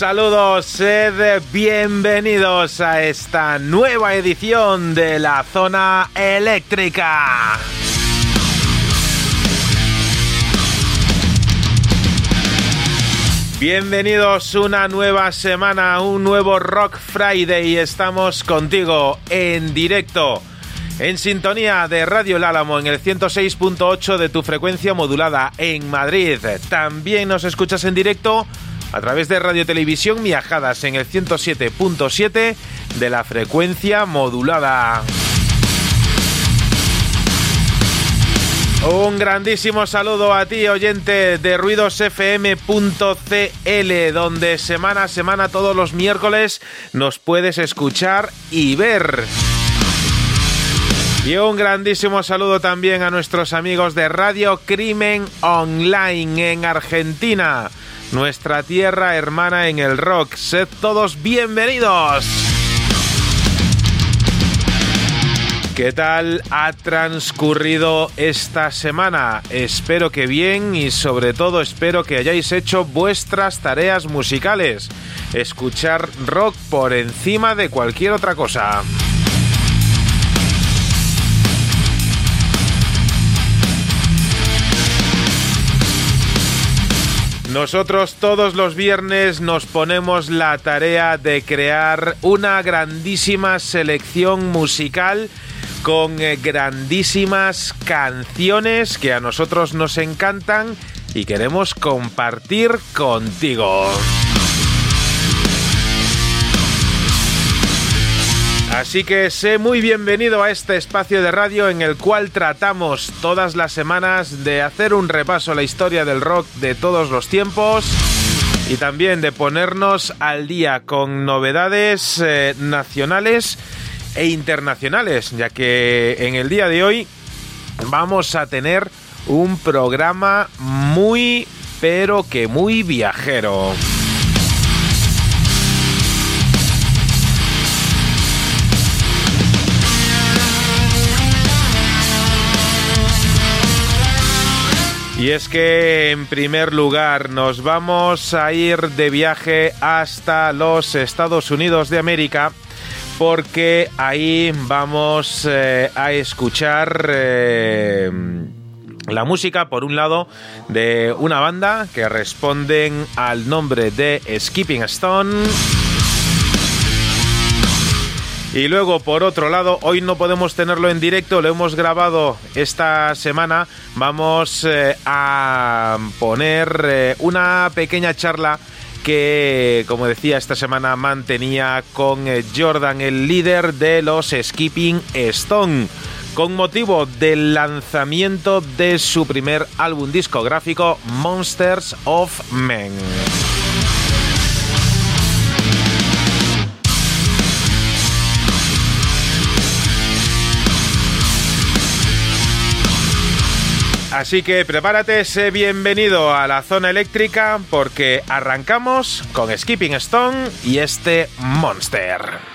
Un saludo, sed bienvenidos a esta nueva edición de la zona eléctrica. Bienvenidos una nueva semana, un nuevo Rock Friday. Estamos contigo en directo, en sintonía de Radio El Álamo en el 106.8 de tu frecuencia modulada en Madrid. También nos escuchas en directo a través de Radio Televisión Viajadas en el 107.7 de la frecuencia modulada. Un grandísimo saludo a ti, oyente de ruidosfm.cl, donde semana a semana, todos los miércoles, nos puedes escuchar y ver. Y un grandísimo saludo también a nuestros amigos de Radio Crimen Online en Argentina nuestra tierra hermana en el rock. Sed todos bienvenidos. ¿Qué tal ha transcurrido esta semana? Espero que bien y sobre todo espero que hayáis hecho vuestras tareas musicales. Escuchar rock por encima de cualquier otra cosa. Nosotros todos los viernes nos ponemos la tarea de crear una grandísima selección musical con eh, grandísimas canciones que a nosotros nos encantan y queremos compartir contigo. Así que sé muy bienvenido a este espacio de radio en el cual tratamos todas las semanas de hacer un repaso a la historia del rock de todos los tiempos y también de ponernos al día con novedades eh, nacionales e internacionales, ya que en el día de hoy vamos a tener un programa muy, pero que muy viajero. Y es que en primer lugar nos vamos a ir de viaje hasta los Estados Unidos de América porque ahí vamos eh, a escuchar eh, la música, por un lado, de una banda que responden al nombre de Skipping Stone. Y luego, por otro lado, hoy no podemos tenerlo en directo, lo hemos grabado esta semana. Vamos eh, a poner eh, una pequeña charla que, como decía, esta semana mantenía con eh, Jordan, el líder de los Skipping Stone, con motivo del lanzamiento de su primer álbum discográfico, Monsters of Men. Así que prepárate, sé bienvenido a la zona eléctrica porque arrancamos con Skipping Stone y este Monster.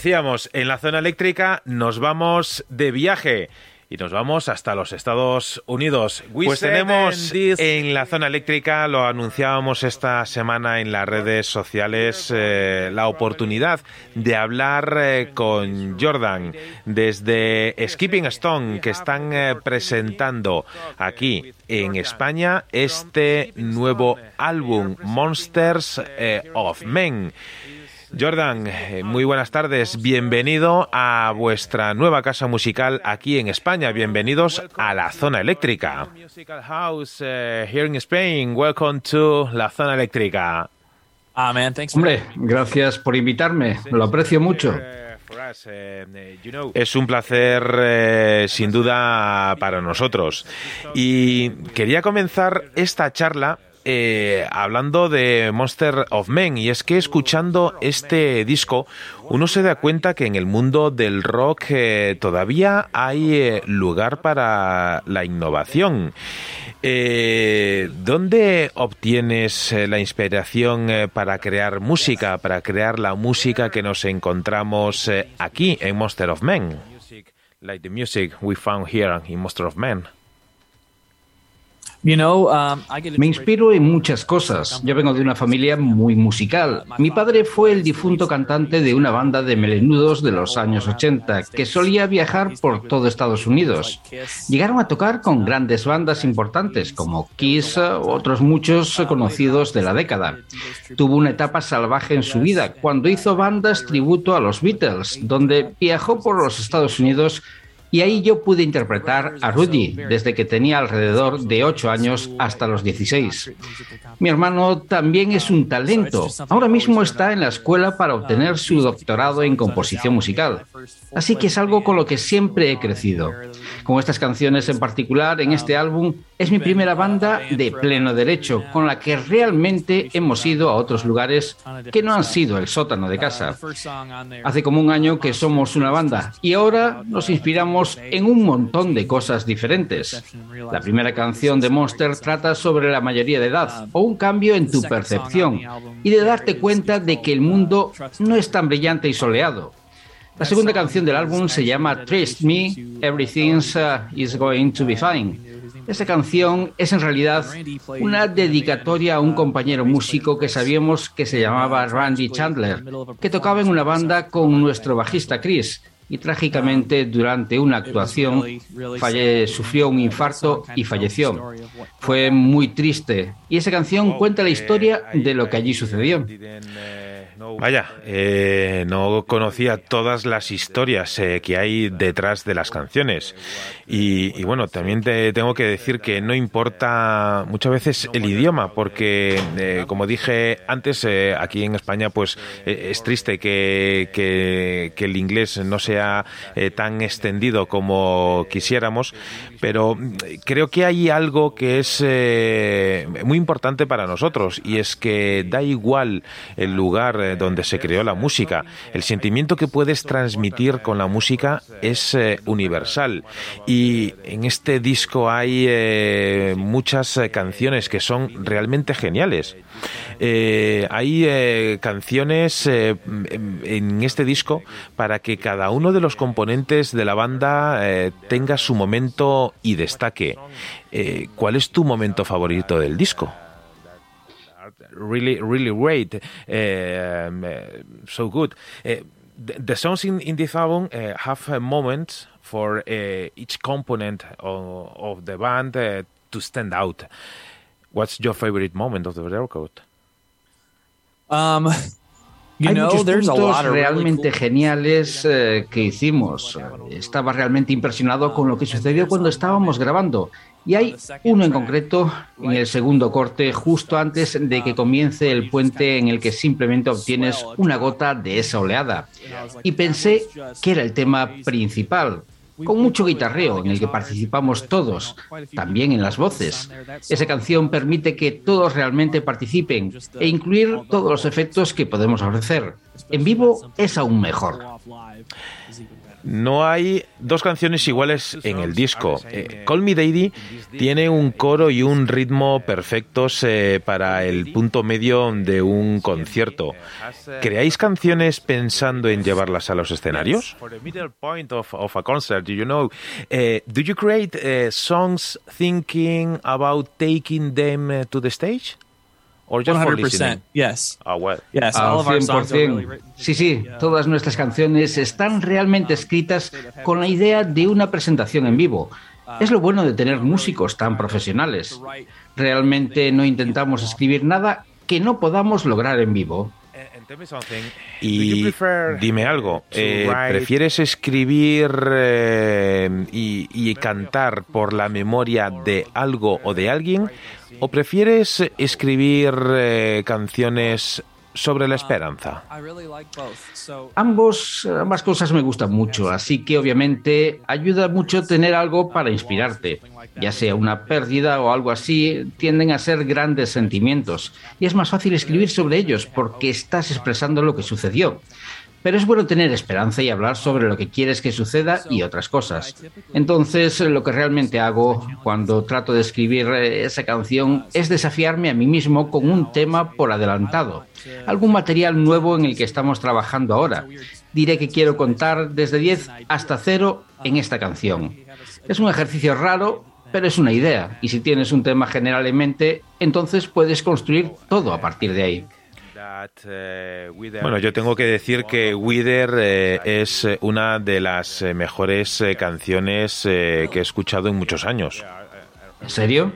Decíamos, en la zona eléctrica nos vamos de viaje. Y nos vamos hasta los Estados Unidos. Pues tenemos en la zona eléctrica, lo anunciábamos esta semana en las redes sociales, eh, la oportunidad de hablar eh, con Jordan desde Skipping Stone, que están eh, presentando aquí en España este nuevo álbum, Monsters of Men. Jordan, eh, muy buenas tardes. Bienvenido a vuestra nueva casa musical aquí en España. Bienvenidos a la zona eléctrica. Musical House eh, here in Spain. Welcome to la zona eléctrica. Hombre, gracias por invitarme, lo aprecio mucho. Es un placer eh, sin duda para nosotros. Y quería comenzar esta charla eh, hablando de Monster of Men y es que escuchando este disco uno se da cuenta que en el mundo del rock eh, todavía hay eh, lugar para la innovación. ¿Dónde obtienes la inspiración para crear música, para crear la música que nos encontramos aquí en Monster of Men? Monster of Men. You know, um, I get Me inspiro en muchas cosas. Yo vengo de una familia muy musical. Mi padre fue el difunto cantante de una banda de melenudos de los años 80 que solía viajar por todo Estados Unidos. Llegaron a tocar con grandes bandas importantes como Kiss otros muchos conocidos de la década. Tuvo una etapa salvaje en su vida cuando hizo bandas tributo a los Beatles, donde viajó por los Estados Unidos y ahí yo pude interpretar a Rudy desde que tenía alrededor de 8 años hasta los 16. Mi hermano también es un talento. Ahora mismo está en la escuela para obtener su doctorado en composición musical. Así que es algo con lo que siempre he crecido. Con estas canciones en particular, en este álbum, es mi primera banda de pleno derecho, con la que realmente hemos ido a otros lugares que no han sido el sótano de casa. Hace como un año que somos una banda y ahora nos inspiramos en un montón de cosas diferentes. La primera canción de Monster trata sobre la mayoría de edad o un cambio en tu percepción y de darte cuenta de que el mundo no es tan brillante y soleado. La segunda canción del álbum se llama Trust Me, Everything's is Going to Be Fine. Esta canción es en realidad una dedicatoria a un compañero músico que sabíamos que se llamaba Randy Chandler, que tocaba en una banda con nuestro bajista Chris y trágicamente durante una actuación falle- sufrió un infarto y falleció. Fue muy triste y esa canción cuenta la historia de lo que allí sucedió. Vaya, eh, no conocía todas las historias eh, que hay detrás de las canciones. Y, bueno, también te tengo que decir que no importa muchas veces el idioma, porque eh, como dije antes, eh, aquí en España pues es triste que, que, el inglés no sea tan extendido como quisiéramos, pero creo que hay algo que es muy importante para nosotros y es que da igual el lugar donde se creó la música. El sentimiento que puedes transmitir con la música es eh, universal. Y en este disco hay eh, muchas eh, canciones que son realmente geniales. Hay canciones en este disco para que cada uno de los componentes de la banda tenga su momento y destaque. ¿Cuál es tu momento favorito del disco? Really, really great, uh, so good. Uh, the, the, songs in, in this album uh, have a moment for each component of, of the band to stand out. What's your favorite moment of the record? Um, Hay muchos puntos realmente geniales eh, que hicimos. Estaba realmente impresionado con lo que sucedió cuando estábamos grabando. Y hay uno en concreto en el segundo corte, justo antes de que comience el puente en el que simplemente obtienes una gota de esa oleada. Y pensé que era el tema principal, con mucho guitarreo en el que participamos todos, también en las voces. Esa canción permite que todos realmente participen e incluir todos los efectos que podemos ofrecer. En vivo es aún mejor. No hay dos canciones iguales en el disco. Eh, Call Me Daddy tiene un coro y un ritmo perfectos eh, para el punto medio de un concierto. ¿Creáis canciones pensando en llevarlas a los escenarios? Eh, do you create eh, songs thinking about taking them eh, to the stage? Or just for 100%. listening? Yes. Ah, well. Yes. Al all of our songs are really 100%. written. Sí, sí, todas nuestras canciones están realmente escritas con la idea de una presentación en vivo. Es lo bueno de tener músicos tan profesionales. Realmente no intentamos escribir nada que no podamos lograr en vivo. Y dime algo, eh, ¿prefieres escribir eh, y, y cantar por la memoria de algo o de alguien? ¿O prefieres escribir eh, canciones sobre la esperanza? Ambos, ambas cosas me gustan mucho, así que obviamente ayuda mucho tener algo para inspirarte. Ya sea una pérdida o algo así, tienden a ser grandes sentimientos y es más fácil escribir sobre ellos porque estás expresando lo que sucedió. Pero es bueno tener esperanza y hablar sobre lo que quieres que suceda y otras cosas. Entonces, lo que realmente hago cuando trato de escribir eh, esa canción es desafiarme a mí mismo con un tema por adelantado, algún material nuevo en el que estamos trabajando ahora. Diré que quiero contar desde 10 hasta 0 en esta canción. Es un ejercicio raro, pero es una idea, y si tienes un tema general en mente, entonces puedes construir todo a partir de ahí. Bueno, yo tengo que decir que Wither eh, es eh, una de las eh, mejores eh, canciones eh, que he escuchado en muchos años. ¿En serio?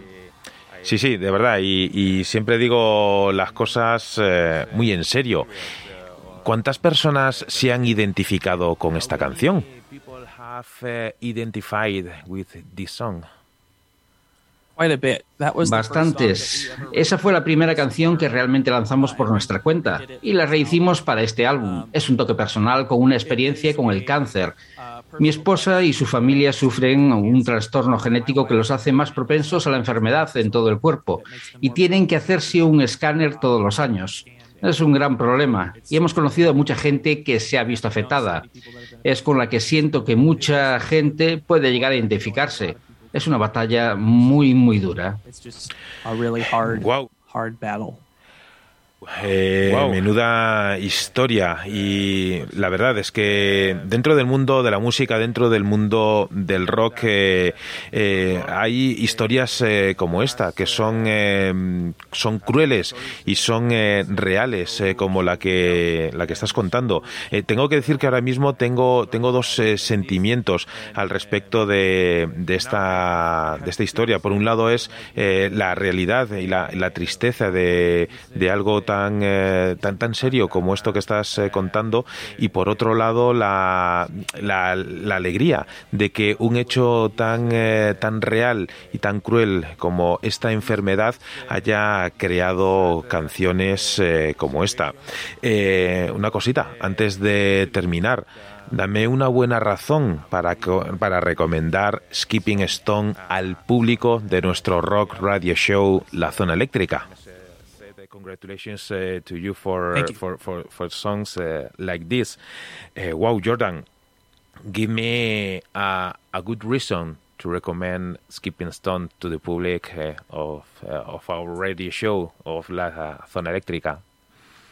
Sí, sí, de verdad. Y, y siempre digo las cosas eh, muy en serio. ¿Cuántas personas se han identificado con esta canción? Bastantes. Esa fue la primera canción que realmente lanzamos por nuestra cuenta y la rehicimos para este álbum. Es un toque personal con una experiencia con el cáncer. Mi esposa y su familia sufren un trastorno genético que los hace más propensos a la enfermedad en todo el cuerpo y tienen que hacerse un escáner todos los años. Es un gran problema y hemos conocido a mucha gente que se ha visto afectada. Es con la que siento que mucha gente puede llegar a identificarse. Es una batalla muy, muy dura. It's just a really hard, Wow. hard battle. Eh, Menuda historia y la verdad es que dentro del mundo de la música, dentro del mundo del rock, eh, eh, hay historias eh, como esta que son son crueles y son reales como la que la que estás contando. Tengo que decir que ahora mismo tengo tengo dos sentimientos al respecto de, de esta de esta historia. Por un lado es la realidad y la, la tristeza de, de algo tan tan, eh, tan, tan serio como esto que estás eh, contando y por otro lado la, la, alegría de que un hecho tan, tan real y tan cruel como esta enfermedad haya creado canciones como esta. una cosita, antes de terminar, Dame una buena razón para, para recomendar Skipping Stone al público de nuestro rock radio show La Zona Eléctrica. Congratulations uh, to you for, for, for, for, songs uh, like this. Uh, wow, Jordan, give me a, a good reason to recommend Skipping Stone to the public uh, of, uh, of our radio show of La Zona Eléctrica.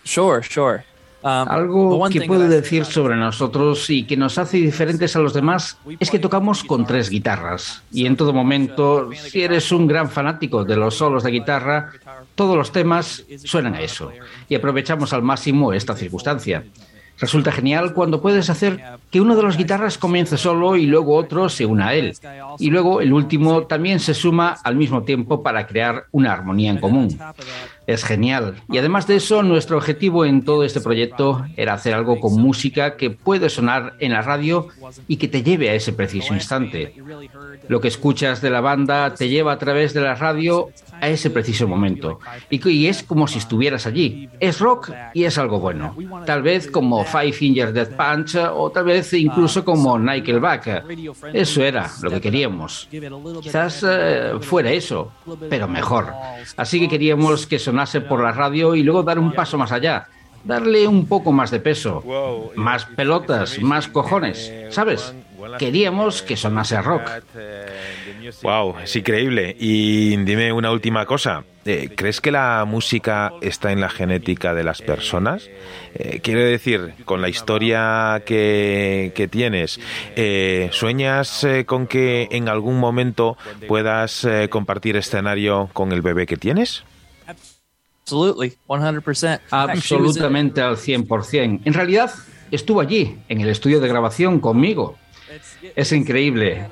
Sure, sure. Um, Algo que puedo decir sobre nosotros y que nos hace diferentes a los demás es que tocamos con tres guitarras. Y en todo momento, si eres un gran fanático de los solos de guitarra, todos los temas suenan a eso. Y aprovechamos al máximo esta circunstancia. Resulta genial cuando puedes hacer que uno de los guitarras comience solo y luego otro se una a él. Y luego el último también se suma al mismo tiempo para crear una armonía en común. Es genial. Y además de eso, nuestro objetivo en todo este proyecto era hacer algo con música que puede sonar en la radio y que te lleve a ese preciso instante. Lo que escuchas de la banda te lleva a través de la radio a ese preciso momento. Y, es como si estuvieras allí. Es rock y es algo bueno. Tal vez como Five Finger Death Punch o tal vez incluso como Nickelback. Eso era lo que queríamos. Quizás eh, fuera eso, pero mejor. Así que queríamos que sonase por la radio y luego dar un paso más allá darle un poco más de peso, más pelotas, más cojones, ¿sabes? Queríamos que sonase rock. Wow, es increíble. Y dime una última cosa. Eh, ¿Crees que la música está en la genética de las personas? Eh, quiero decir, con la historia que, que tienes, eh, ¿sueñas con que en algún momento puedas compartir escenario con el bebé que tienes? Absolutamente al 100%. En realidad, estuvo allí, en el estudio de grabación conmigo. Es increíble.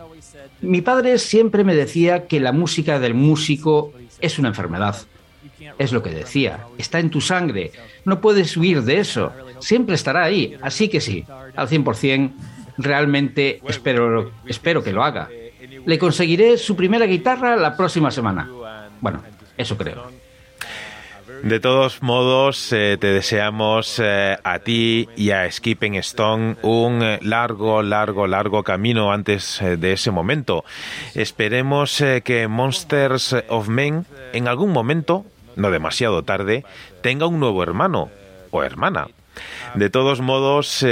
Mi padre siempre me decía que la música del músico es una enfermedad. Es lo que decía, está en tu sangre, no puedes huir de eso, siempre estará ahí, así que sí, al 100%, realmente espero, espero que lo haga. Le conseguiré su primera guitarra la próxima semana. Bueno, eso creo. De todos modos, eh, te deseamos eh, a ti y a Skipping Stone un eh, largo, largo, largo camino antes de ese momento. Esperemos que Monsters of Men en algún momento, no demasiado tarde, tenga un nuevo hermano o hermana. De todos modos,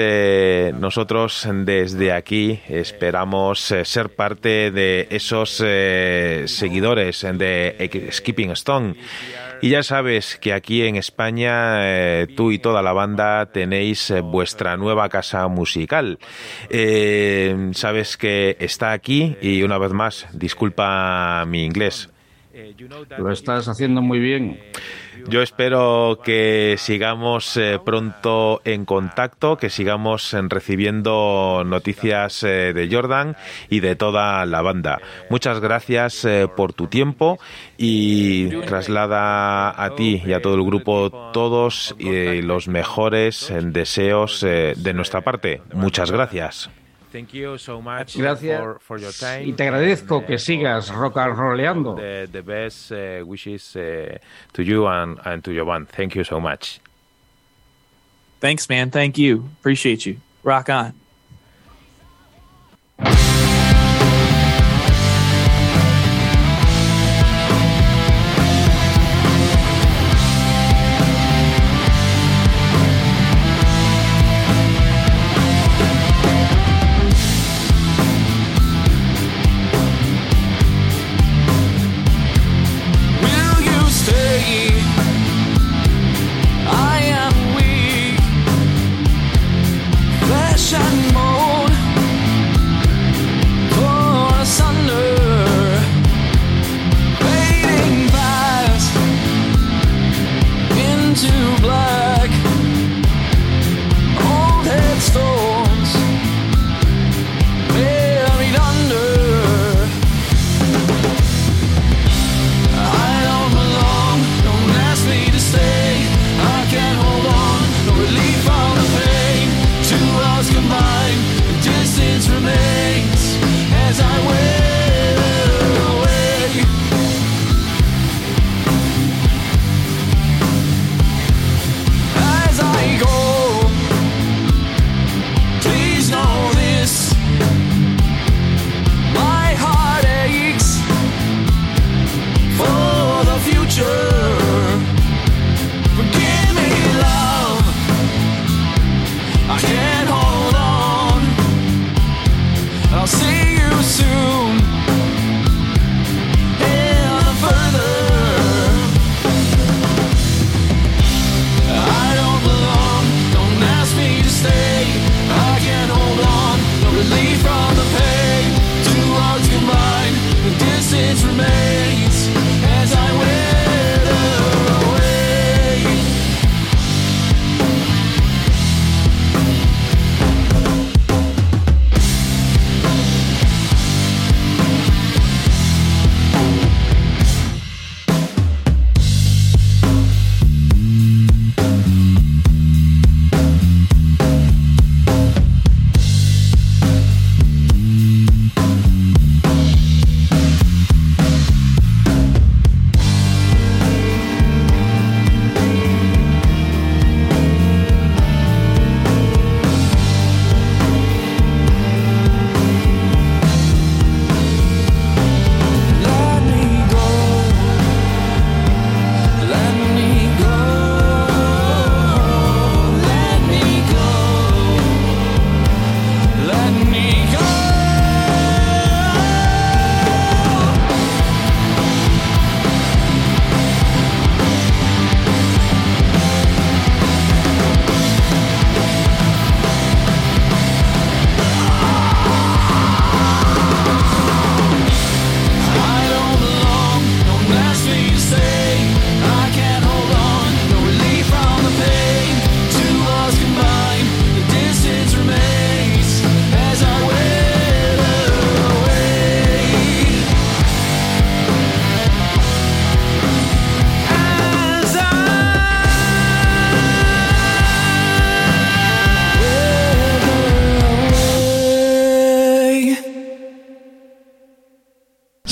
nosotros desde aquí esperamos ser parte de esos seguidores de Skipping Stone y ya sabes que aquí en España eh, tú y toda la banda tenéis eh, vuestra nueva casa musical. Eh, sabes que está aquí y una vez más, disculpa mi inglés. Lo estás haciendo muy bien. Yo espero que sigamos eh, pronto en contacto, que sigamos eh, recibiendo noticias eh, de Jordan y de toda la banda. Muchas gracias por tu tiempo y traslada a ti y a todo el grupo todos los mejores deseos de nuestra parte. Muchas gracias. Gracias. For, for your time. Y te agradezco que sigas rock and rollando. The, the best uh, wishes uh, to you and, and to your band. Thank you so much. Thanks, man. Thank you. Appreciate you. Rock on.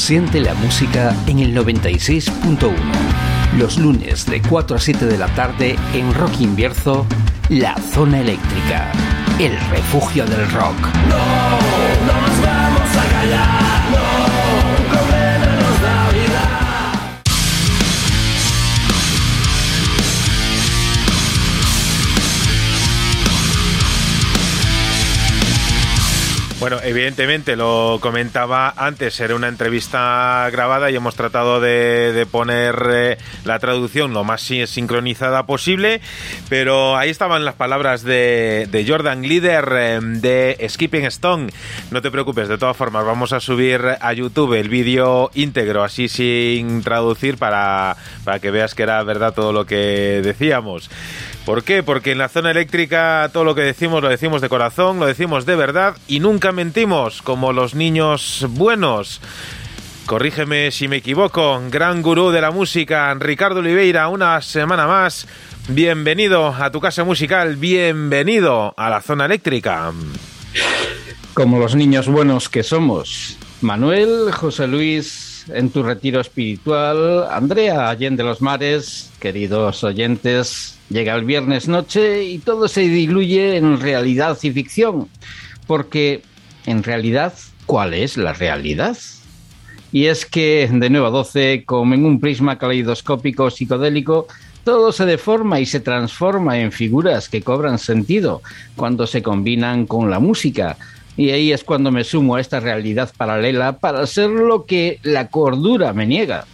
Siente la música en el 96.1. Los lunes de 4 a 7 de la tarde en Rock Invierzo, La Zona Eléctrica, el refugio del rock. Bueno, evidentemente lo comentaba antes, era una entrevista grabada y hemos tratado de, poner eh, la traducción lo más sin- sincronizada posible, pero ahí estaban las palabras de, de Jordan Glider eh, de Skipping Stone. No te preocupes, de todas formas vamos a subir a YouTube el vídeo íntegro, así sin traducir, para, para que veas que era verdad todo lo que decíamos. ¿Por qué? Porque en la zona eléctrica todo lo que decimos lo decimos de corazón, lo decimos de verdad y nunca mentimos, como los niños buenos. Corrígeme si me equivoco, gran gurú de la música, Ricardo Oliveira, una semana más. Bienvenido a tu casa musical, bienvenido a la zona eléctrica. Como los niños buenos que somos. Manuel, José Luis, en tu retiro espiritual, Andrea Allende los Mares, queridos oyentes, llega el viernes noche y todo se diluye en realidad y ficción. Porque, en realidad, ¿cuál es la realidad? Y es que de 9 a 12, como en un prisma caleidoscópico psicodélico, todo se deforma y se transforma en figuras que cobran sentido cuando se combinan con la música. Y ahí es cuando me sumo a esta realidad paralela para ser lo que la cordura me niega.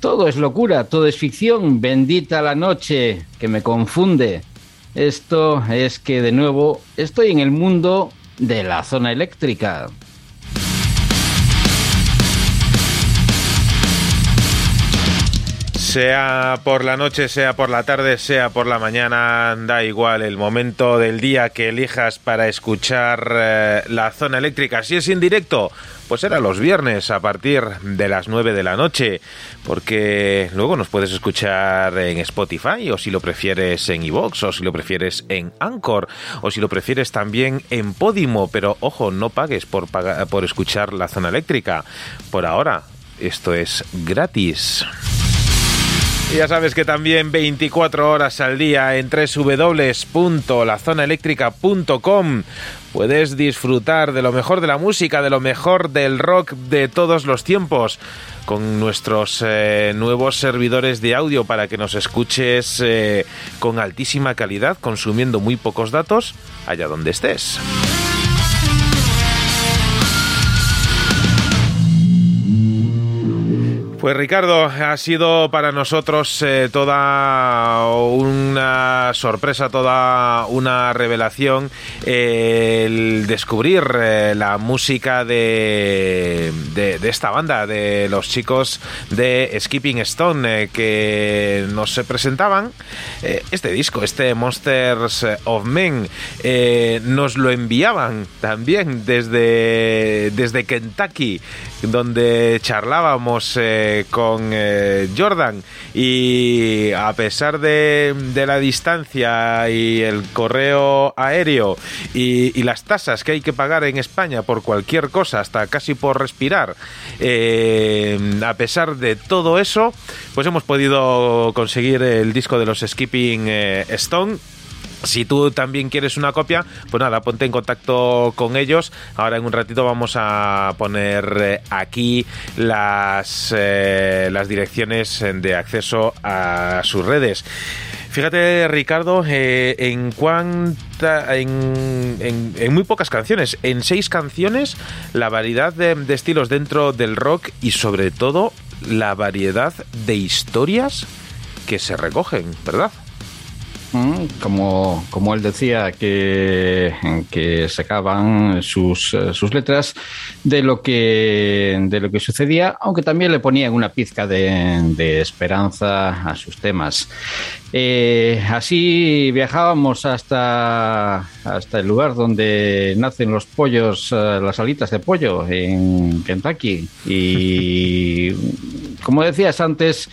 Todo es locura, todo es ficción, bendita la noche que me confunde. Esto es que de nuevo estoy en el mundo de la zona eléctrica. Sea por la noche, sea por la tarde, sea por la mañana, da igual el momento del día que elijas para escuchar eh, la zona eléctrica. Si es en directo, pues será los viernes a partir de las 9 de la noche, porque luego nos puedes escuchar en Spotify, o si lo prefieres en iVoox, o si lo prefieres en Anchor, o si lo prefieres también en Podimo, pero ojo, no pagues por escuchar la zona eléctrica. Por ahora, esto es gratis. Ya sabes que también 24 horas al día en www.lazonaeléctrica.com puedes disfrutar de lo mejor de la música, de lo mejor del rock de todos los tiempos, con nuestros eh, nuevos servidores de audio para que nos escuches eh, con altísima calidad, consumiendo muy pocos datos, allá donde estés. Pues Ricardo, ha sido para nosotros eh, toda una sorpresa, toda una revelación eh, el descubrir eh, la música de, de, esta banda, de los chicos de Skipping Stone, que nos presentaban este disco, este Monsters of Men. Nos lo enviaban también desde, desde Kentucky, donde charlábamos con eh, Jordan. Y a pesar de, la distancia y el correo aéreo y, y las tasas que hay que pagar en España por cualquier cosa, hasta casi por respirar, eh, a pesar de todo eso, pues hemos podido conseguir el disco de los Skipping eh, Stone si tú también quieres una copia, pues nada, ponte en contacto con ellos. Ahora en un ratito vamos a poner eh, aquí las, eh, las direcciones de acceso a sus redes. Fíjate, Ricardo, eh, en cuánta, en, en- muy pocas canciones, en seis canciones, la variedad de, de estilos dentro del rock y sobre todo la variedad de historias que se recogen, ¿verdad? Como, como él decía, que, que sacaban sus, eh, sus letras de lo, que, de lo que sucedía, aunque también le ponían una pizca de, de esperanza a sus temas. Eh, así viajábamos hasta, hasta el lugar donde nacen los pollos, eh, las alitas de pollo en Kentucky. Y como decías antes,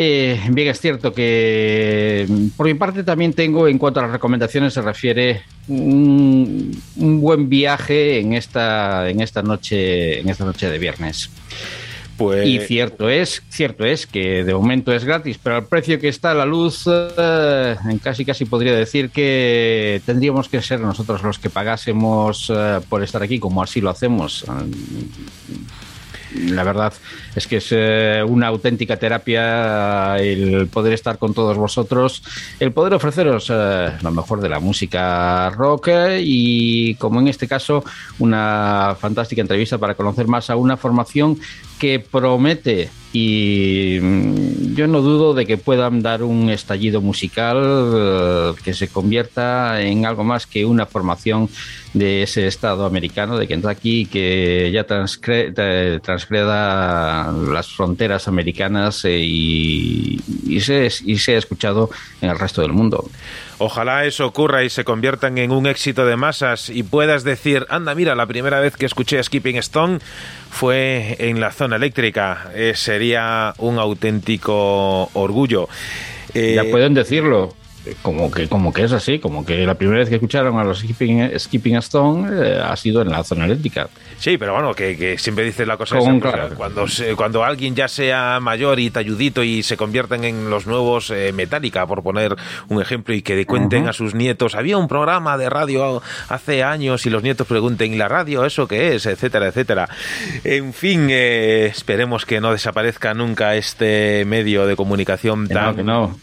eh, bien, es cierto que por mi parte también tengo, en cuanto a las recomendaciones se refiere, un, un buen viaje en esta, en esta noche, en esta noche de viernes. Pues... Y cierto es, cierto es que de momento es gratis, pero al precio que está la luz, eh, casi casi podría decir que tendríamos que ser nosotros los que pagásemos eh, por estar aquí, como así lo hacemos la verdad es que es eh, una auténtica terapia el poder estar con todos vosotros, el poder ofreceros eh, lo mejor de la música rock y como en este caso una fantástica entrevista para conocer más a una formación que promete y mm, yo no dudo de que puedan dar un estallido musical que se convierta en algo más que una formación de ese estado americano de Kentucky que ya transgreda las fronteras americanas eh, y, y, se, y se ha escuchado en el resto del mundo. Ojalá eso ocurra y se conviertan en un éxito de masas y puedas decir, anda, mira, la primera vez que escuché a Skipping Stone fue en la zona eléctrica. Eh, sería un auténtico orgullo. ya eh, pueden decirlo como que, como que es así, como que la primera vez que escucharon a los Skipping, Skipping Stone eh, ha sido en la zona eléctrica. Sí, pero bueno, que, siempre dices la cosa esa, cuando, cuando alguien ya sea mayor y talludito y se convierten en los nuevos eh, Metallica, por poner un ejemplo, y que cuenten a sus nietos, había un programa de radio hace años y los nietos pregunten, ¿y la radio eso qué es? etcétera, etcétera. En fin, eh, esperemos que no desaparezca nunca este medio de comunicación tan,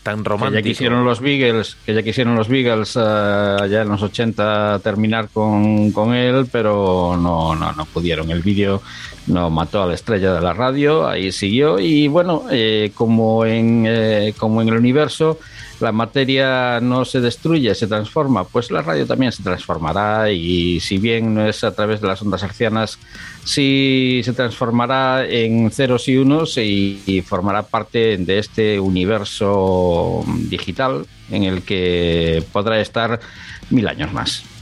tan romántico. ya quisieron los Beagles, que ya quisieron los Beagles eh, allá en los 80 terminar con, con él, pero no, no, no pudieron. El vídeo no mató a la estrella de la radio, ahí siguió y bueno, eh, como, en, eh, como en el universo la materia no se destruye, se transforma, pues la radio también se transformará y si bien no es a través de las ondas hercianas, sí se transformará en ceros y unos y, y formará parte de este universo digital en el que podrá estar mil años más.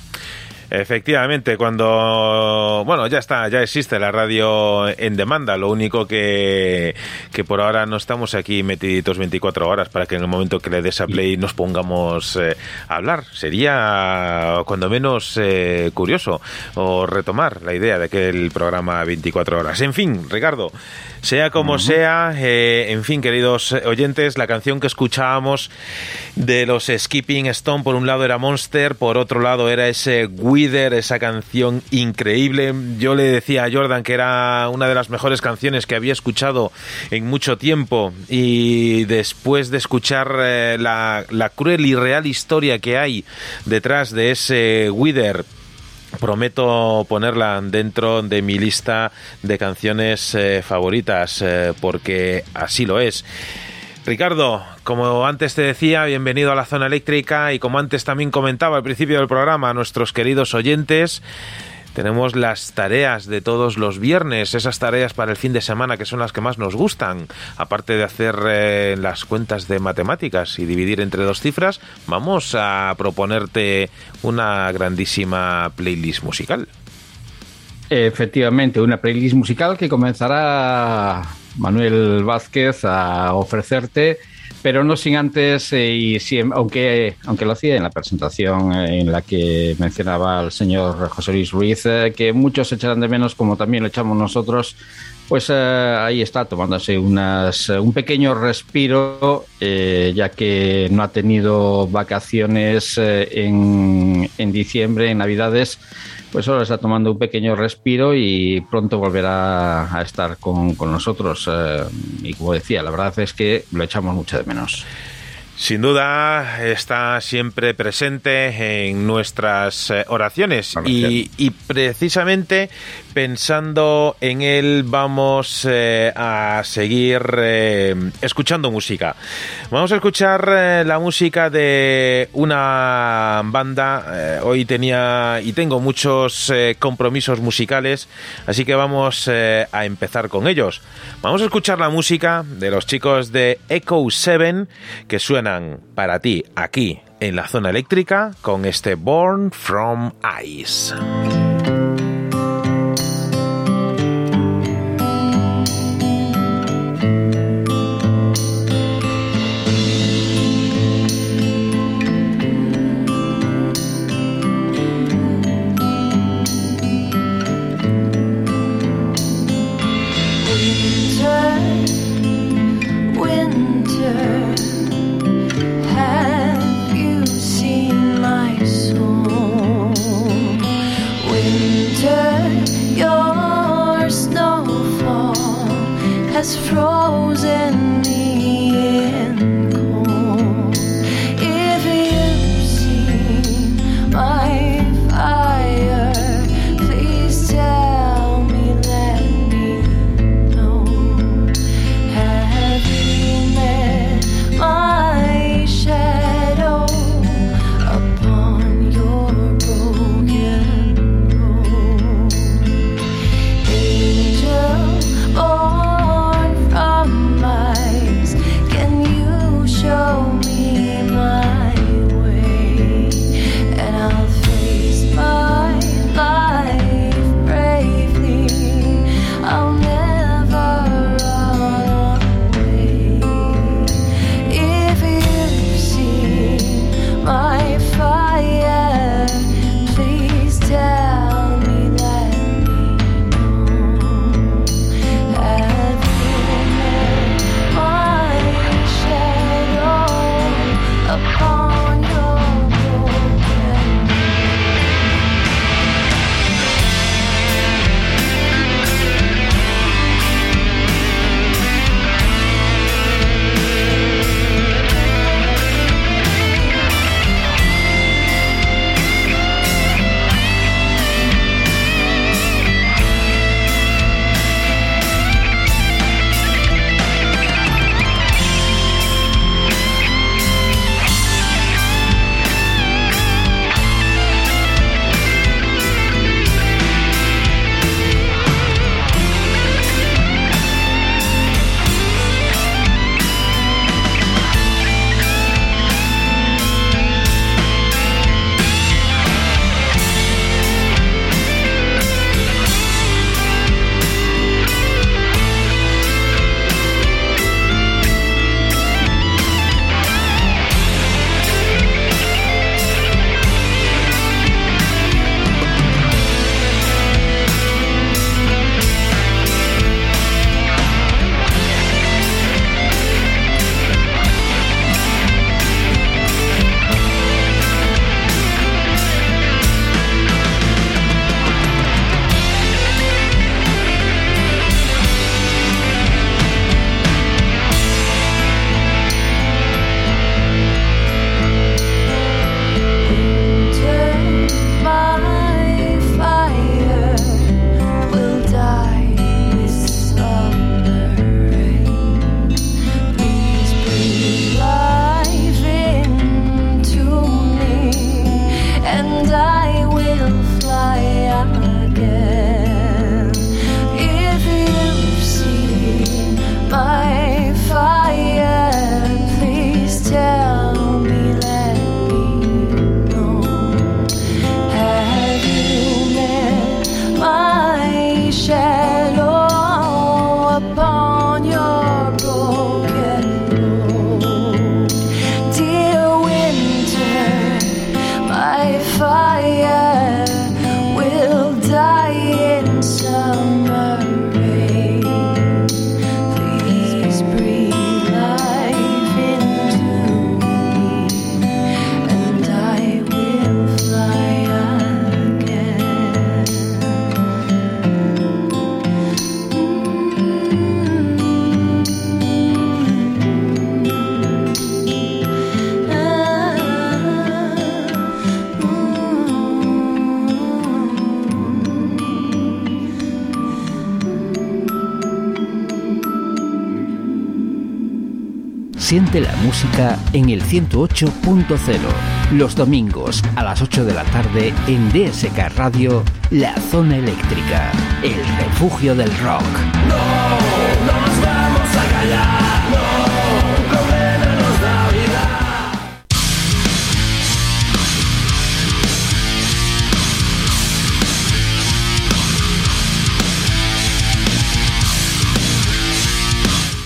Efectivamente, cuando, bueno, ya está, ya existe la radio en demanda, lo único que, que por ahora no estamos aquí metiditos 24 horas para que en el momento que le des a play nos pongamos eh, a hablar. Sería cuando menos eh, curioso o retomar la idea de que el programa 24 horas. En fin, Ricardo, sea como sea, eh, en fin, queridos oyentes, la canción que escuchábamos de los Skipping Stone, por un lado era Monster, por otro lado era ese Esa canción increíble. Yo le decía a Jordan que era una de las mejores canciones que había escuchado en mucho tiempo y después de escuchar eh, la, la cruel y real historia que hay detrás de ese Wither, prometo ponerla dentro de mi lista de canciones eh, favoritas eh, porque así lo es. Ricardo, como antes te decía, bienvenido a la zona eléctrica y como antes también comentaba al principio del programa a nuestros queridos oyentes, tenemos las tareas de todos los viernes, esas tareas para el fin de semana que son las que más nos gustan. Aparte de hacer eh, las cuentas de matemáticas y dividir entre dos cifras, vamos a proponerte una grandísima playlist musical. Efectivamente, una playlist musical que comenzará Manuel Vázquez a ofrecerte pero no sin antes, eh, y aunque, aunque lo hacía en la presentación en la que mencionaba el señor José Luis Ruiz, eh, que muchos echarán de menos, como también lo echamos nosotros, pues eh, ahí está tomándose unas, un pequeño respiro, ya que no ha tenido vacaciones en, en diciembre, en Navidades pues ahora está tomando un pequeño respiro y pronto volverá a estar con, nosotros. Eh, y como decía, la verdad es que lo echamos mucho de menos. Sin duda está siempre presente en nuestras eh, oraciones y, y, precisamente pensando en él vamos eh, a seguir eh, escuchando música. Vamos a escuchar eh, la música de una banda. hoy tenía y tengo muchos compromisos musicales, así que vamos a empezar con ellos. Vamos a escuchar la música de los chicos de Echo 7 que suenan para ti aquí en la zona eléctrica con este Born from Ice. En el 108.0. Los domingos a las 8 de la tarde en DSK Radio, La Zona Eléctrica, el refugio del rock.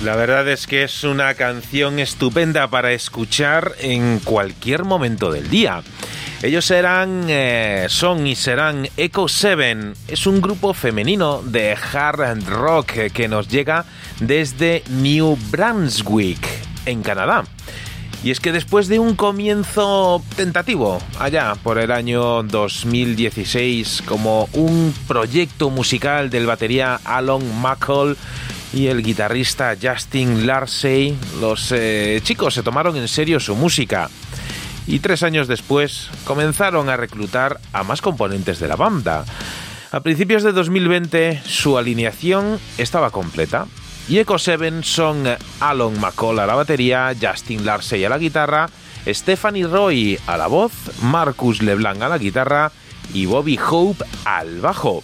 La verdad es que es una canción estupenda para escuchar en cualquier momento del día. Ellos eran, eh, son y serán Echo Seven. Es un grupo femenino de hard rock que nos llega desde New Brunswick, en Canadá. Y es que después de un comienzo tentativo, allá por el año 2016, como un proyecto musical del batería Alan McCall y el guitarrista Justin Larsey, los eh, chicos se tomaron en serio su música. Y tres años después comenzaron a reclutar a más componentes de la banda. A principios de 2020 su alineación estaba completa. Y Echo Seven son Alan McCall a la batería, Justin Larsey a la guitarra, Stephanie Roy a la voz, Marcus LeBlanc a la guitarra y Bobby Hope al bajo.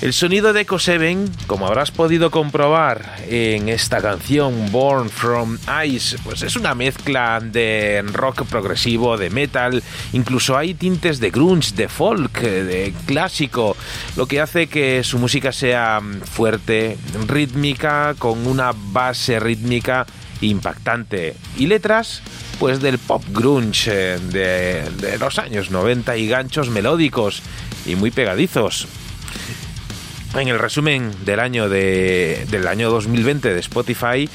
El sonido de Echo Seven, como habrás podido comprobar en esta canción Born from Ice, pues es una mezcla de rock progresivo, de metal, incluso hay tintes de grunge, de folk, de clásico, lo que hace que su música sea fuerte, rítmica, con una base rítmica impactante y letras pues del pop grunge eh, de los años 90 y ganchos melódicos y muy pegadizos. En el resumen del año, de, del año 2020 de Spotify,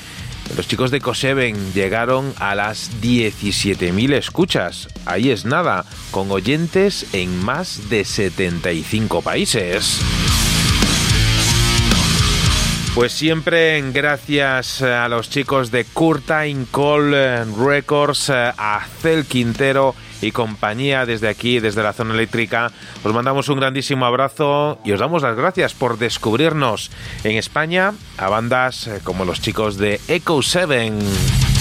los chicos de Coseven llegaron a las 17.000 escuchas. Ahí es nada, con oyentes en más de 75 países. Pues siempre gracias a los chicos de Curtain Call Records, a Cel Quintero y compañía desde aquí, desde la zona eléctrica. Os mandamos un grandísimo abrazo y os damos las gracias por descubrirnos en España a bandas como los chicos de Echo 7.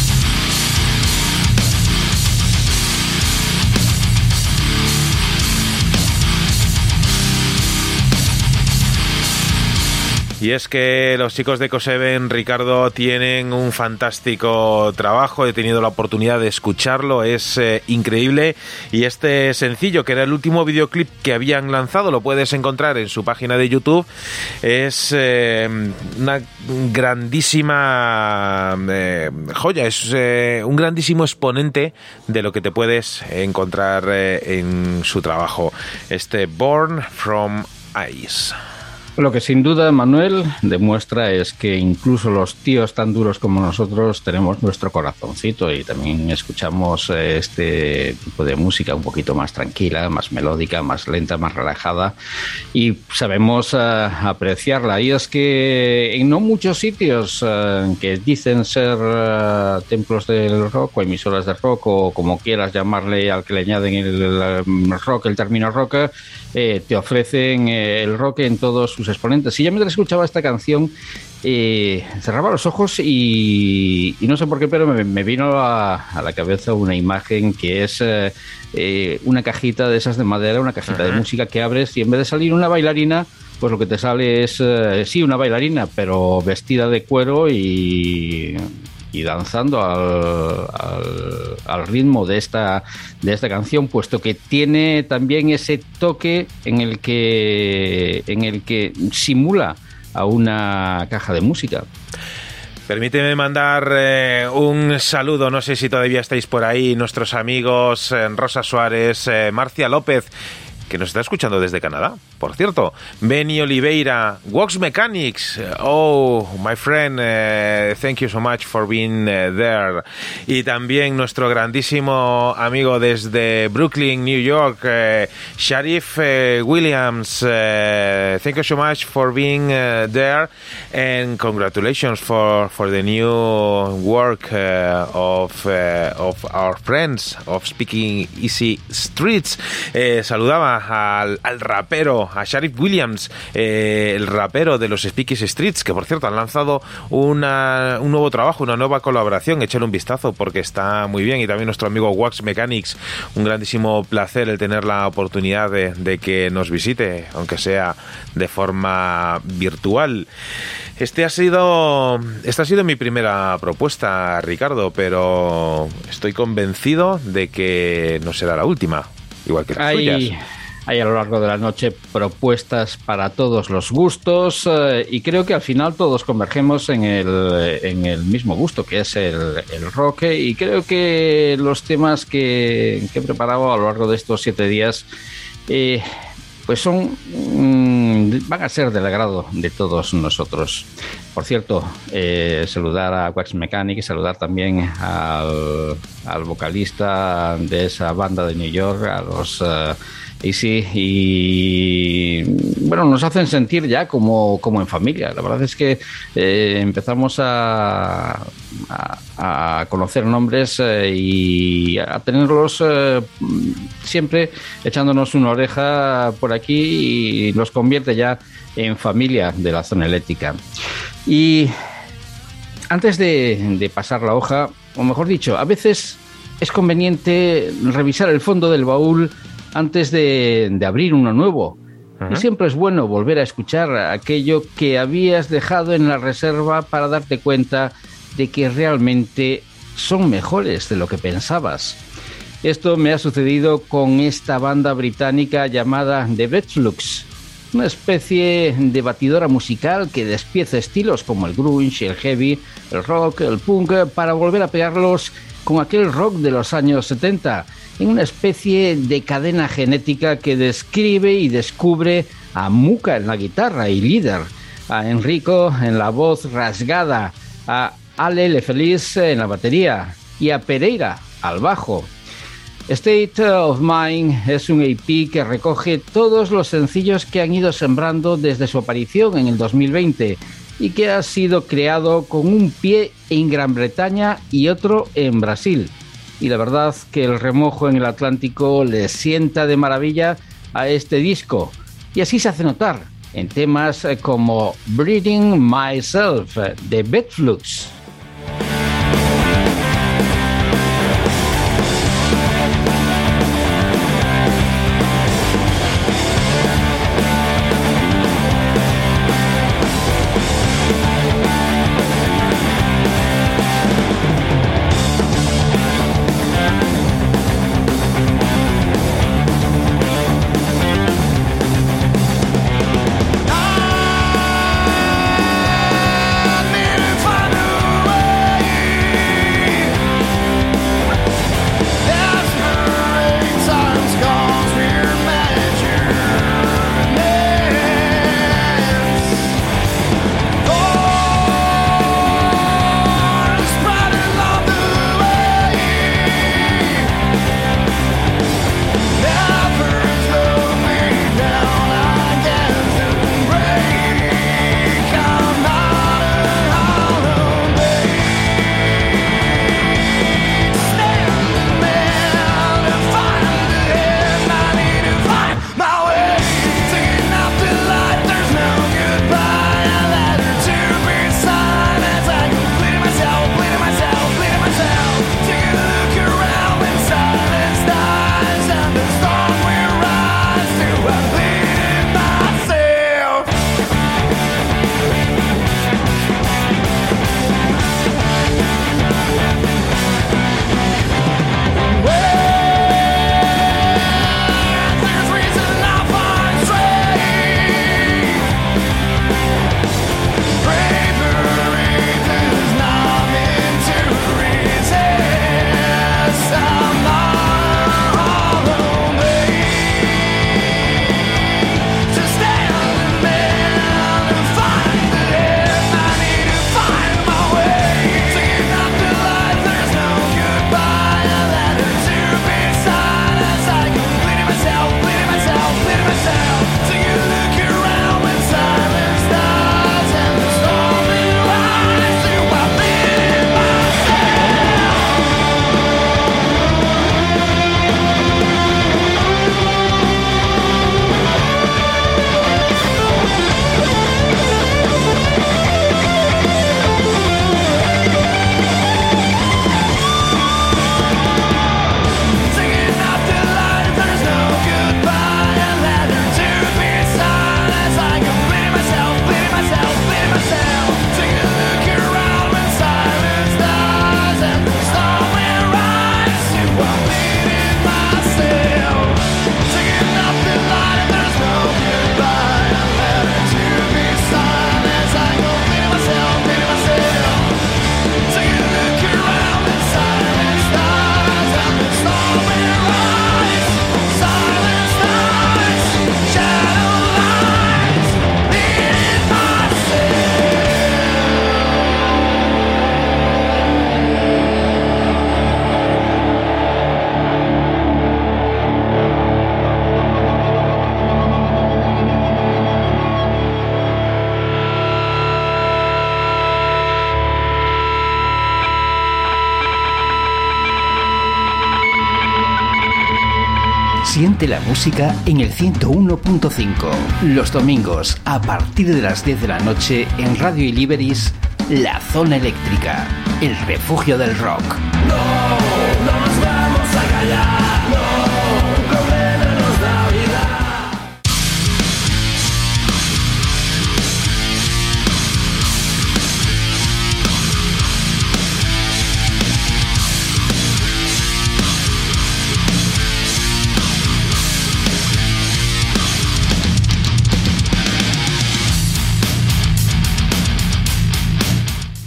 Y es que los chicos de Coseven, Ricardo, tienen un fantástico trabajo. He tenido la oportunidad de escucharlo, es eh, increíble. Y este sencillo, que era el último videoclip que habían lanzado, lo puedes encontrar en su página de YouTube. Es eh, una grandísima eh, joya, es un grandísimo exponente de lo que te puedes encontrar en su trabajo. Este Born from Ice. Lo que sin duda, Manuel, demuestra es que incluso los tíos tan duros como nosotros tenemos nuestro corazoncito y también escuchamos eh, este tipo de música un poquito más tranquila, más melódica, más lenta, más relajada y sabemos uh, apreciarla. Y es que en no muchos sitios uh, que dicen ser uh, templos del rock o emisoras de rock o como quieras llamarle al que le añaden el, el rock, el término rock, eh, te ofrecen el rock en todos sus exponentes. Y yo mientras escuchaba esta canción, eh, cerraba los ojos y, y, no sé por qué, pero me, me vino a, a, la cabeza una imagen que es eh, eh, una cajita de esas de madera, una cajita uh -huh. de música que abres y en vez de salir una bailarina, pues lo que te sale es, sí, una bailarina, pero vestida de cuero y y danzando al, al, al, ritmo de esta, de esta canción, puesto que tiene también ese toque en el que, en el que simula a una caja de música. Permíteme mandar eh, un saludo, no sé si todavía estáis por ahí, nuestros amigos eh, Rosa Suárez, eh, Marcia López, que nos está escuchando desde Canadá, por cierto. Benny Oliveira, Wax Mechanics. Oh, my friend, uh, thank you so much for being uh, there. Y también nuestro grandísimo amigo desde Brooklyn, New York, uh, Sharif Williams. thank you so much for being there and congratulations for, for the new work of, of our friends of Speaking Easy Streets. saludaba al, al rapero, a Sharif Williams, eh, el rapero de los Speakies Streets, que por cierto han lanzado una, un nuevo trabajo, una nueva colaboración. Échale un vistazo porque está muy bien. Y también nuestro amigo Wax Mechanics, un grandísimo placer el tener la oportunidad de, de que nos visite, aunque sea de forma virtual. Este ha sido, esta ha sido mi primera propuesta, Ricardo, pero estoy convencido de que no será la última, igual que las Hay, tuyas. Hay a lo largo de la noche propuestas para todos los gustos eh, y creo que al final todos convergemos en el, en el mismo gusto, que es el, el rock. eh, Y creo que los temas que, que he preparado a lo largo de estos siete días eh, pues son mm, van a ser del agrado de todos nosotros. Por cierto, eh, saludar a Wax Mechanic, saludar también al, al vocalista de esa banda de New York, a los eh, Easy, y bueno, nos hacen sentir ya como, como en familia. La verdad es que eh, empezamos a, a, a conocer nombres eh, y a tenerlos eh, siempre echándonos una oreja por aquí y nos convierte ya en familia de la zona eléctrica. Y antes de, de pasar la hoja, o mejor dicho, a veces es conveniente revisar el fondo del baúl antes de, de abrir uno nuevo. Y siempre es bueno volver a escuchar aquello que habías dejado en la reserva para darte cuenta de que realmente son mejores de lo que pensabas. Esto me ha sucedido con esta banda británica llamada The Bedflux, una especie de batidora musical que despieza estilos como el grunge, el heavy, el rock, el punk, para volver a pegarlos con aquel rock de los años 70, en una especie de cadena genética que describe y descubre a Muka en la guitarra y líder, a Enrico en la voz rasgada, a Ale Le Feliz en la batería y a Pereira al bajo. State of Mind es un EP que recoge todos los sencillos que han ido sembrando desde su aparición en el 2020 y que ha sido creado con un pie en Gran Bretaña y otro en Brasil. Y la verdad que el remojo en el Atlántico le sienta de maravilla a este disco. Y así se hace notar en temas como Breeding Myself de Bedflux. La música en el 101.5. Los domingos, a partir de las 10 de la noche, en Radio Iliberis, La Zona Eléctrica, el refugio del rock.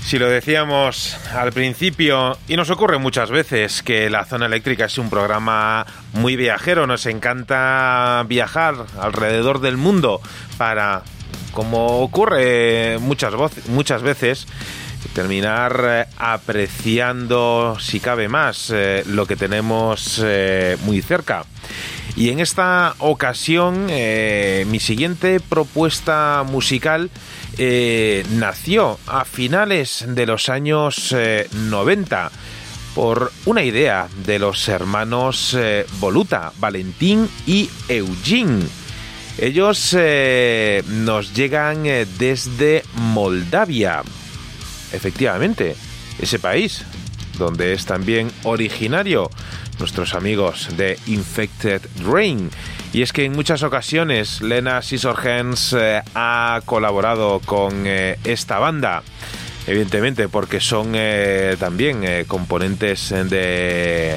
Si lo decíamos al principio, y nos ocurre muchas veces que la zona eléctrica es un programa muy viajero, nos encanta viajar alrededor del mundo para, como ocurre muchas, veces, terminar eh, apreciando, si cabe más, eh, lo que tenemos eh, muy cerca. Y en esta ocasión, eh, mi siguiente propuesta musical eh, nació a finales de los años eh, 90 por una idea de los hermanos eh, Voluta, Valentín y Eugene. Ellos eh, nos llegan eh, desde Moldavia, efectivamente, ese país donde es también originario nuestros amigos de Infected Rain. Y es que en muchas ocasiones Lena Scissorhands eh, ha colaborado con eh, esta banda. Evidentemente, porque son eh, también eh, componentes de,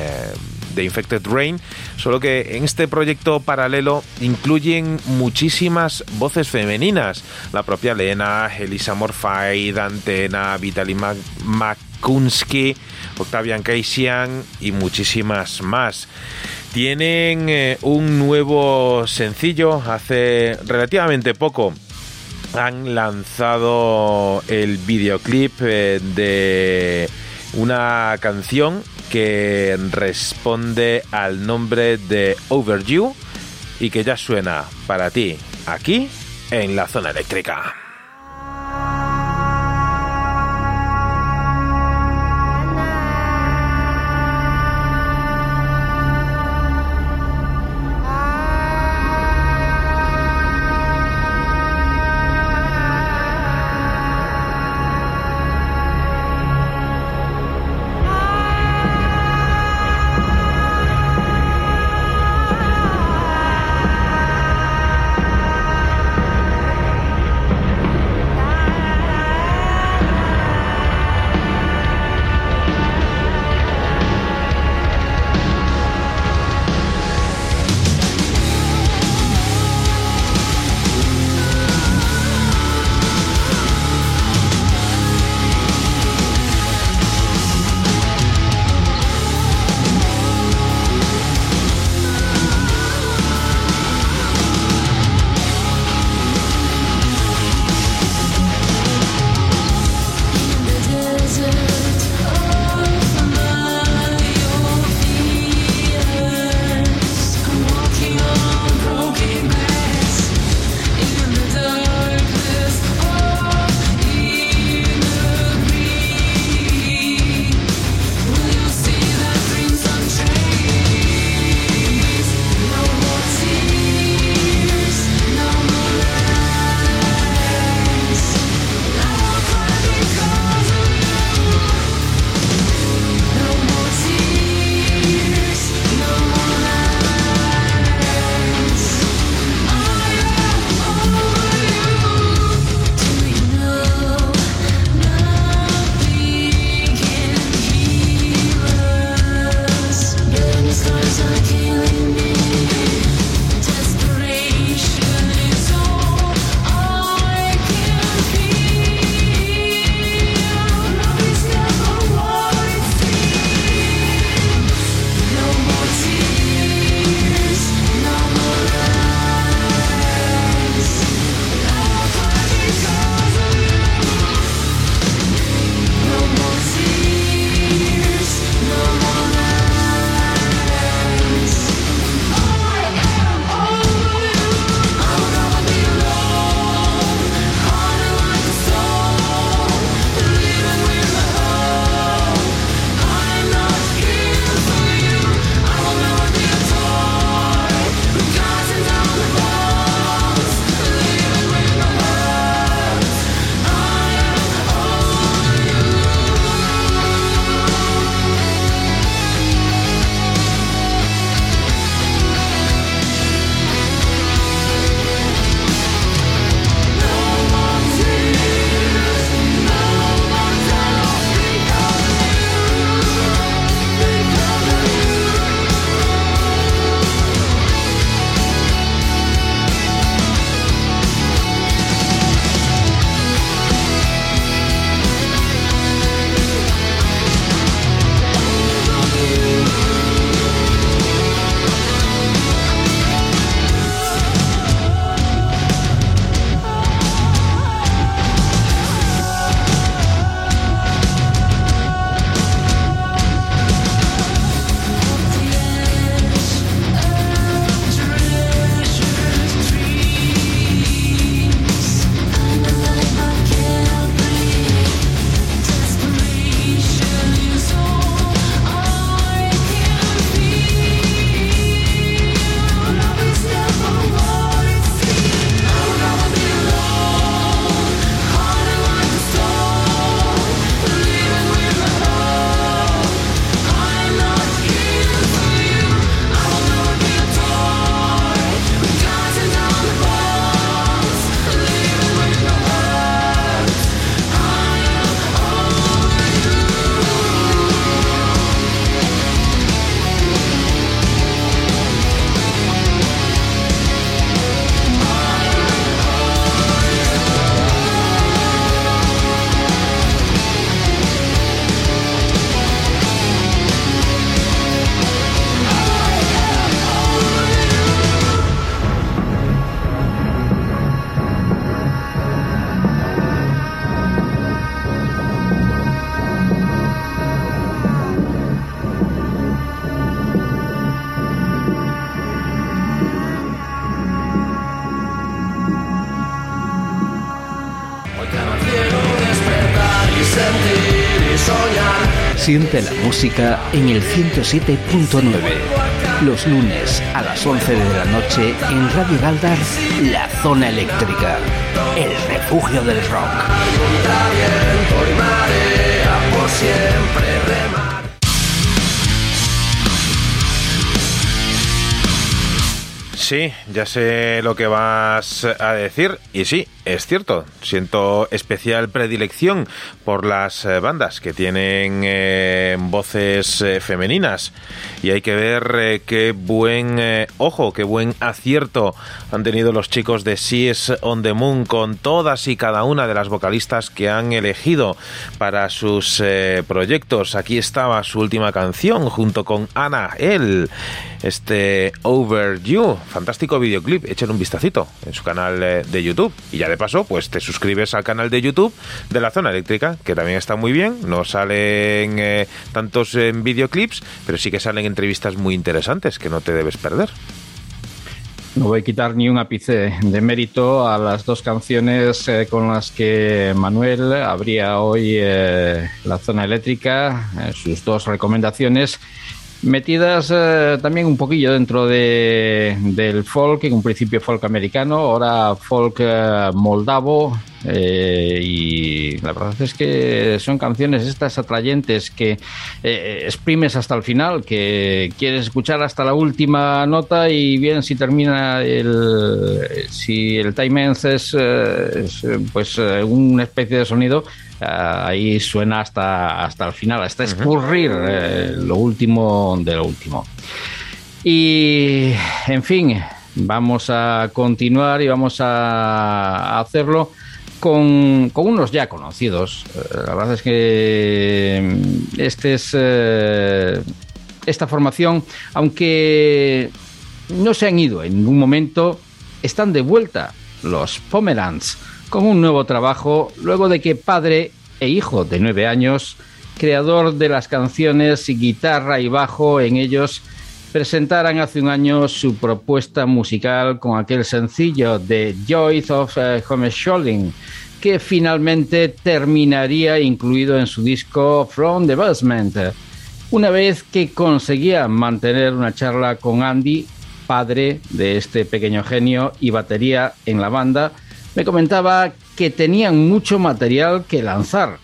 de Infected Rain, solo que en este proyecto paralelo incluyen muchísimas voces femeninas. La propia Lena, Elisa Morfai, Dantena, Vitaly Mac- Makunsky, Octavian Keisian y muchísimas más. Tienen eh, un nuevo sencillo hace relativamente poco han lanzado el videoclip eh, de una canción que responde al nombre de Overdue y que ya suena para ti aquí en la zona eléctrica. Siente la música en el 107.9. Los lunes a las 11 de la noche en Radio Galdar, La Zona Eléctrica. El refugio del rock. Sí, ya sé lo que vas a decir y sí, es cierto, siento especial predilección por las eh, bandas que tienen eh, voces eh, femeninas y hay que ver qué buen ojo, qué buen acierto han tenido los chicos de Seas on the Moon con todas y cada una de las vocalistas que han elegido para sus proyectos. Aquí estaba su última canción junto con Ana El, este Over You, fantástico videoclip, echen un vistacito en su canal de YouTube y ya de paso pues te suscribes al canal de YouTube de la zona eléctrica que también está muy bien, no salen eh, tantos en videoclips pero sí que salen entrevistas muy interesantes que no te debes perder. No voy a quitar ni un ápice de mérito a las dos canciones eh, con las que Manuel abría hoy eh, la zona eléctrica, eh, sus dos recomendaciones metidas eh, también un poquillo dentro de, del folk, en un principio folk americano, ahora folk eh, moldavo, eh, y la verdad es que son canciones estas atrayentes que eh, exprimes hasta el final, que quieres escuchar hasta la última nota y bien si termina el si el time ends es, eh, es, pues eh, una especie de sonido ahí suena hasta hasta el final, hasta escurrir eh, lo último de lo último. Y en fin, vamos a continuar y vamos a hacerlo con, con unos ya conocidos. Eh, La verdad es que mm, este es eh, esta formación, aunque no se han ido en ningún momento, están de vuelta los Pomerans con un nuevo trabajo luego de que padre e hijo de nueve años, creador de las canciones y guitarra y bajo en ellos, presentaran hace un año su propuesta musical con aquel sencillo de Joy of uh, Homeschooling, que finalmente terminaría incluido en su disco From the Basement. Una vez que conseguía mantener una charla con Andy, padre de este pequeño genio y batería en la banda, me comentaba que tenían mucho material que lanzar.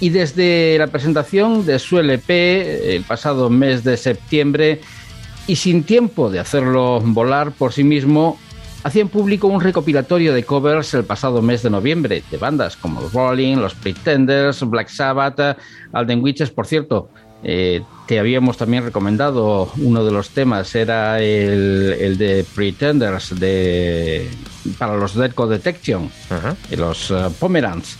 Y desde la presentación de su LP el pasado mes de septiembre, y sin tiempo de hacerlo volar por sí mismo, hacían público un recopilatorio de covers el pasado mes de noviembre de bandas como los Rolling, los Pretenders, Black Sabbath, Alden Witches, por cierto. eh, te habíamos también recomendado uno de los temas, era el, el de Pretenders de, para los Deadco Detection, Ajá. de los eh, Pomerans.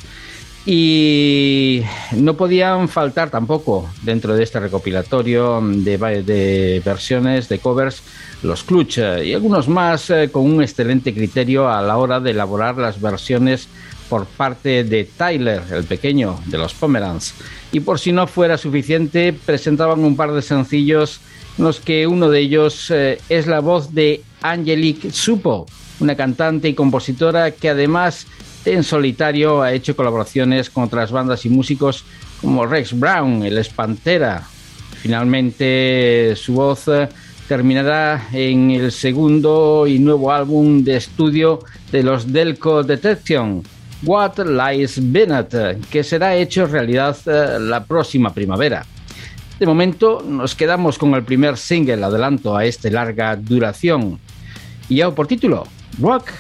Y no podían faltar tampoco dentro de este recopilatorio de, de versiones, de covers, los Clutch eh, y algunos más eh, con un excelente criterio a la hora de elaborar las versiones por parte de Tyler, el pequeño de los Pomerans. Y por si no fuera suficiente, presentaban un par de sencillos en los que uno de ellos eh, es la voz de Angelique Supo, una cantante y compositora que además en solitario ha hecho colaboraciones con otras bandas y músicos como Rex Brown, el Espantera. Finalmente su voz eh, terminará en el segundo y nuevo álbum de estudio de los Delco Detection, What Lies Bennett, que será hecho realidad eh, la próxima primavera. De momento nos quedamos con el primer single adelanto a este larga duración. Y ya por título, Rock,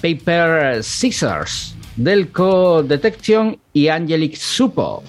Paper, Scissors, Delco Detection y Angelic Supo.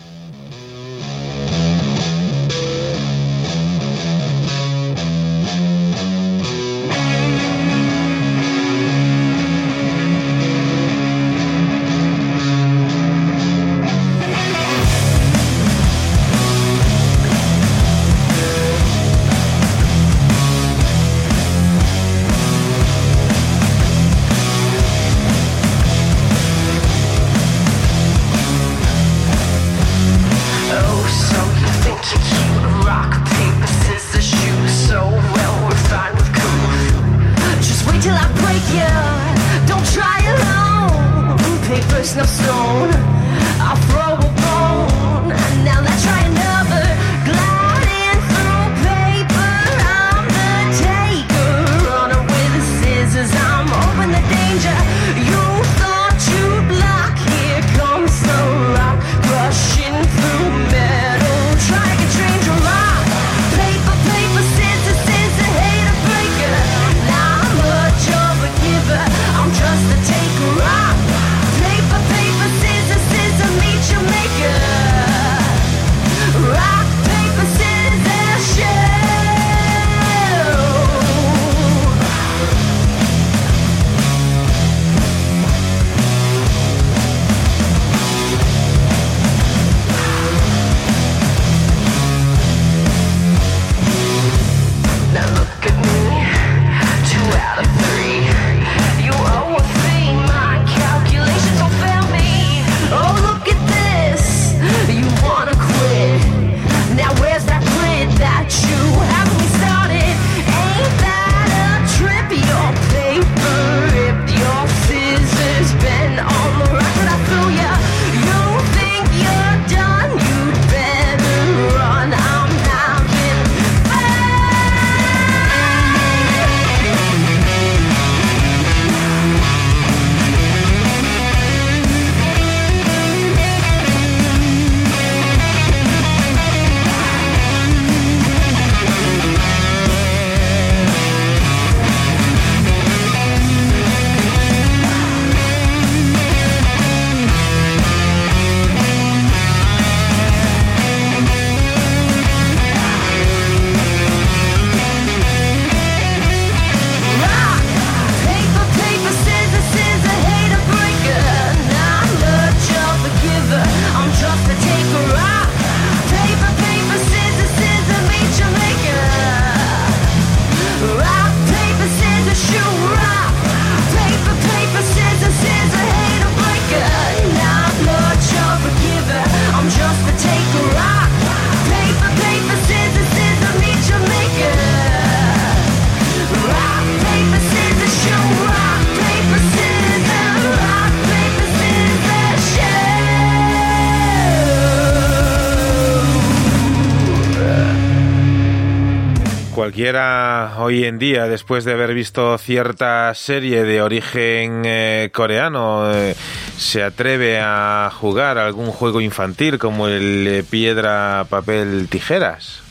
Cualquiera hoy en día, después de haber visto cierta serie de origen eh, coreano, eh, se atreve a jugar algún juego infantil como el eh, piedra, papel, tijeras.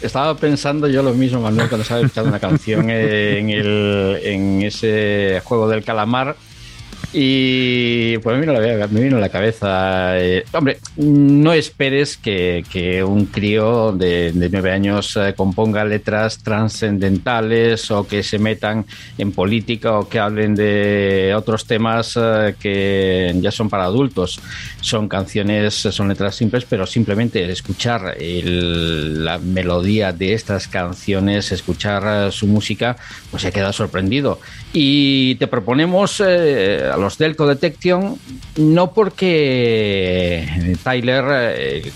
Estaba pensando yo lo mismo, Manuel, cuando estaba escuchando una canción en, el, en ese juego del calamar. Y pues me vino, me vino a la cabeza. eh, hombre, no esperes que, que un crío de, de nueve años eh, componga letras trascendentales o que se metan en política o que hablen de otros temas eh, que ya son para adultos. Son canciones, son letras simples, pero simplemente escuchar el- la melodía de estas canciones, escuchar su música, pues se queda sorprendido. Y te proponemos los Delco Detection, no porque Tyler, eh,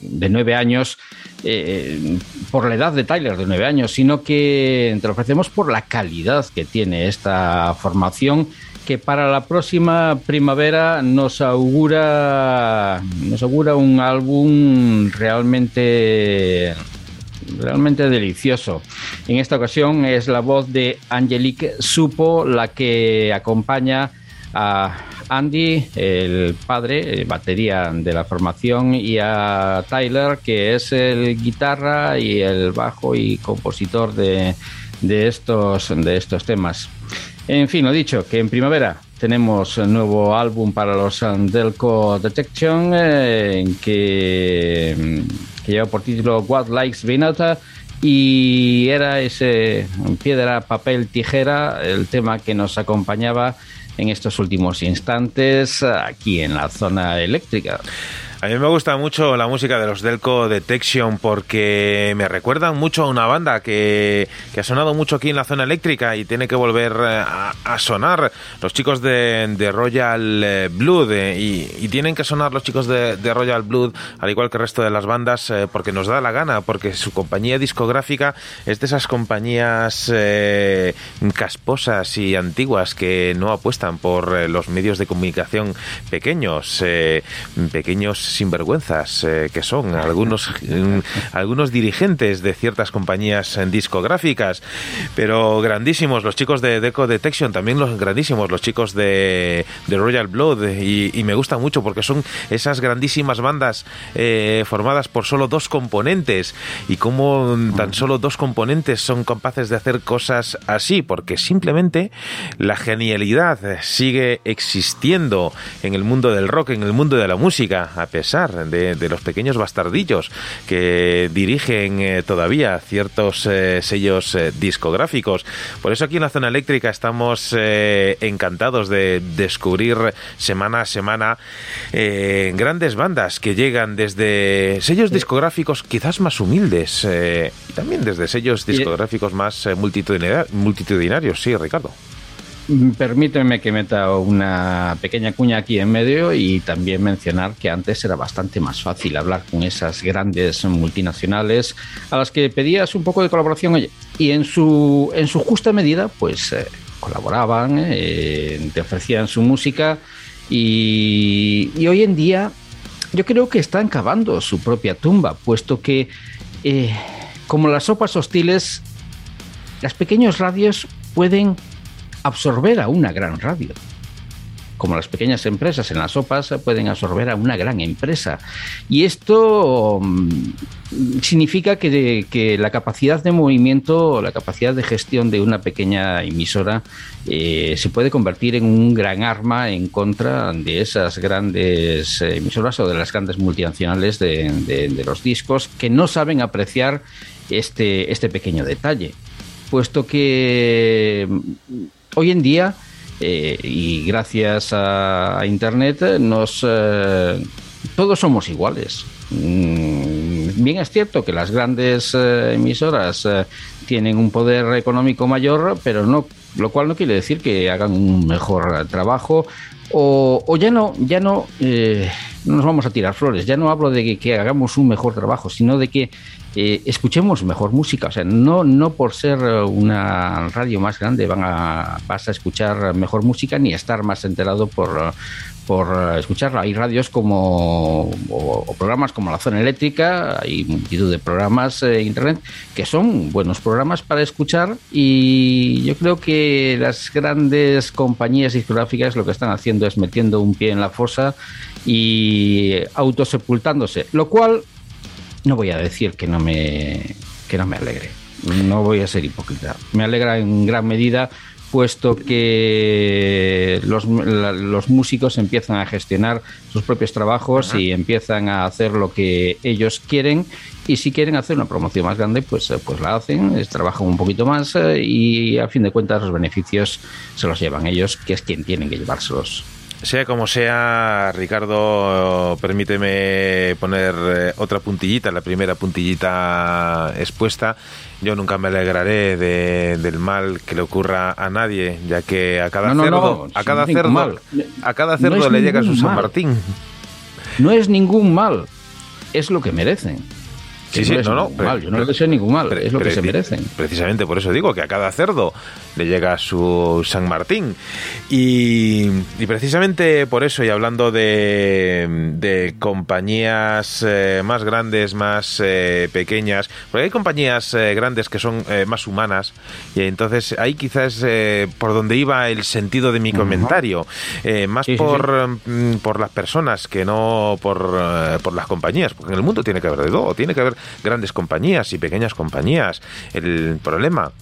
de nueve años, eh, por la edad de Tyler, de nueve años, sino que te lo ofrecemos por la calidad que tiene esta formación que para la próxima primavera nos augura nos augura un álbum realmente realmente delicioso. En esta ocasión es la voz de Angelique Supo la que acompaña a Andy, el padre, eh, batería de la formación, y a Tyler, que es el guitarra y el bajo y compositor de, de estos, de estos temas. En fin, lo dicho, que en primavera tenemos un nuevo álbum para los Delco Detection eh, que, mm, que lleva por título What Likes Vinata y era ese piedra, papel, tijera, el tema que nos acompañaba en estos últimos instantes aquí en la zona eléctrica. A mí me gusta mucho la música de los Delco Detection porque me recuerdan mucho a una banda que, que ha sonado mucho aquí en la zona eléctrica y tiene que volver eh, a, a sonar. Los chicos de, de Royal eh, Blood eh, y, y tienen que sonar los chicos de, de Royal Blood al igual que el resto de las bandas eh, porque nos da la gana, porque su compañía discográfica es de esas compañías eh, casposas y antiguas que no apuestan por eh, los medios de comunicación pequeños, pequeños sinvergüenzas eh, que son algunos, mm, algunos dirigentes de ciertas compañías eh, discográficas, pero grandísimos los chicos de Deco Detection, también los grandísimos los chicos de, Royal Blood y, me gusta mucho porque son esas grandísimas bandas eh, formadas por solo dos componentes. Y como tan solo dos componentes son capaces de hacer cosas así, porque simplemente la genialidad sigue existiendo en el mundo del rock, en el mundo de la música, a pesar de, de los pequeños bastardillos que dirigen eh, todavía ciertos eh, sellos eh, discográficos. Por eso aquí en la zona eléctrica estamos encantados de descubrir semana a semana grandes bandas que llegan desde sellos discográficos quizás más humildes y también desde sellos discográficos más multitudinarios. Sí, Ricardo. Mm, Permíteme que meta una pequeña cuña aquí en medio y también mencionar que antes era bastante más fácil hablar con esas grandes multinacionales a las que pedías un poco de colaboración. Y en su, en su justa medida pues eh, colaboraban, eh, te ofrecían su música y, y hoy en día yo creo que están cavando su propia tumba, puesto que eh, como las sopas hostiles, las pequeñas radios pueden absorber a una gran radio. Como las pequeñas empresas en las sopas pueden absorber a una gran empresa. Y esto mm, significa que, que la capacidad de movimiento, la capacidad de gestión de una pequeña emisora eh, se puede convertir en un gran arma en contra de esas grandes eh, emisoras o de las grandes multinacionales de, de- los discos que no saben apreciar este, este pequeño detalle puesto que hoy en día eh, y gracias a, internet eh, nos eh, todos somos iguales. Mm, bien es cierto que las grandes emisoras tienen un poder económico mayor pero no lo cual no quiere decir que hagan un mejor trabajo o, ya no ya no no nos vamos a tirar flores. Ya no hablo de que hagamos un mejor trabajo sino de que eh, escuchemos mejor música. O sea, no, no por ser una radio más grande van a, vas a escuchar mejor música ni estar más enterado por, por escucharla. Hay radios como o, programas como La Zona Eléctrica, hay multitud de programas en Internet que son buenos programas para escuchar y yo creo que las grandes compañías discográficas lo que están haciendo es metiendo un pie en la fosa y autosepultándose, lo cual no voy a decir que no me que no me alegre. No voy a ser hipócrita. Me alegra en gran medida puesto que los, la- los músicos empiezan a gestionar sus propios trabajos y empiezan a hacer lo que ellos quieren y si quieren hacer una promoción más grande pues, eh, pues la hacen, es- trabajan un poquito más eh, y a fin de cuentas los beneficios se los llevan ellos, que es quien tienen que llevárselos. Sea como sea, Ricardo, permíteme poner eh, otra puntillita, la primera puntillita expuesta. Yo nunca me alegraré de- del mal que le ocurra a nadie, ya que a cada No, no, cerdo, no, a cada cerdo, mal. a cada No cerdo le llega su San mal. Martín. No es ningún mal, es lo que merecen. Sí, sí, es no, no, mal, yo no les deseo ningún mal, es lo que se merecen. Precisamente por eso digo que a cada cerdo le llega su San Martín. Y, y precisamente por eso, y hablando de, de compañías eh, más grandes, más eh, pequeñas, porque hay compañías eh, grandes que son eh, más humanas, y entonces ahí quizás eh, por donde iba el sentido de mi comentario, eh, más Sí, sí, por, mm, por las personas que no por, por las compañías, porque en el mundo tiene que haber de todo, tiene que haber grandes compañías y pequeñas compañías. El problema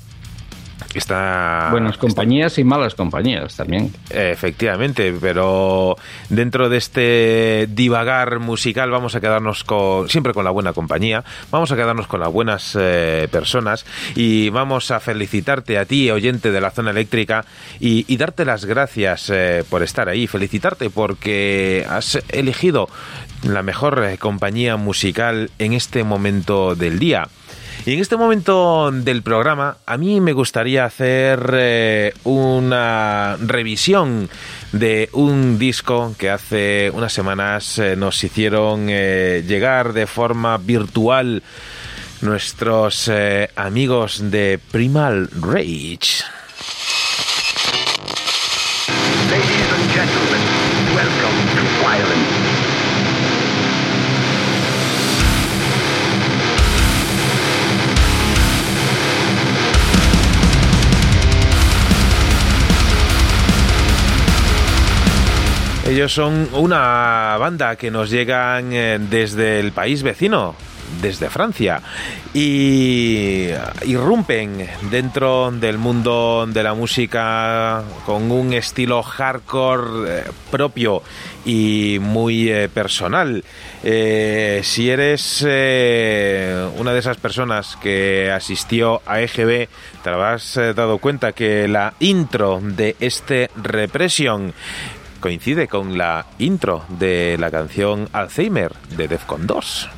está... Buenas compañías y malas compañías también. Efectivamente, pero dentro de este divagar musical vamos a quedarnos con, siempre con la buena compañía, vamos a quedarnos con las buenas eh, personas y vamos a felicitarte a ti, oyente de la zona eléctrica, y, y darte las gracias eh, por estar ahí, felicitarte porque has elegido la mejor eh, compañía musical en este momento del día. Y en este momento del programa, a mí me gustaría hacer eh, una revisión de un disco que hace unas semanas eh, nos hicieron eh, llegar de forma virtual nuestros amigos de Primal Rage. Ellos son una banda que nos llegan eh, desde el país vecino, desde Francia, y irrumpen dentro del mundo de la música con un estilo hardcore eh, propio y muy eh, personal. Si eres una de esas personas que asistió a EGB, te habrás dado cuenta que la intro de este Repression coincide con la intro de la canción Alzheimer de Defcon 2.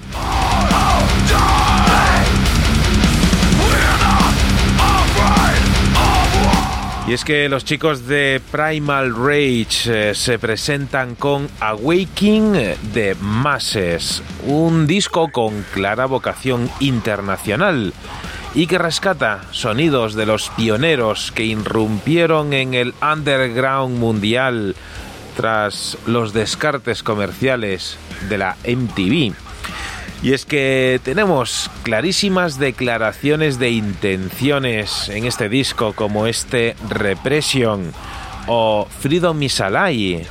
Y es que los chicos de Primal Rage eh, se presentan con Awakening de Masses, un disco con clara vocación internacional y que rescata sonidos de los pioneros que irrumpieron en el underground mundial tras los descartes comerciales de la MTV. Y es que tenemos clarísimas declaraciones de intenciones en este disco, como este Repression o Freedom is a Lie,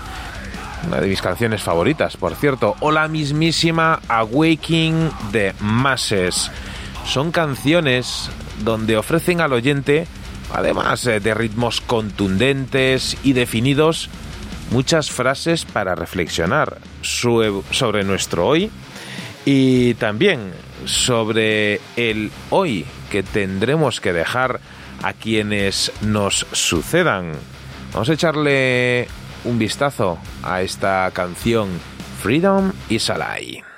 una de mis canciones favoritas, por cierto, o la mismísima Awakening de Masses. Son canciones donde ofrecen al oyente, además eh, de ritmos contundentes y definidos, muchas frases para reflexionar sobre nuestro hoy y también sobre el hoy que tendremos que dejar a quienes nos sucedan. Vamos a echarle un vistazo a esta canción Freedom is a.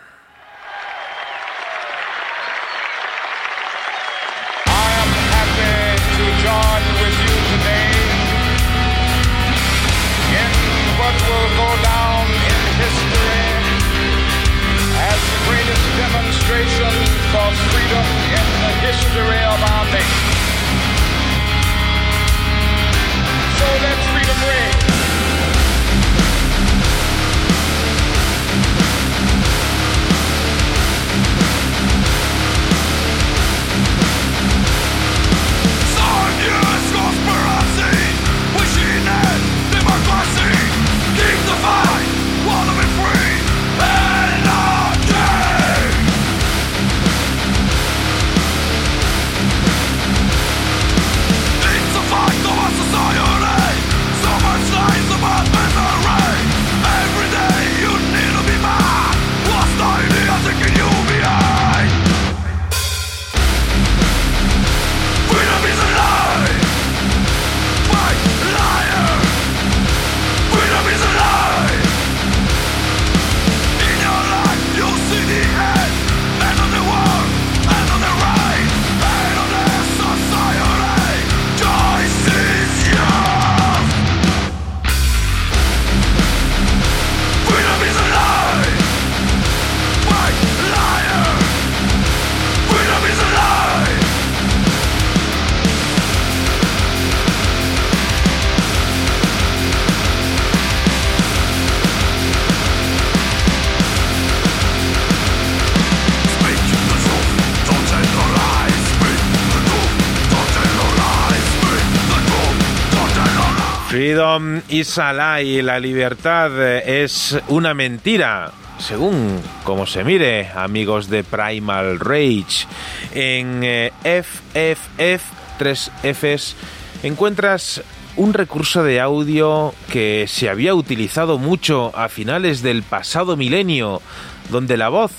Is a lie, la libertad eh, es una mentira. Según como se mire, amigos de Primal Rage, en eh, FFF, 3 Fs, encuentras un recurso de audio que se había utilizado mucho a finales del pasado milenio, donde la voz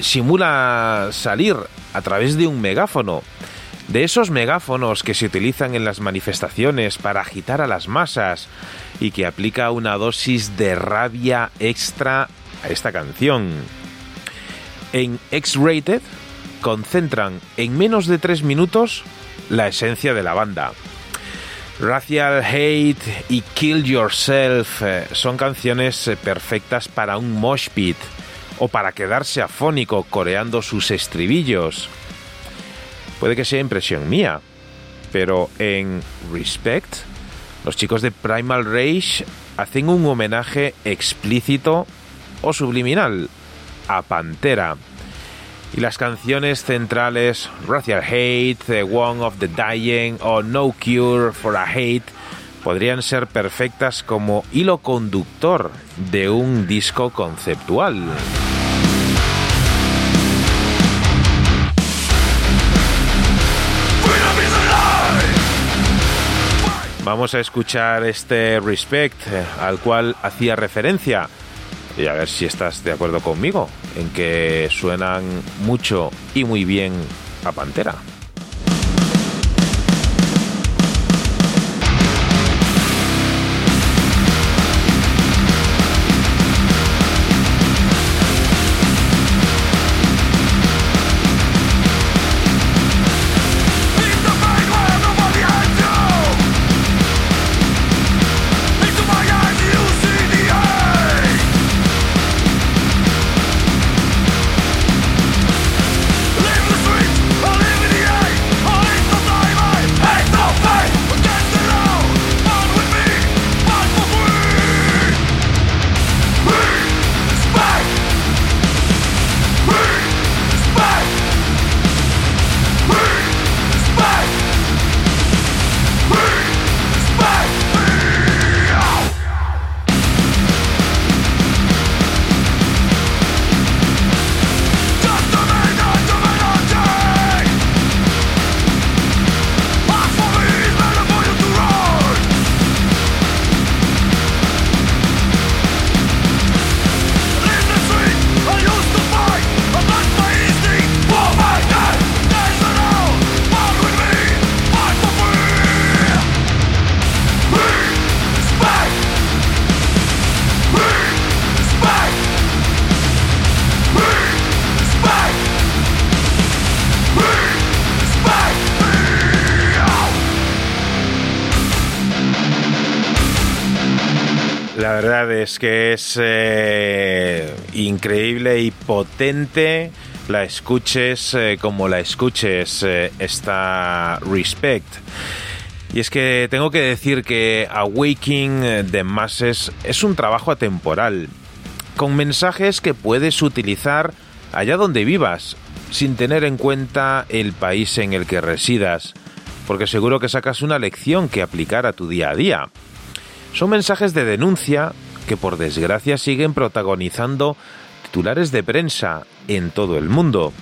simula salir a través de un megáfono. De esos megáfonos que se utilizan en las manifestaciones para agitar a las masas y que aplica una dosis de rabia extra a esta canción. En X-Rated concentran en menos de tres minutos la esencia de la banda. Racial Hate y Kill Yourself eh, son canciones eh, perfectas para un mosh pit o para quedarse afónico coreando sus estribillos. Puede que sea impresión mía, pero en Respect, los chicos de Primal Rage hacen un homenaje explícito o subliminal a Pantera. Y las canciones centrales Racial Hate, The One of the Dying o No Cure for a Hate podrían ser perfectas como hilo conductor de un disco conceptual. Vamos a escuchar este Respect eh, al cual hacía referencia y a ver si estás de acuerdo conmigo en que suenan mucho y muy bien a Pantera. Que es eh, increíble y potente la escuches eh, como la escuches eh, esta Respect. Y es que tengo que decir que Awakening the Masses es un trabajo atemporal, con mensajes que puedes utilizar allá donde vivas, sin tener en cuenta el país en el que residas, porque seguro que sacas una lección que aplicar a tu día a día. Son mensajes de denuncia que por desgracia siguen protagonizando titulares de prensa en todo el mundo,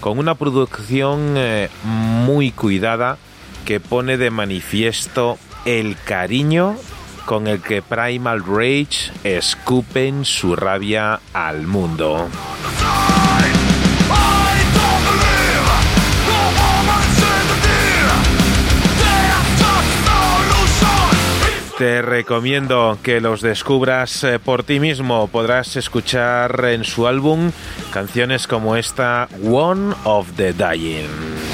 con una producción eh, muy cuidada que pone de manifiesto el cariño con el que Primal Rage escupen su rabia al mundo. Te recomiendo que los descubras eh, por ti mismo. Podrás escuchar en su álbum canciones como esta One of the Dying.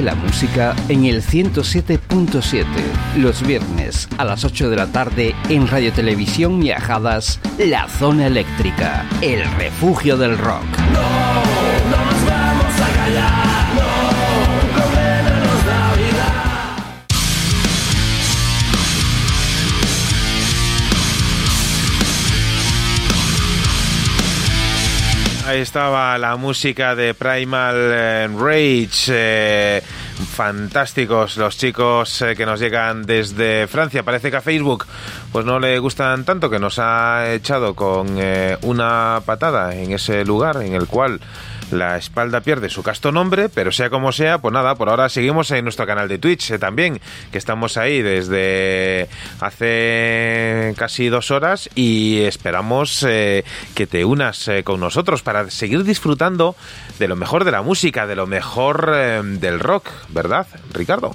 La música en el 107.7, los viernes a las 8 de la tarde en Radio Televisión Viajadas, La Zona Eléctrica, el refugio del rock. Ahí estaba la música de Primal eh, Rage. eh, fantásticos los chicos eh, que nos llegan desde Francia. Parece que a Facebook pues no le gustan tanto que nos ha echado con una patada en ese lugar en el cual la espalda pierde su casto nombre, pero sea como sea, pues nada, por ahora seguimos en nuestro canal de Twitch eh, también, que estamos ahí desde hace casi dos horas y esperamos eh, que te unas eh, con nosotros para seguir disfrutando de lo mejor de la música, de lo mejor del rock, ¿verdad, Ricardo?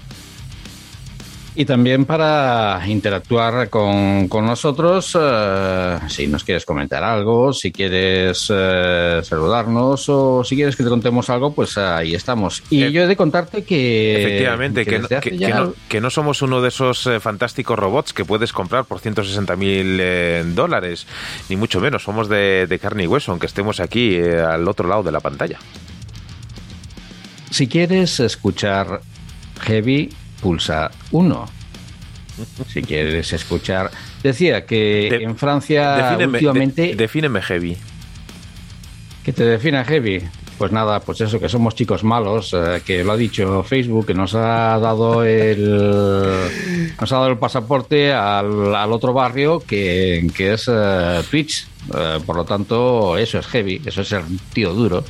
Y también para interactuar con, con nosotros, eh, si nos quieres comentar algo, si quieres eh, saludarnos o si quieres que te contemos algo, pues ahí estamos. Y Eh, yo he de contarte que... Efectivamente, que, no, que- ya- no, que no somos uno de esos fantásticos robots que puedes comprar por 160 mil dólares, ni mucho menos. Somos de, de carne y hueso, aunque estemos aquí al otro lado de la pantalla. Si quieres escuchar heavy, pulsa 1. Si quieres escuchar... Decía que De- en Francia Defíneme, últimamente... de- defíneme heavy. Que te defina heavy. Pues nada, pues eso, que somos chicos malos, eh, que lo ha dicho Facebook, que nos ha dado el nos ha dado el pasaporte al, al otro barrio que, que es eh, Twitch. Eh, por lo tanto, eso es heavy, eso es el tío duro.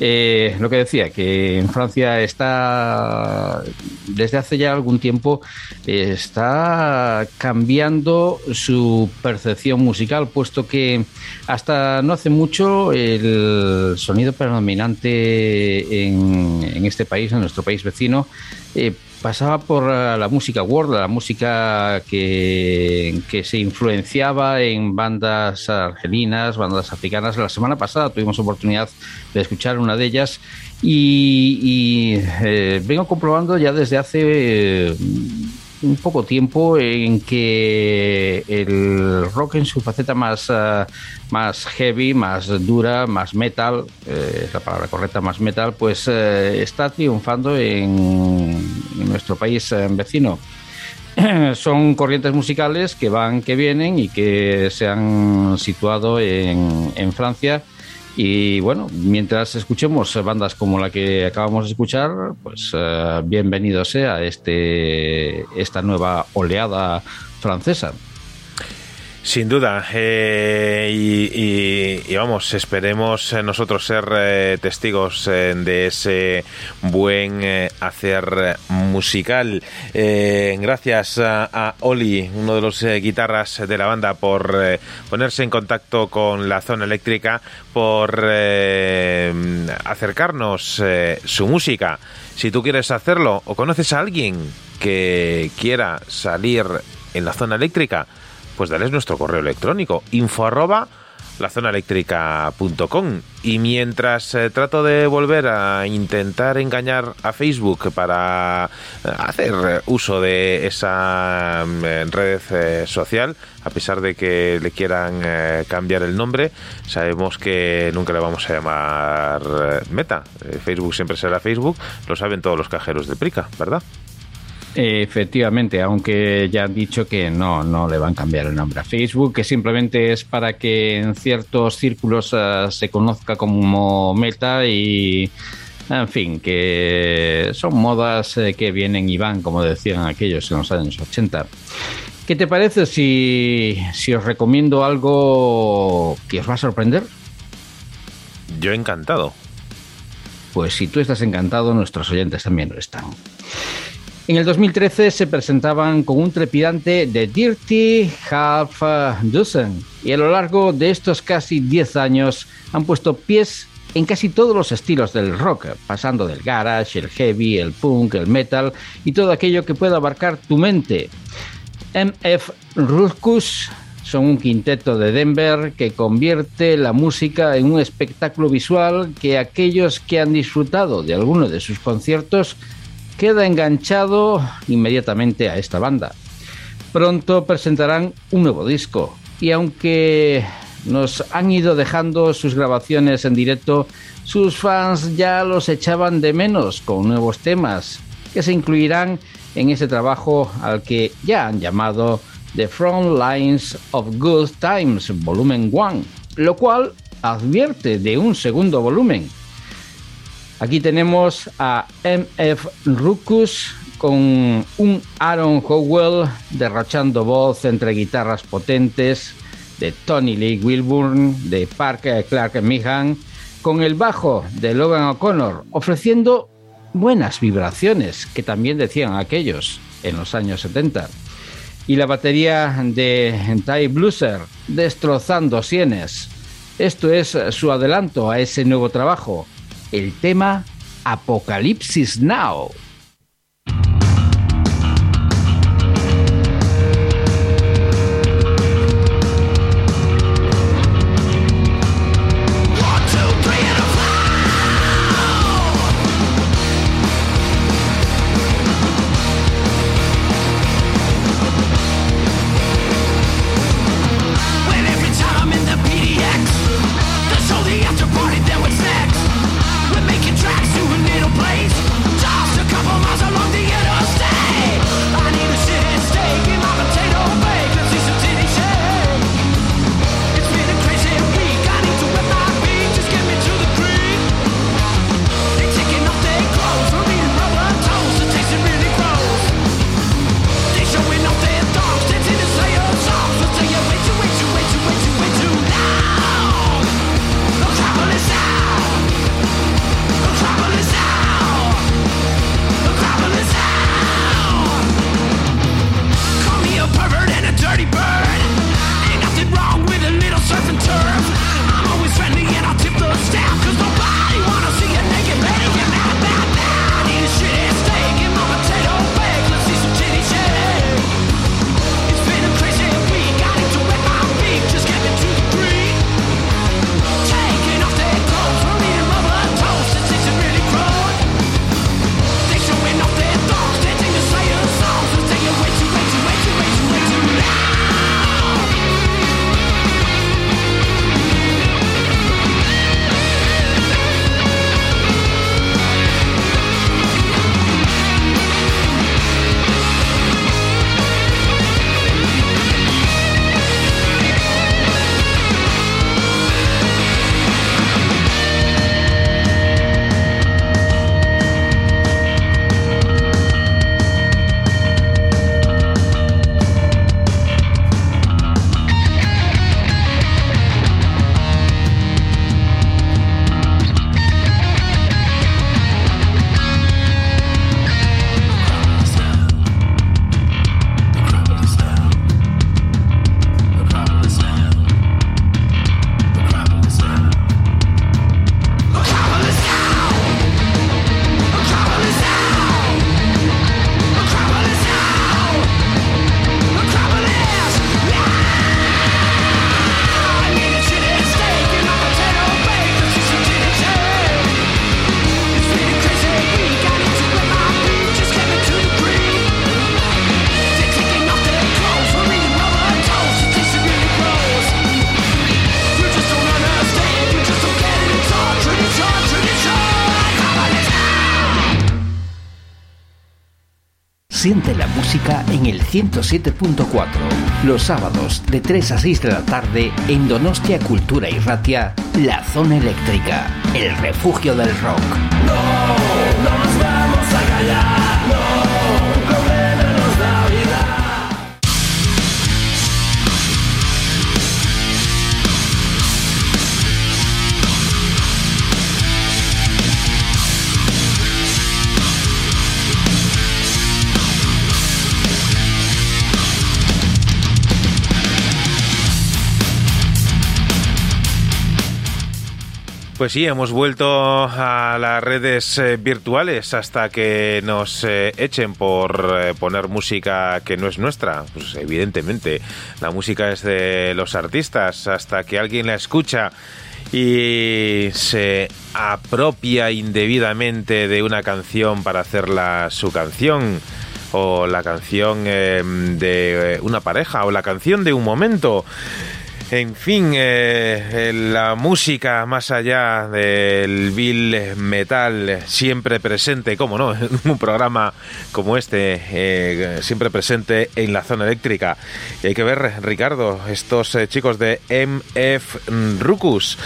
Eh, lo que decía, que en Francia está, desde hace ya algún tiempo, está cambiando su percepción musical, puesto que hasta no hace mucho el sonido predominante en, en este país, en nuestro país vecino, eh, pasaba por eh, la música world, la música que, que se influenciaba en bandas argelinas, bandas africanas. La semana pasada tuvimos oportunidad de escuchar una de ellas y, eh, vengo comprobando ya desde hace eh, un poco tiempo en que el rock en su faceta más, eh, más heavy, más dura, más metal, eh, es la palabra correcta, más metal, pues eh, está triunfando en, nuestro país vecino. Son corrientes musicales que van, que vienen y que se han situado en, en Francia. Y bueno, mientras escuchemos bandas como la que acabamos de escuchar, pues eh, bienvenido sea este, esta nueva oleada francesa. Sin duda, eh, y, vamos, esperemos eh, nosotros ser eh, testigos de ese buen hacer musical. Gracias a, a Oli, uno de los guitarras de la banda, por ponerse en contacto con la zona eléctrica, por acercarnos su música. Si tú quieres hacerlo o conoces a alguien que quiera salir en la zona eléctrica, pues dales nuestro correo electrónico info arroba lazonaeléctrica.com y mientras eh, trato de volver a intentar engañar a Facebook para eh, hacer uso de esa mm, red eh, social, a pesar de que le quieran cambiar el nombre, sabemos que nunca le vamos a llamar Meta. Facebook siempre será Facebook, lo saben todos los cajeros de Prica, ¿verdad? Efectivamente, aunque ya han dicho que no, no le van a cambiar el nombre a Facebook, que simplemente es para que en ciertos círculos eh, se conozca como meta y, en fin, que son modas eh, que vienen y van, como decían aquellos en los años 80. ¿Qué te parece si, si os recomiendo algo que os va a sorprender? Yo encantado. Pues si tú estás encantado, nuestros oyentes también lo están. En el 2013 se presentaban con un trepidante The Dirty Half Dozen y a lo largo de estos casi 10 años han puesto pies en casi todos los estilos del rock, pasando del garage, el heavy, el punk, el metal y todo aquello que pueda abarcar tu mente. MF Ruckus Son un quinteto de Denver que convierte la música en un espectáculo visual que aquellos que han disfrutado de alguno de sus conciertos queda enganchado inmediatamente a esta banda. Pronto presentarán un nuevo disco y aunque nos han ido dejando sus grabaciones en directo, sus fans ya los echaban de menos con nuevos temas que se incluirán en ese trabajo al que ya han llamado The Front Lines of Good Times Volumen 1, lo cual advierte de un segundo volumen. Aquí tenemos a MF Ruckus con un Aaron Howell derrochando voz entre guitarras potentes, de Tony Lee Wilburn, de Parker Clark Meehan, con el bajo de Logan O'Connor, ofreciendo buenas vibraciones, que también decían aquellos en los años 70. Y la batería de Ty Blueser, destrozando sienes. Esto es su adelanto a ese nuevo trabajo, el tema Apocalipsis Now. En el 107.4. Los sábados de 3 a 6 de la tarde en Donostia Cultura y Ratia, La Zona Eléctrica, el refugio del rock. Pues sí, hemos vuelto a las redes eh, virtuales hasta que nos eh, echen por eh, poner música que no es nuestra. Pues evidentemente, la música es de los artistas hasta que alguien la escucha y se apropia indebidamente de una canción para hacerla su canción o la canción eh, de una pareja o la canción de un momento. En fin, eh, eh, la música más allá del bill metal siempre presente, como no, en un programa como este, eh, siempre presente en la zona eléctrica. Y hay que ver, Ricardo, estos chicos de MF Rucus,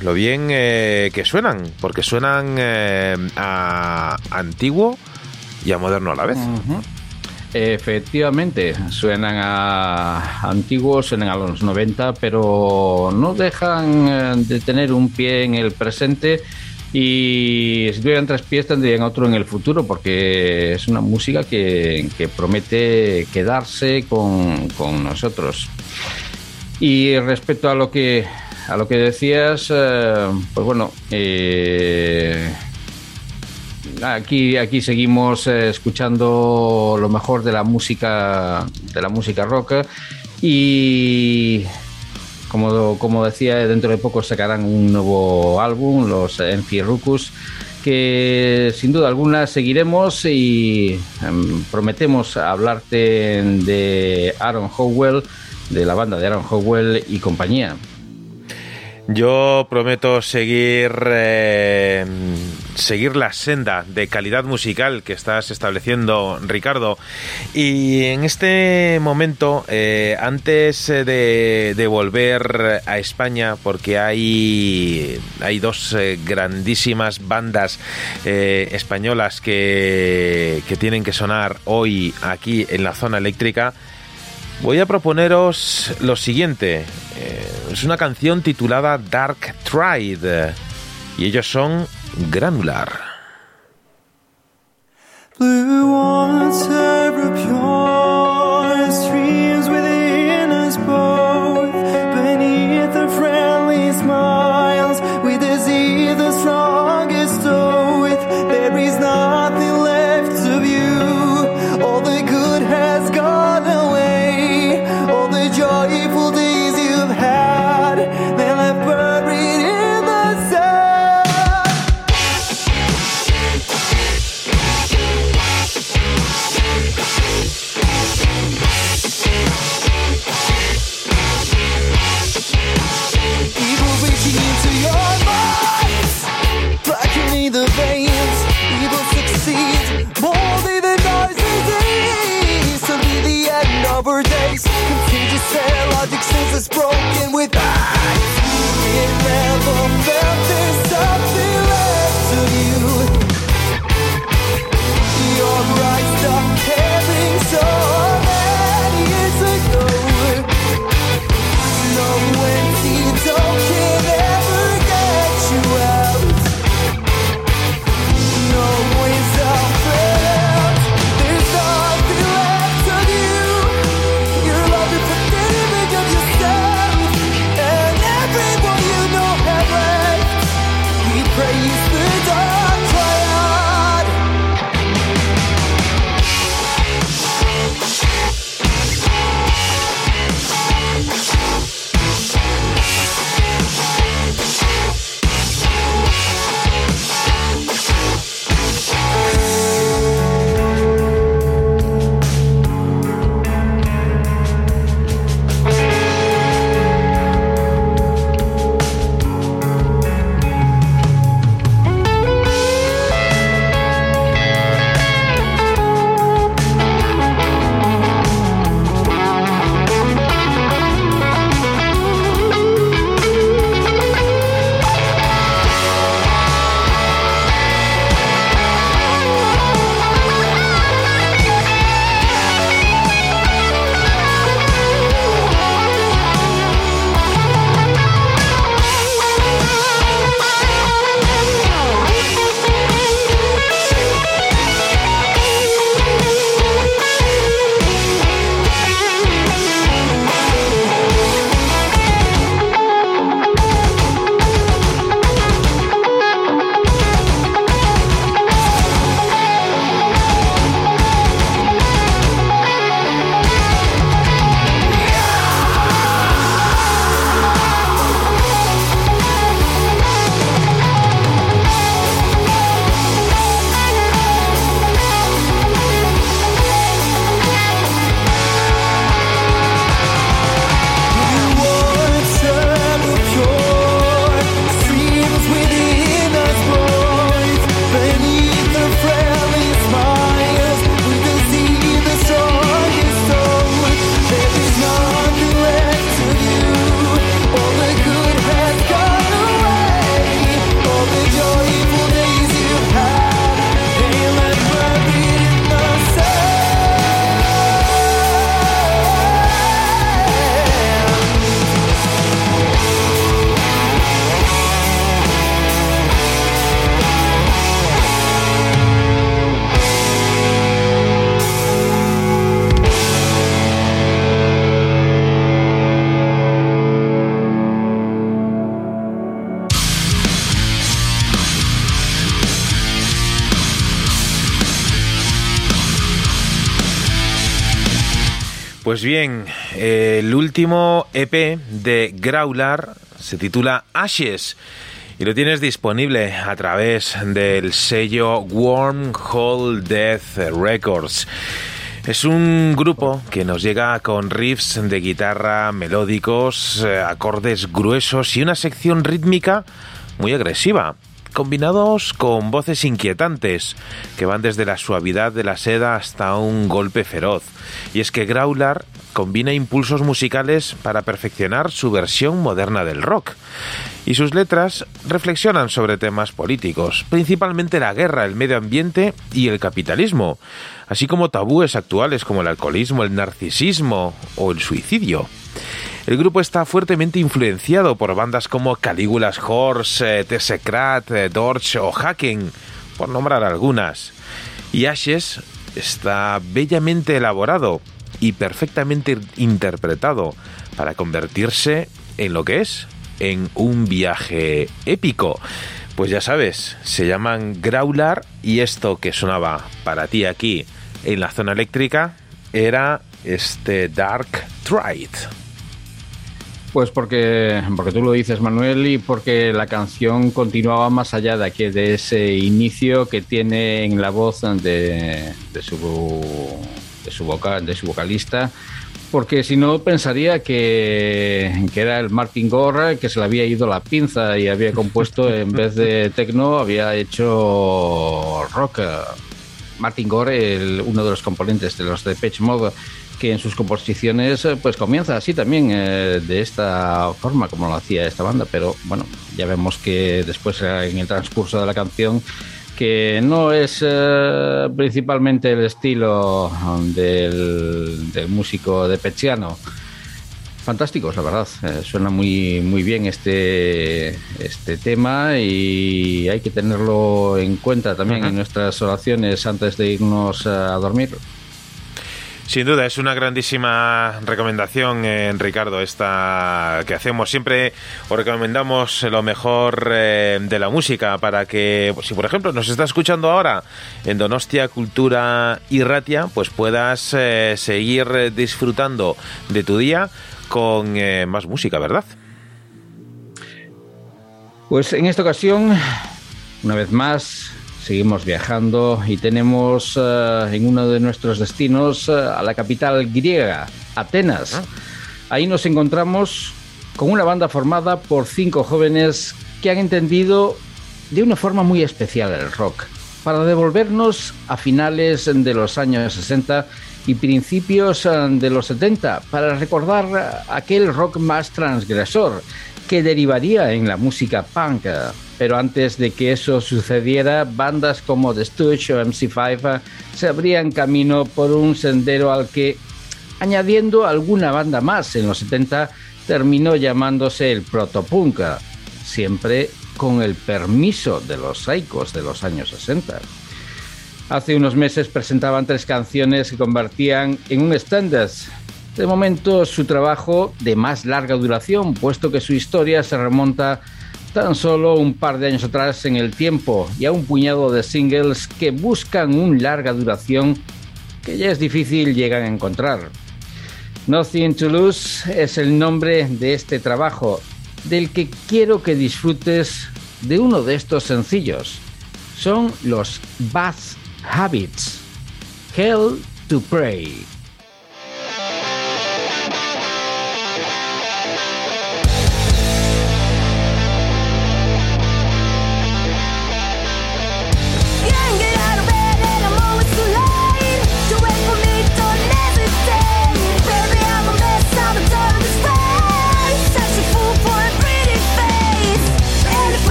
lo bien que suenan, porque suenan a antiguo y a moderno a la vez. Efectivamente, suenan a antiguos, suenan a los 90, pero no dejan eh, de tener un pie en el presente y si tuvieran tres pies tendrían otro en el futuro porque es una música que, que promete quedarse con, con nosotros. Y respecto a lo que a lo que decías, eh, pues bueno, eh, aquí aquí seguimos eh, escuchando lo mejor de la música de la música rock. Y como, como decía dentro de poco sacarán un nuevo álbum los Enfierrucus que sin duda alguna seguiremos y em, prometemos hablarte de Aaron Howell de la banda de Aaron Howell y compañía Yo prometo seguir eh, seguir la senda de calidad musical que estás estableciendo, Ricardo. Y en este momento, eh, antes eh, de, volver a España, porque hay, hay dos grandísimas bandas españolas que, que tienen que sonar hoy aquí en la zona eléctrica, Voy a proponeros lo siguiente. Eh, es una canción titulada Dark Tride. Y ellos son Granular. Último EP de Growlar se titula Ashes y lo tienes disponible a través del sello Wormhole Death Records. Es un grupo que nos llega con riffs de guitarra melódicos, eh, acordes gruesos y una sección rítmica muy agresiva, combinados con voces inquietantes que van desde la suavidad de la seda hasta un golpe feroz. Y es que Growlar combina impulsos musicales para perfeccionar su versión moderna del rock. Y sus letras reflexionan sobre temas políticos, principalmente la guerra, el medio ambiente y el capitalismo, así como tabúes actuales como el alcoholismo, el narcisismo o el suicidio. El grupo está fuertemente influenciado por bandas como Calígulas Horse, eh, Tessecrat, eh, Dorch o Haken, por nombrar algunas. Y Ashes está bellamente elaborado y perfectamente interpretado para convertirse en lo que es, en un viaje épico. Pues ya sabes, se llaman Growlar y esto que sonaba para ti aquí en la zona eléctrica era este Dark Trite. Pues porque, porque tú lo dices, Manuel, y porque la canción continuaba más allá de, aquí, de ese inicio que tiene en la voz de, de su, de, su vocal, de su vocalista, porque si no pensaría que, que, era el Martin Gore que se le había ido la pinza y había compuesto, en vez de techno, había hecho rock. Martin Gore, el, uno de los componentes de los de Pitch Mode, que en sus composiciones pues comienza así también eh, de esta forma como lo hacía esta banda pero bueno ya vemos que después en el transcurso de la canción que no es eh, principalmente el estilo del, del músico de Pechiano fantásticos, la verdad. Eh, suena muy, muy bien este, este tema y hay que tenerlo en cuenta también en nuestras oraciones antes de irnos a dormir. Sin duda, es una grandísima recomendación, eh, Ricardo, esta que hacemos. Siempre os recomendamos lo mejor eh, de la música para que, si por ejemplo nos está escuchando ahora en Donostia Cultura y Ratia, pues puedas eh, seguir disfrutando de tu día con más música, ¿verdad? Pues en esta ocasión, una vez más, seguimos viajando y tenemos uh, en uno de nuestros destinos uh, a la capital griega, Atenas. Ah. Ahí nos encontramos con una banda formada por cinco jóvenes que han entendido de una forma muy especial el rock, para devolvernos a finales de los años 60 y principios uh, de los 70, para recordar aquel rock más transgresor que derivaría en la música punk. Pero antes de que eso sucediera, bandas como The Stooges o MC5 se abrían camino por un sendero al que, añadiendo alguna banda más en los 70, terminó llamándose el protopunk, siempre con el permiso de los psychos de los años 60. Hace unos meses presentaban tres canciones que convertían en un standard de momento su trabajo de más larga duración, puesto que su historia se remonta tan solo un par de años atrás en el tiempo y a un puñado de singles que buscan una larga duración que ya es difícil llegar a encontrar. Nothing to Lose es el nombre de este trabajo, del que quiero que disfrutes de uno de estos sencillos. Son los Bad Habits. Hell to Pray.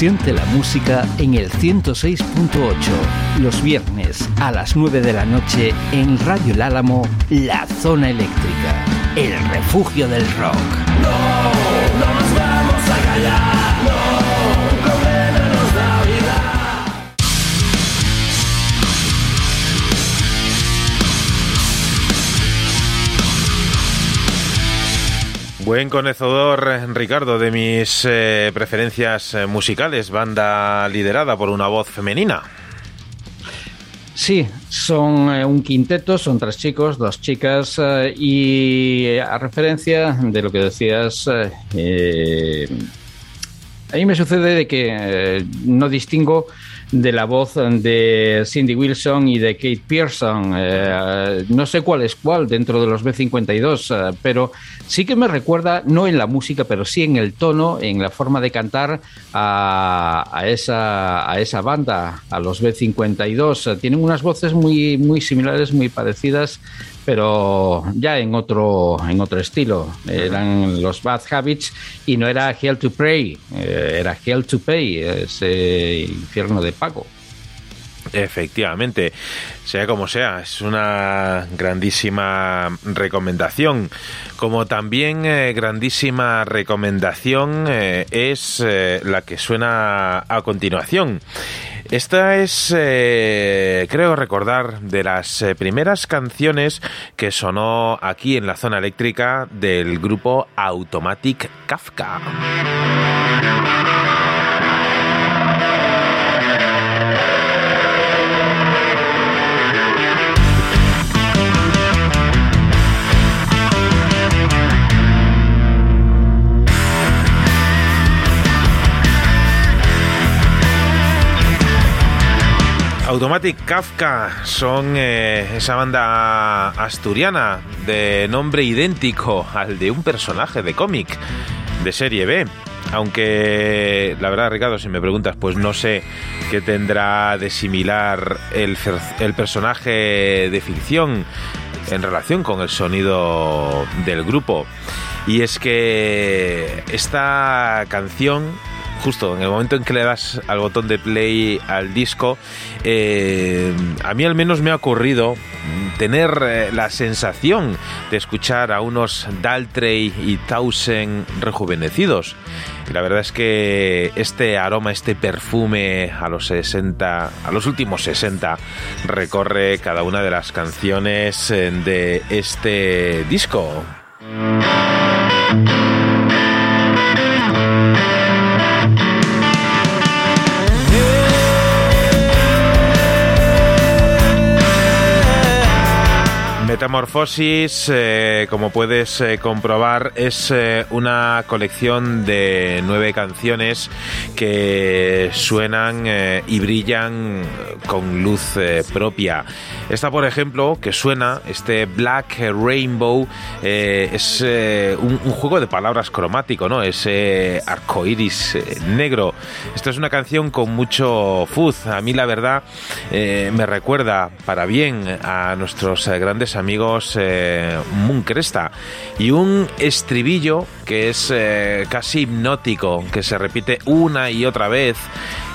Siente la música en el 106.8, los viernes a las 9 de la noche en Radio El Álamo, La Zona Eléctrica, el refugio del rock. Buen conocedor, Ricardo, de mis eh, preferencias eh, musicales, banda liderada por una voz femenina. Sí, son eh, un quinteto, son tres chicos, dos chicas, eh, y a referencia de lo que decías, a mí me sucede de que no distingo de la voz de Cindy Wilson y de Kate Pearson. Eh, no sé cuál es cuál dentro de los B52, eh, pero sí que me recuerda, no en la música, pero sí en el tono, en la forma de cantar a, a esa, a esa banda, a los B52. Eh, Tienen unas voces muy, muy similares, muy parecidas, pero ya en otro, en otro estilo. Eran los Bad Habits y no era Hell to Pray, eh, era Hell to Pay, ese infierno de pago. Efectivamente, sea como sea, es una grandísima recomendación. Como también eh, grandísima recomendación eh, es la que suena a continuación. Esta es, eh, creo recordar, de las eh, primeras canciones que sonó aquí en la zona eléctrica del grupo Automatic Kafka. Automatic Kafka son eh, esa banda asturiana de nombre idéntico al de un personaje de cómic de serie B. Aunque la verdad, Ricardo, si me preguntas, pues no sé qué tendrá de similar el, personaje de ficción en relación con el sonido del grupo. Y es que esta canción justo en el momento en que le das al botón de play al disco, eh, a mí al menos me ha ocurrido tener eh, la sensación de escuchar a unos Daltrey y Townsend rejuvenecidos. Y la verdad es que este aroma, este perfume a los 60, a los últimos 60, recorre cada una de las canciones eh, de este disco. Metamorfosis, eh, como puedes eh, comprobar, es eh, una colección de nueve canciones que suenan y brillan con luz propia. Esta, por ejemplo, que suena, este Black Rainbow, eh, es eh, un, juego de palabras cromático, ¿no? Ese arcoiris eh, negro. Esto es una canción con mucho fuzz. A mí, la verdad, me recuerda para bien a nuestros grandes amigos Moon y un estribillo que es casi hipnótico, que se repite una y otra vez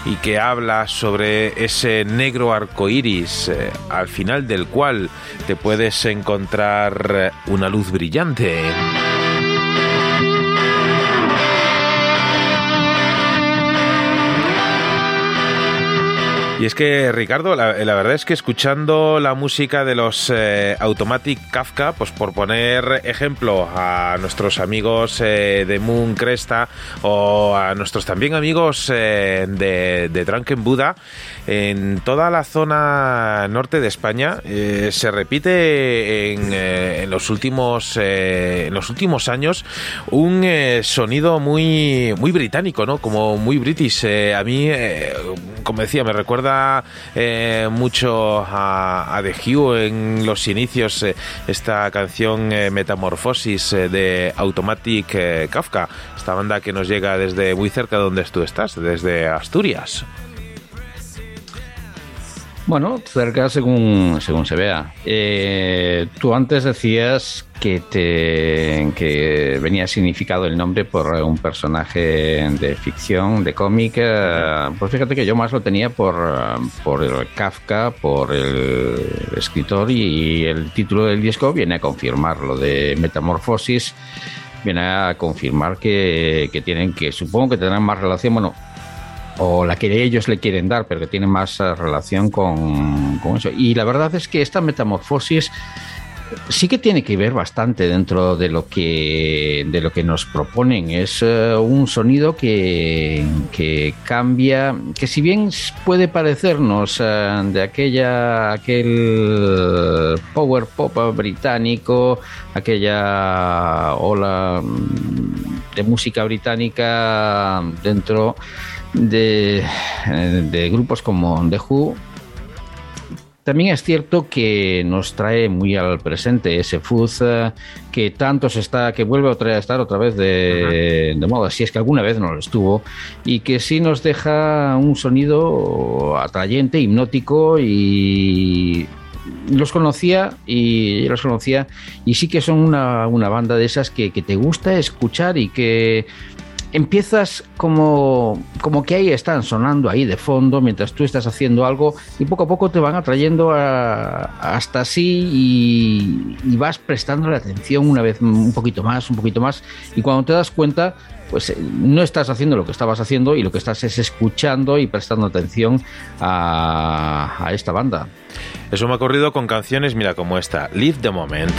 y que habla sobre ese negro arco iris, eh, al final del cual te puedes encontrar eh, una luz brillante. Y es que, Ricardo, la, verdad es que escuchando la música de los eh, Automatic Kafka, pues por poner ejemplo a nuestros amigos eh, de Moon Cresta o a nuestros también amigos eh, de, de Drunken Buddha, en toda la zona norte de España se repite en, en los últimos en los últimos años un sonido muy muy británico, ¿no? Como muy british. A mí, como decía, me recuerda eh, mucho a The Hue en los inicios eh, esta canción eh, Metamorfosis eh, de Automatic eh, Kafka, esta banda que nos llega desde muy cerca de donde tú estás, desde Asturias. Bueno, cerca según, según se vea. Eh, tú antes decías que, te, que venía significado el nombre por un personaje de ficción, de cómic. eh, Pues fíjate que yo más lo tenía por, por el Kafka, por el escritor y el título del disco viene a confirmar lo de Metamorfosis, viene a confirmar que, que tienen que, supongo que tendrán más relación, bueno, o la que ellos le quieren dar, pero que tiene más eh, relación con, eso. Y la verdad es que esta metamorfosis sí que tiene que ver bastante dentro de lo que de lo que nos proponen. Es eh, un sonido que, que cambia, que si bien puede parecernos eh, de aquella aquel power pop británico, aquella ola mm, de música británica dentro de, eh, de grupos como The Who, también es cierto que nos trae muy al presente ese fuzz eh, que tanto se está, que vuelve a estar otra vez de, de moda, si es que alguna vez no lo estuvo, y que sí nos deja un sonido atrayente, hipnótico y los conocía y los conocía y sí que son una, una banda de esas que, que te gusta escuchar y que empiezas como, como que ahí están sonando ahí de fondo mientras tú estás haciendo algo y poco a poco te van atrayendo a- hasta así y, y vas prestando la atención una vez un poquito más, un poquito más y cuando te das cuenta pues eh, no estás haciendo lo que estabas haciendo y lo que estás es escuchando y prestando atención a, a esta banda. Eso me ha ocurrido con canciones, mira, como esta, Live the Moment.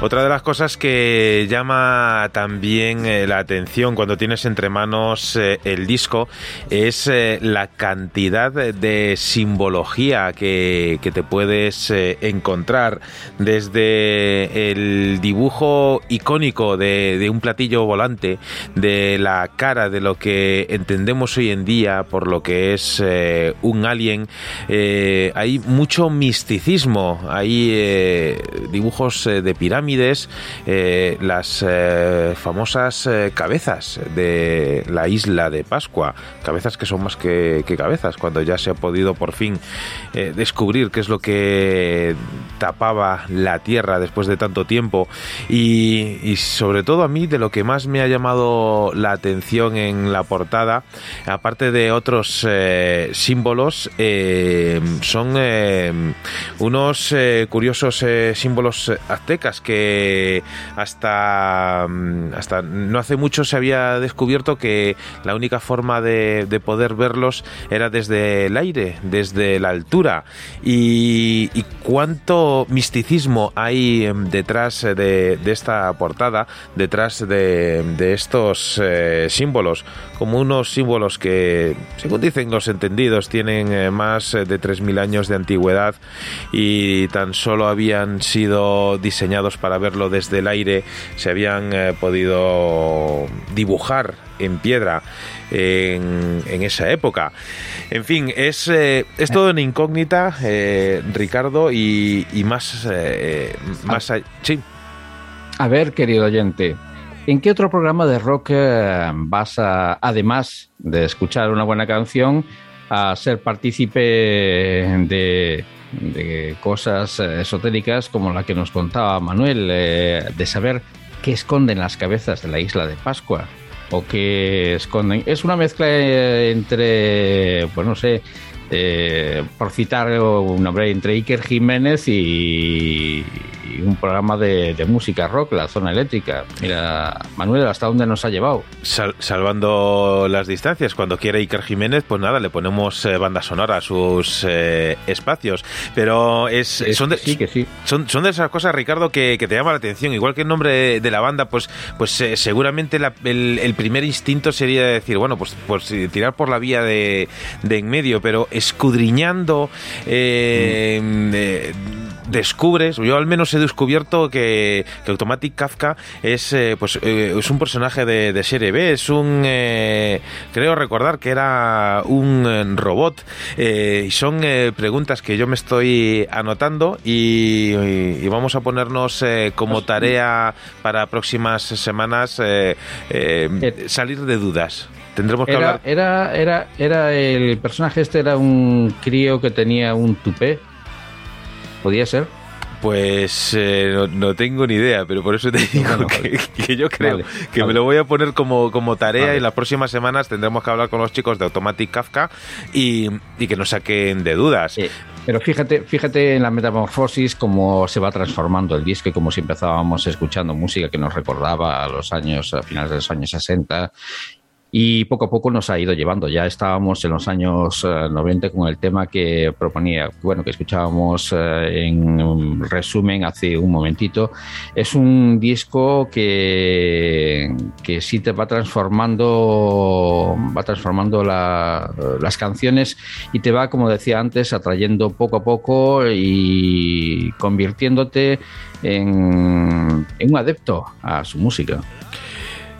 Otra de las cosas que llama también eh, la atención cuando tienes entre manos eh, el disco es eh, la cantidad de simbología que, que te puedes encontrar desde el dibujo icónico de, de un platillo volante, de la cara de lo que entendemos hoy en día por lo que es un alien. Hay mucho misticismo, hay dibujos de pirámides, eh, las eh, famosas eh, cabezas de la isla de Pascua, cabezas que son más que, cabezas, cuando ya se ha podido por fin descubrir qué es lo que tapaba la Tierra después de tanto tiempo. Y, sobre todo a mí de lo que más me ha llamado la atención en la portada, aparte de otros símbolos, son unos curiosos símbolos aztecas que hasta, mm, hasta no hace mucho se había descubierto que la única forma de, de poder verlos era desde el aire, desde la altura. Y, cuánto misticismo hay em, detrás de, esta portada, detrás de, estos eh, símbolos, como unos símbolos que, según dicen los entendidos, tienen eh, más de 3.000 años de antigüedad y tan solo habían sido diseñados para verlo desde el aire, se habían eh, podido dibujar en piedra en, en esa época. En fin, es, eh, es todo una incógnita, eh, Ricardo, y, y más... eh, más a- sí. A ver, querido oyente, ¿en qué otro programa de rock vas a, además de escuchar una buena canción, a ser partícipe de, de cosas eh, esotéricas como la que nos contaba Manuel, eh, de saber qué esconden las cabezas de la isla de Pascua? ¿O qué esconden? Es una mezcla eh, entre, pues no sé, por citar un nombre entre Iker Jiménez y, y un programa de, de música rock, la zona eléctrica. Mira, Manuel, ¿hasta dónde nos ha llevado? Sal- salvando las distancias, cuando quiera Iker Jiménez, pues nada, le ponemos eh, banda sonora a sus eh, espacios. Pero es, Es son, de, que sí, que sí. son, son de esas cosas, Ricardo, que, que te llama la atención. Igual que el nombre de, de la banda, pues, pues eh, seguramente la- el, el primer instinto sería decir, bueno, pues, pues tirar por la vía de, de en medio, pero escudriñando, eh, descubres, yo al menos he descubierto que, que Automatic Kafka es, eh, pues, eh, es un personaje de, de serie B, es un, eh, creo recordar que era un eh, robot eh, y son eh, preguntas que yo me estoy anotando y, y- y vamos a ponernos eh, como tarea para próximas semanas salir de dudas. Tendremos que Era, hablar. era, era, era el personaje este era un crío que tenía un tupé. ¿Podía ser? Pues eh, no, no tengo ni idea, pero por eso te digo Bueno, que, que yo creo vale, que vale. me lo voy a poner como, como tarea Vale. y las próximas semanas tendremos que hablar con los chicos de Automatic Kafka y, y que nos saquen de dudas. Eh, pero fíjate, fíjate en la metamorfosis cómo se va transformando el disco y como si empezábamos escuchando música que nos recordaba a los años, a finales de los años 60 y poco a poco nos ha ido llevando. Ya estábamos en los años eh, 90 con el tema que proponía, bueno, que escuchábamos eh, en um, resumen hace un momentito. Es un disco que, que sí te va transformando, va transformando la- las canciones y te va, como decía antes, atrayendo poco a poco y convirtiéndote en un adepto a su música.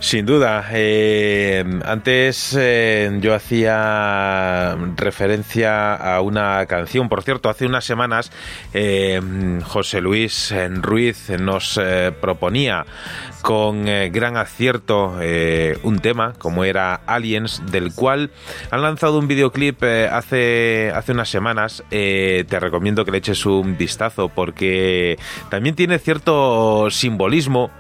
Sin duda. eh, antes eh, yo hacía referencia a una canción. Por cierto, hace unas semanas eh, José Luis Ruiz nos proponía con gran acierto un tema como era Aliens, del cual han lanzado un videoclip hace, hace unas semanas. Te recomiendo que le eches un vistazo porque también tiene cierto simbolismo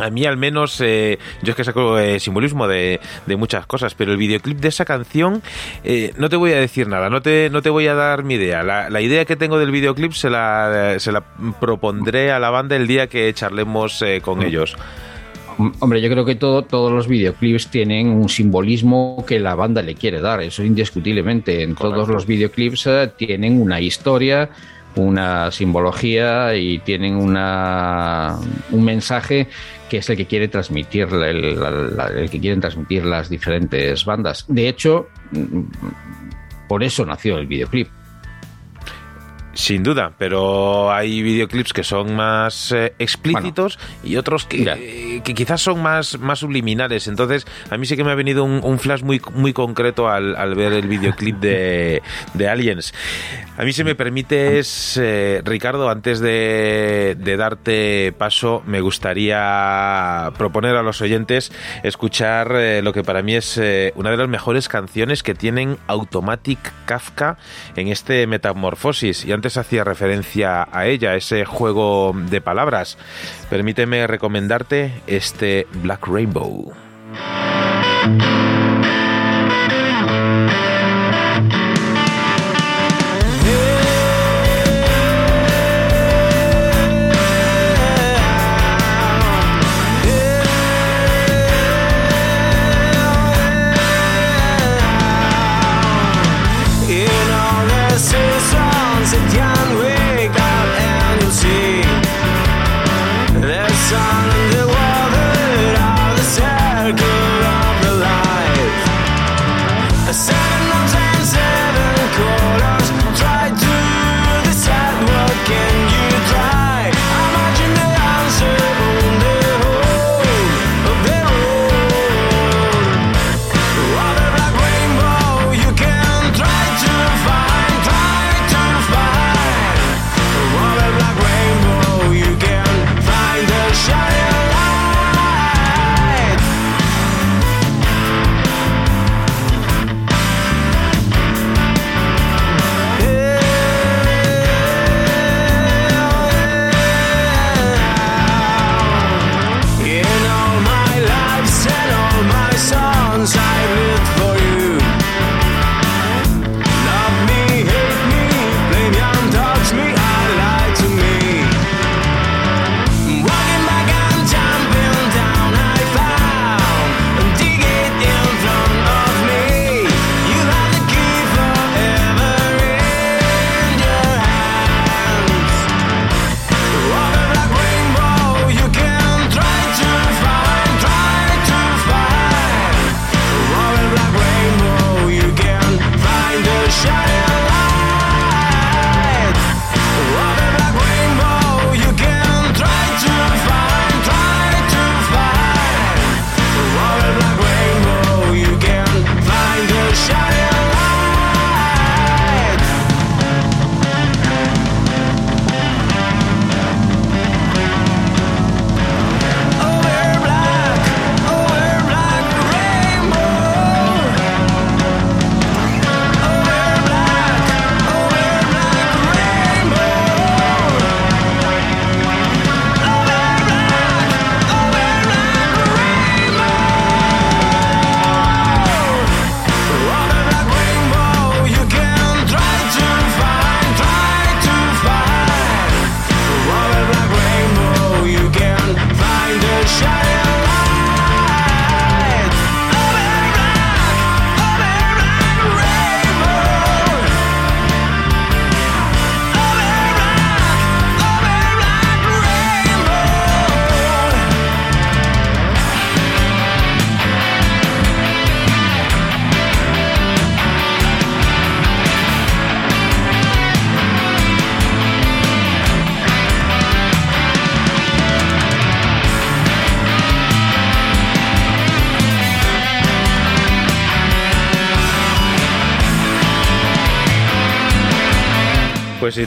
a mí al menos, eh, yo es que saco eh, simbolismo de, de muchas cosas, pero el videoclip de esa canción, eh, no te voy a decir nada, no te, no te voy a dar mi idea. La, la idea que tengo del videoclip se la, se la propondré a la banda el día que charlemos eh, con ellos. Hombre, yo creo que todo, todos los videoclips tienen un simbolismo que la banda le quiere dar, eso indiscutiblemente. En todos los videoclips eh, tienen una historia, una simbología y tienen una, un mensaje que es el que quiere transmitir el, el que quieren transmitir las diferentes bandas. De hecho, mm, por eso nació el videoclip. Sin duda, pero hay videoclips que son más eh, explícitos y otros que, eh, que quizás son más, más subliminares. Entonces, a mí sí que me ha venido un, un flash muy, muy concreto al, al ver el videoclip de, de Aliens. A mí, si me permites, eh, Ricardo, antes de, de darte paso, me gustaría proponer a los oyentes escuchar eh, lo que para mí es eh, una de las mejores canciones que tienen Automatic Kafka en este Metamorfosis. Y antes hacía referencia a ella, ese juego de palabras. Permíteme recomendarte este Black Rainbow.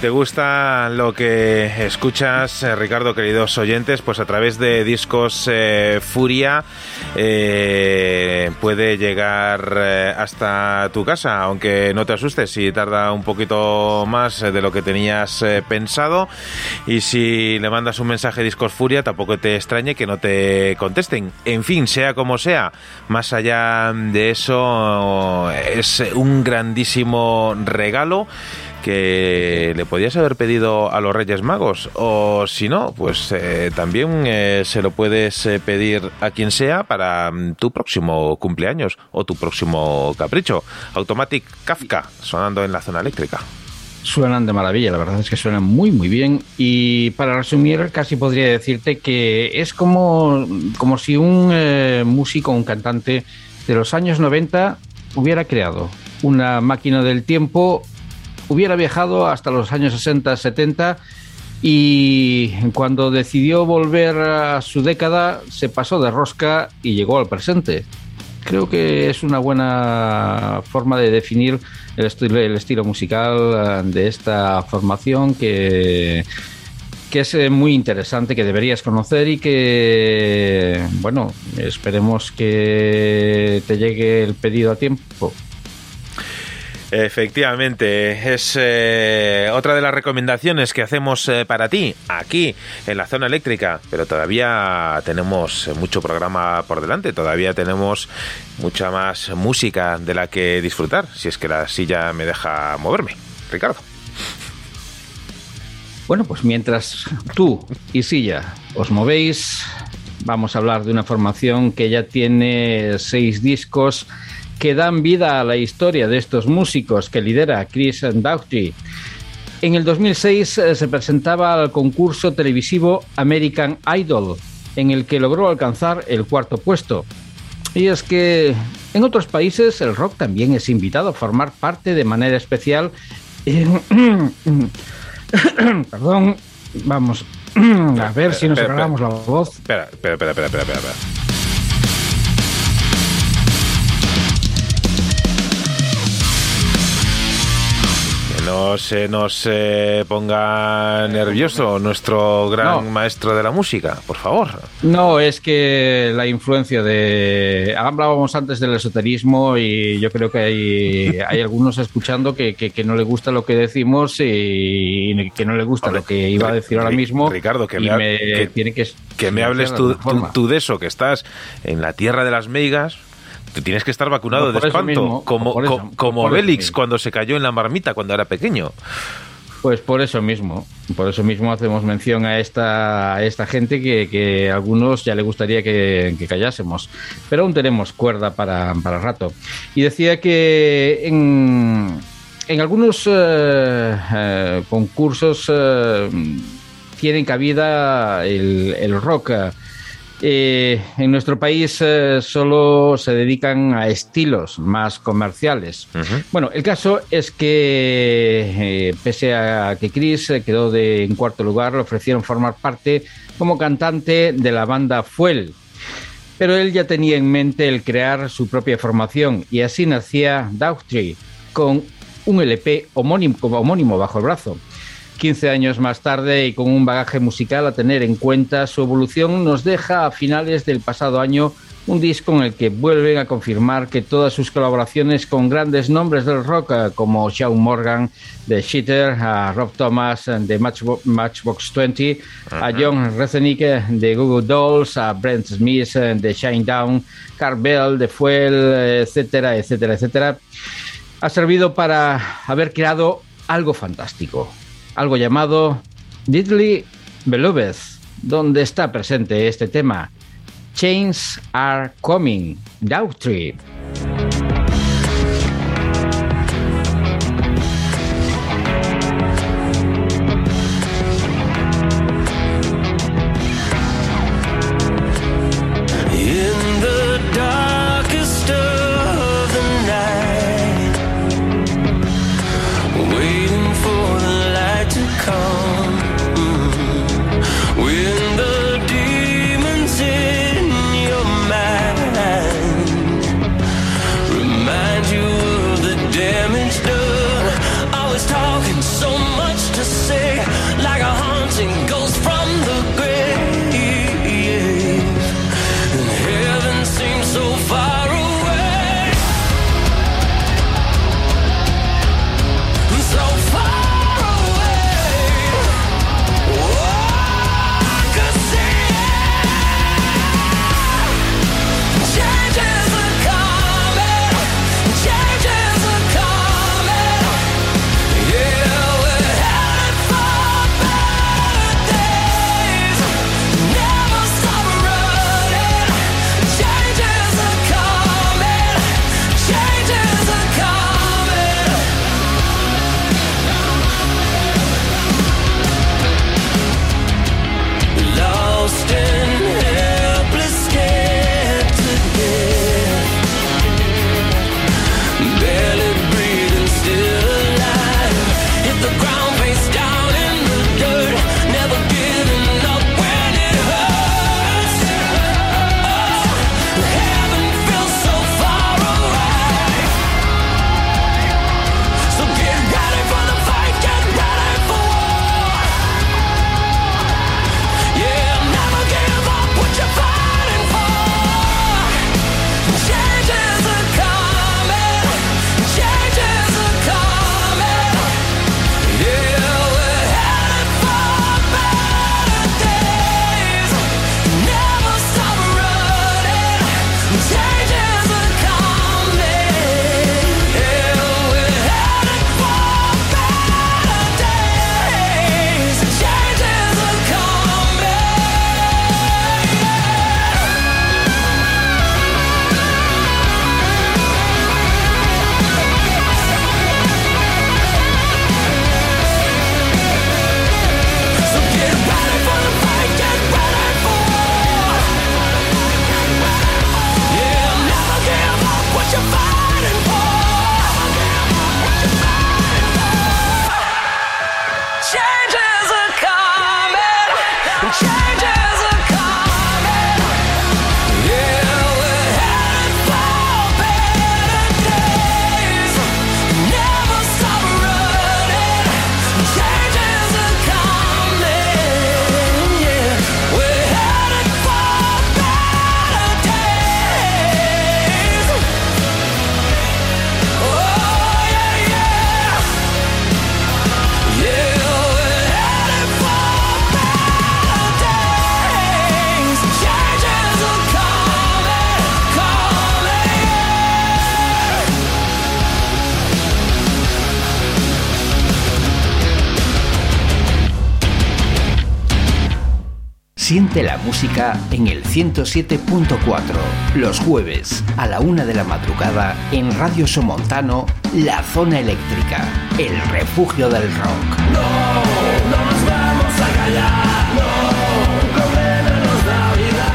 Te gusta lo que escuchas, eh, Ricardo, queridos oyentes, pues a través de discos eh, Furia eh, puede llegar hasta tu casa, aunque no te asustes si tarda un poquito más de lo que tenías pensado. Y si le mandas un mensaje a Discos Furia, tampoco te extrañe que no te contesten. En fin, sea como sea, más allá de eso, es un grandísimo regalo que le podías haber pedido a los Reyes Magos o si no, pues eh, también eh, se lo puedes eh, pedir a quien sea para mm, tu próximo cumpleaños o tu próximo capricho. Automatic Kafka sonando en la zona eléctrica. Suenan de maravilla, la verdad es que suenan muy muy bien y para resumir casi podría decirte que es como, como si un eh, músico, un cantante de los años 90 hubiera creado una máquina del tiempo, hubiera viajado hasta los años 60, 70 y cuando decidió volver a su década se pasó de rosca y llegó al presente. Creo que es una buena forma de definir el estilo, el estilo musical eh, de esta formación que, que es eh, muy interesante, que deberías conocer y que, bueno, esperemos que te llegue el pedido a tiempo. Efectivamente, es eh, otra de las recomendaciones que hacemos eh, para ti aquí en la zona eléctrica, pero todavía tenemos mucho programa por delante, todavía tenemos mucha más música de la que disfrutar, si es que la silla me deja moverme. Ricardo. Bueno, pues mientras tú y Silla os movéis, vamos a hablar de una formación que ya tiene seis discos que dan vida a la historia de estos músicos que lidera Chris Daughtry. En el 2006 eh, se presentaba al concurso televisivo American Idol, en el que logró alcanzar el cuarto puesto. Y es que en otros países el rock también es invitado a formar parte de manera especial. Perdón, vamos a ver si nos arreglamos la voz. Espera, espera, espera, espera, espera, espera. No se nos eh, ponga nervioso nuestro gran No. maestro de la música, por favor. No, es que la influencia de... Hablábamos antes del esoterismo y yo creo que hay, hay algunos escuchando que, que- que no le gusta lo que decimos y que no le gusta Hombre, lo que iba a decir ahora mismo. Ricardo, que me ha- me que- tiene que, Que me hables tú- tú de eso, que estás en la tierra de las meigas. Tienes que estar vacunado de espanto, mismo, como, por eso, co- como Bélix cuando se cayó en la marmita cuando era pequeño. Pues por eso mismo, por eso mismo hacemos mención a esta, a esta gente que, que a algunos ya le gustaría que, que callásemos, pero aún tenemos cuerda para, para rato. Y decía que en, en algunos eh, eh, concursos eh, tienen cabida el, el rock. Eh, en nuestro país eh, solo se dedican a estilos más comerciales. Bueno, el caso es que, eh, pese a que Chris quedó de, en cuarto lugar, le ofrecieron formar parte como cantante de la banda Fuel. Pero él ya tenía en mente el crear su propia formación y así nacía Daughtry con un LP homónimo, homónimo bajo el brazo. 15 años más tarde y con un bagaje musical a tener en cuenta, su evolución nos deja a finales del pasado año un disco en el que vuelven a confirmar que todas sus colaboraciones con grandes nombres del rock eh, como Shawn Morgan de Shitter, a Rob Thomas eh, de Matchbo- Matchbox 20, a John Rezenick eh, de Google Dolls, a Brent Smith eh, de Shinedown, Carl Bell de Fuel, eh, etcétera, etcétera, etcétera, ha servido para haber creado algo fantástico, algo llamado Diddley Beloved, donde está presente este tema. Chains are coming, Daughtry. 107.4, los jueves a la una de la madrugada en Radio Somontano, La Zona Eléctrica, el refugio del rock. No nos vamos a callar, no, condenanos la vida.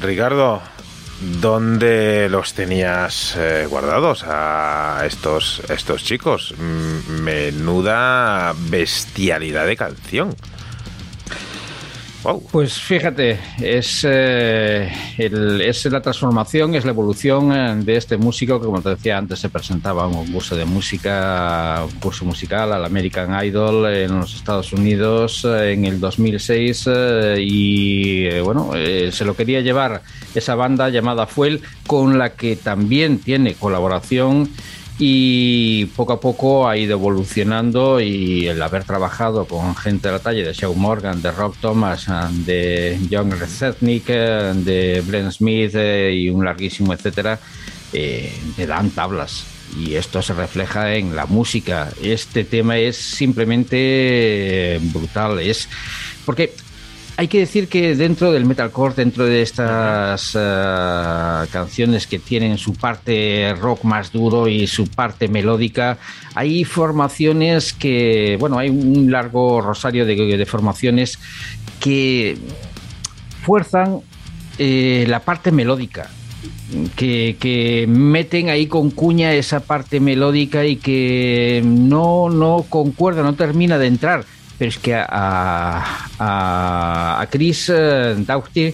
Ricardo, ¿dónde los tenías eh, guardados a estos, estos chicos? Menuda bestialidad de canción. Pues fíjate, es, eh, el- es la transformación, es la evolución eh, de este músico que, como te decía antes, se presentaba un concurso de música, un curso musical al American Idol en los Estados Unidos eh, en el 2006 eh, y eh, bueno, se lo quería llevar esa banda llamada Fuel con la que también tiene colaboración y poco a poco ha ido evolucionando y el haber trabajado con gente de la talla de Shawn Morgan, de Rob Thomas, de John Resetnik, de Glenn Smith eh, y un larguísimo etcétera, eh, te dan tablas. Y esto se refleja en la música. Este tema es simplemente eh, brutal. Es porque hay que decir que dentro del metalcore, dentro de estas eh, canciones que tienen su parte rock más duro y su parte melódica, hay formaciones que, bueno, hay un largo rosario de, de formaciones que fuerzan eh, la parte melódica. Que, que meten ahí con cuña esa parte melódica y que no, no concuerda, no termina de entrar pero es que a, a, a Chris eh, Doughty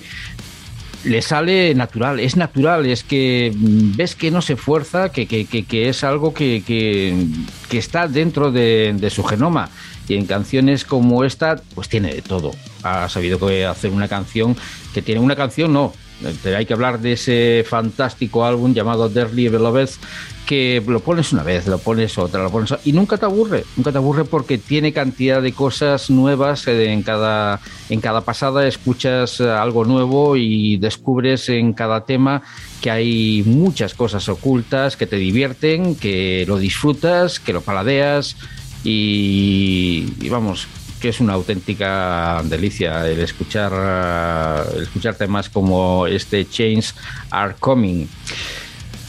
le sale natural, es natural, es que ves que no se fuerza, que, que, que, es algo que, está dentro de, de, su genoma. Y en canciones como esta, pues tiene de todo. Ha sabido que hacer una canción que tiene una canción, no. Hay que hablar de ese fantástico álbum llamado Dearly Beloved, que lo pones una vez, lo pones otra, lo pones otra, y nunca te aburre, nunca te aburre porque tiene cantidad de cosas nuevas en cada, en cada pasada, escuchas algo nuevo y descubres en cada tema que hay muchas cosas ocultas que te divierten, que lo disfrutas, que lo paladeas y, y vamos, que es una auténtica delicia el escuchar, el escuchar temas como este Chains Are Coming.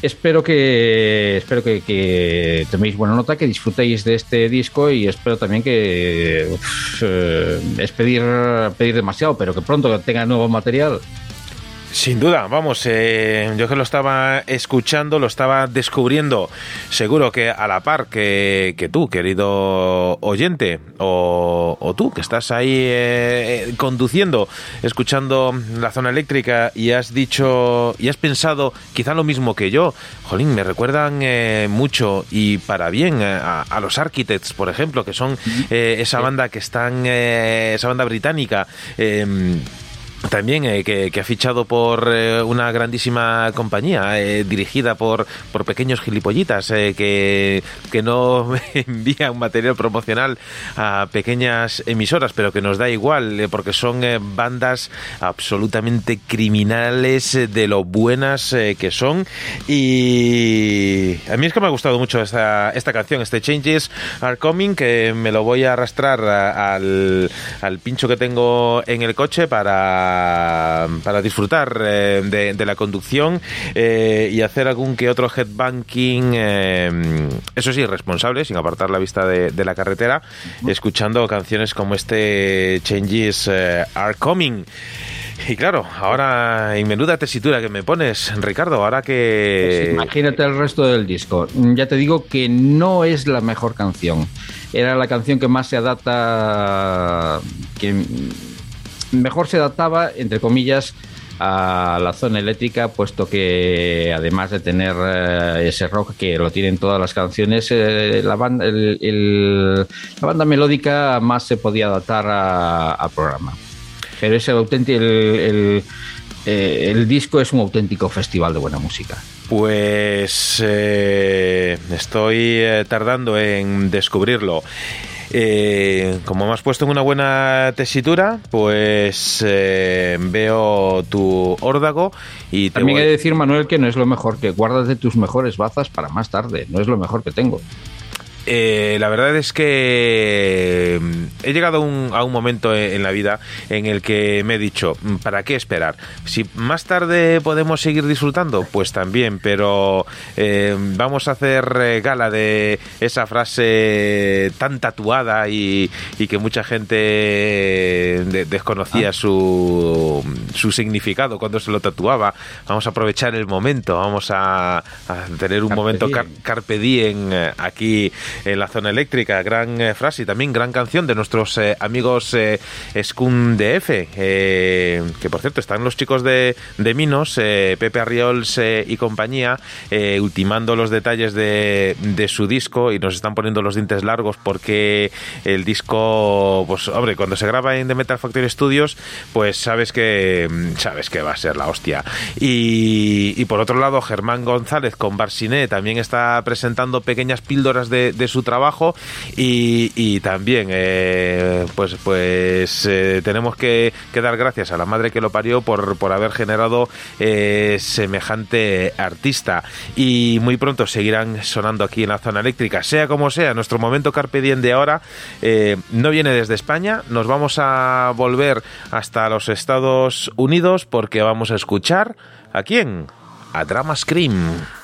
Espero que espero que, que, toméis buena nota, que disfrutéis de este disco y espero también que uf, eh, es pedir, pedir demasiado, pero que pronto tenga nuevo material. Sin duda, vamos, eh, yo que lo estaba escuchando, lo estaba descubriendo, seguro que a la par que, que tú, querido oyente, o, o, tú que estás ahí eh, conduciendo, escuchando la zona eléctrica y has dicho, y has pensado quizá lo mismo que yo, jolín, me recuerdan eh, mucho y para bien a, a, los Architects, por ejemplo, que son eh, esa banda que están, eh, esa banda británica. También eh, que, que, ha fichado por eh, una grandísima compañía eh, dirigida por, por pequeños gilipollitas que, que no envía un material promocional a pequeñas emisoras, pero que nos da igual porque son bandas absolutamente criminales de lo buenas que son. Y a mí es que me ha gustado mucho esta, esta canción, este Changes Are Coming, que me lo voy a arrastrar al, al pincho que tengo en el coche para para disfrutar eh, de, la conducción eh, y hacer algún que otro headbanking, eh, eso sí, responsable, sin apartar la vista de, la carretera, escuchando canciones como este Changes Are Coming. Y claro, ahora en menuda tesitura que me pones, Ricardo, ahora que... Pues imagínate el resto del disco. Ya te digo que no es la mejor canción. Era la canción que más se adapta... Que mejor se adaptaba, entre comillas, a la zona eléctrica, puesto que además de tener eh, ese rock que lo tienen todas las canciones, eh, la, banda, el, la, banda, melódica más se podía adaptar al programa. Pero ese auténtico, el, eh, el, disco es un auténtico festival de buena música. Pues estoy tardando en descubrirlo. Eh, como me has puesto en una buena tesitura, pues eh, veo tu órdago y también voy... he de decir Manuel que no es lo mejor que guardas de tus mejores bazas para más tarde, no es lo mejor que tengo. Eh, la verdad es que mm, he llegado a un, a un momento en, en la vida en el que me he dicho, mm, ¿para qué esperar? Si más tarde podemos seguir disfrutando, pues también, pero eh, vamos a hacer eh, gala de esa frase tan tatuada y, y que mucha gente de- desconocía su, su significado cuando se lo tatuaba. Vamos a aprovechar el momento, vamos a, a tener un Carpe momento car- Carpe Diem aquí en la zona eléctrica. Gran eh, frase y también gran canción de nuestros eh, amigos eh, Skun DF. eh, que por cierto están los chicos de, de Minos, eh, Pepe Arriols y compañía, ultimando los detalles de, su disco y nos están poniendo los dientes largos porque el disco, pues hombre, cuando se graba en The Metal Factory Studios, pues sabes que sabes que va a ser la hostia. Y, y por otro lado, Germán González con Barsiné también está presentando pequeñas píldoras de, de su trabajo y, también eh, pues pues eh, tenemos que, dar gracias a la madre que lo parió por, por haber generado eh, semejante artista. Y muy pronto seguirán sonando aquí en la zona eléctrica. Sea como sea nuestro momento carpe diem de ahora no viene desde España. Nos vamos a volver hasta los Estados Unidos porque vamos a escuchar a quién a Drama Scream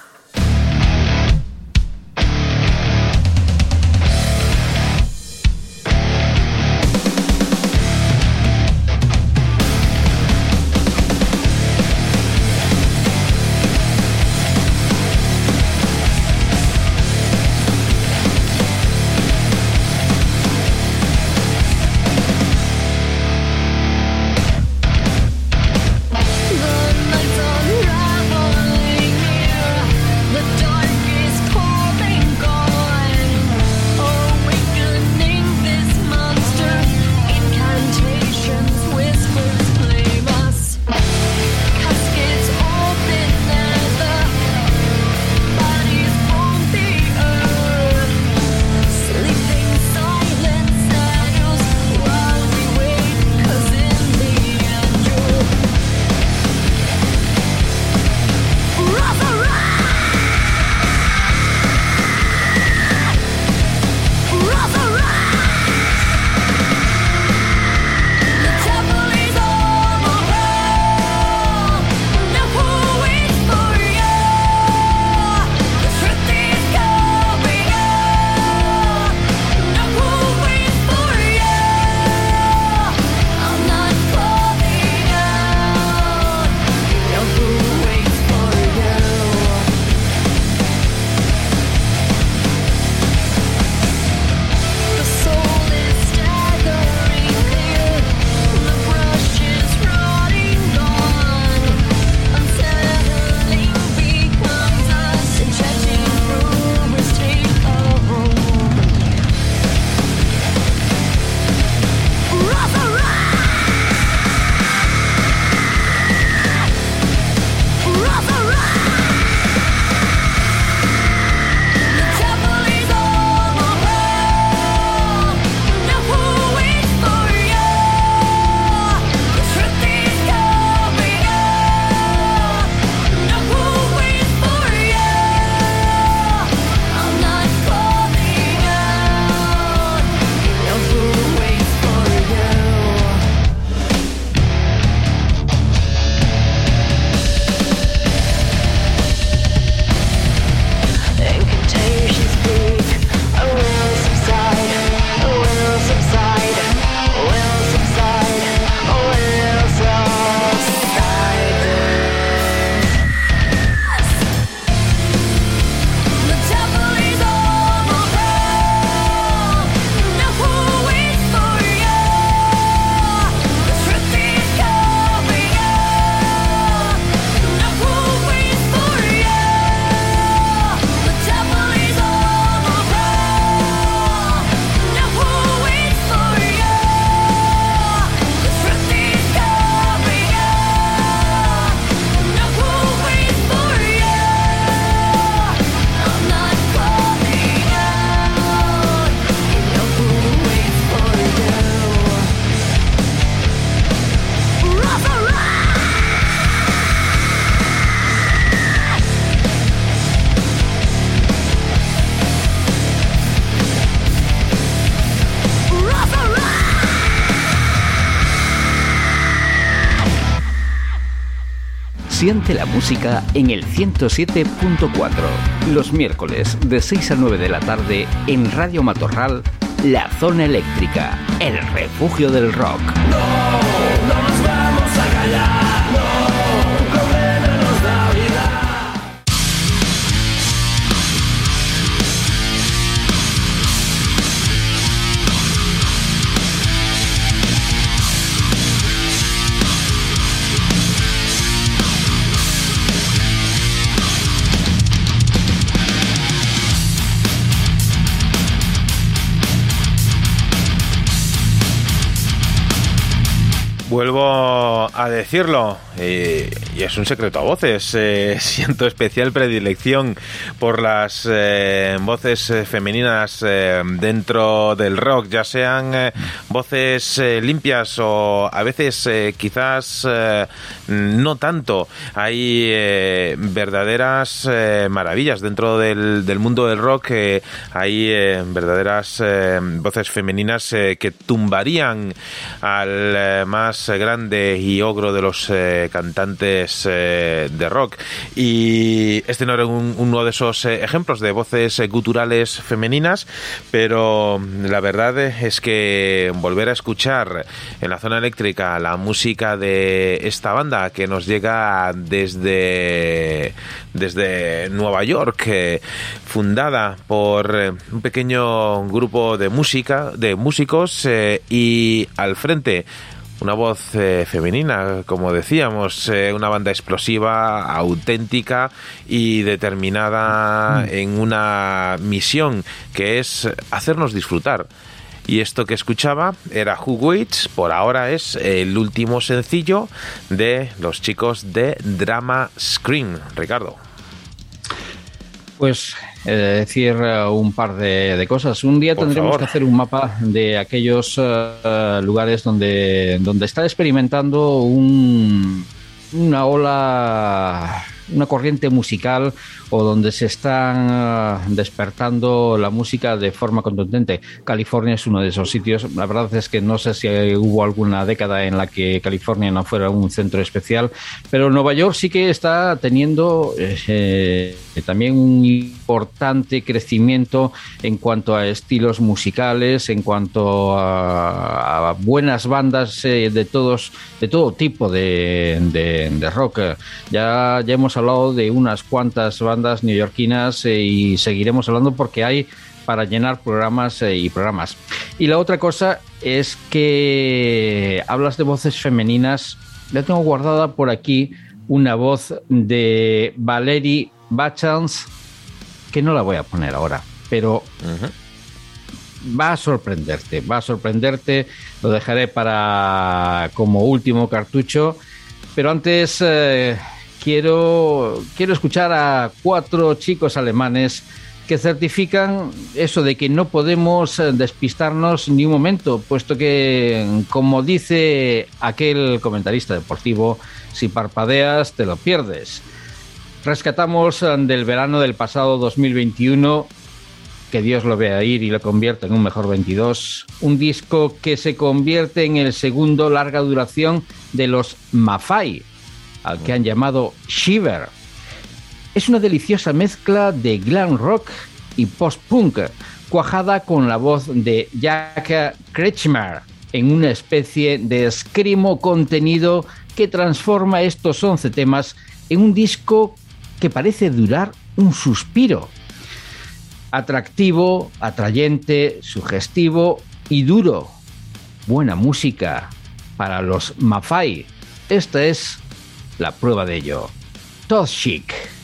música en el 107.4. Los miércoles de 6 a 9 de la tarde en Radio Matorral, La Zona Eléctrica, el refugio del rock. Vuelvo a decirlo, eh, y es un secreto a voces. eh, siento especial predilección por las eh, voces femeninas eh, dentro del rock, ya sean eh, voces eh, limpias o a veces eh, quizás eh, no tanto. Hay eh, verdaderas maravillas dentro del, del mundo del rock. hay verdaderas voces femeninas que tumbarían al más grande y ogro de los cantantes de rock. Y este no era un- uno de esos ejemplos de voces guturales femeninas, pero la verdad es que volver a escuchar en la zona eléctrica la música de esta banda que nos llega desde, desde Nueva York, eh, fundada por eh, un pequeño grupo de música, de músicos eh, y al frente una voz eh, femenina, como decíamos, eh, una banda explosiva, auténtica y determinada en una misión que es hacernos disfrutar. Y esto que escuchaba era Who Waits, por ahora es el último sencillo de los chicos de Drama Scream. Ricardo. Pues eh, decir eh, un par de, de cosas. Un día Por tendremos favor. que hacer un mapa de aquellos eh, lugares donde, donde está experimentando un, una ola, una corriente musical o donde se están eh, despertando la música de forma contundente. California es uno de esos sitios. La verdad es que no sé si hubo alguna década en la que California no fuera un centro especial, pero Nueva York sí que está teniendo eh, también un importante crecimiento en cuanto a estilos musicales, en cuanto a, buenas bandas eh, de todos, de todo tipo de- de rock. Ya, ya hemos hablado de unas cuantas bandas neoyorquinas eh, y seguiremos hablando porque hay para llenar programas eh, y programas. Y la otra cosa es que hablas de voces femeninas. Ya tengo guardada por aquí una voz de Valerie Bachans que no la voy a poner ahora, pero va a sorprenderte, va a sorprenderte, lo dejaré para como último cartucho, pero antes eh, quiero, quiero escuchar a cuatro chicos alemanes que certifican eso de que no podemos eh, despistarnos ni un momento, puesto que, como dice aquel comentarista deportivo, si parpadeas te lo pierdes. Rescatamos eh, del verano del pasado 2021 que Dios lo vea ir y lo convierta en un mejor 22. Un disco que se convierte en el segundo larga duración de los Mafai, al que han llamado Shiver. Es una deliciosa mezcla de glam rock y post-punk, cuajada con la voz de Jack Kretschmer en una especie de escrimo contenido que transforma estos 11 temas en un disco que parece durar un suspiro atractivo, atrayente, sugestivo y duro. Buena música para los Mafai. Esta es la prueba de ello. Todd Chic.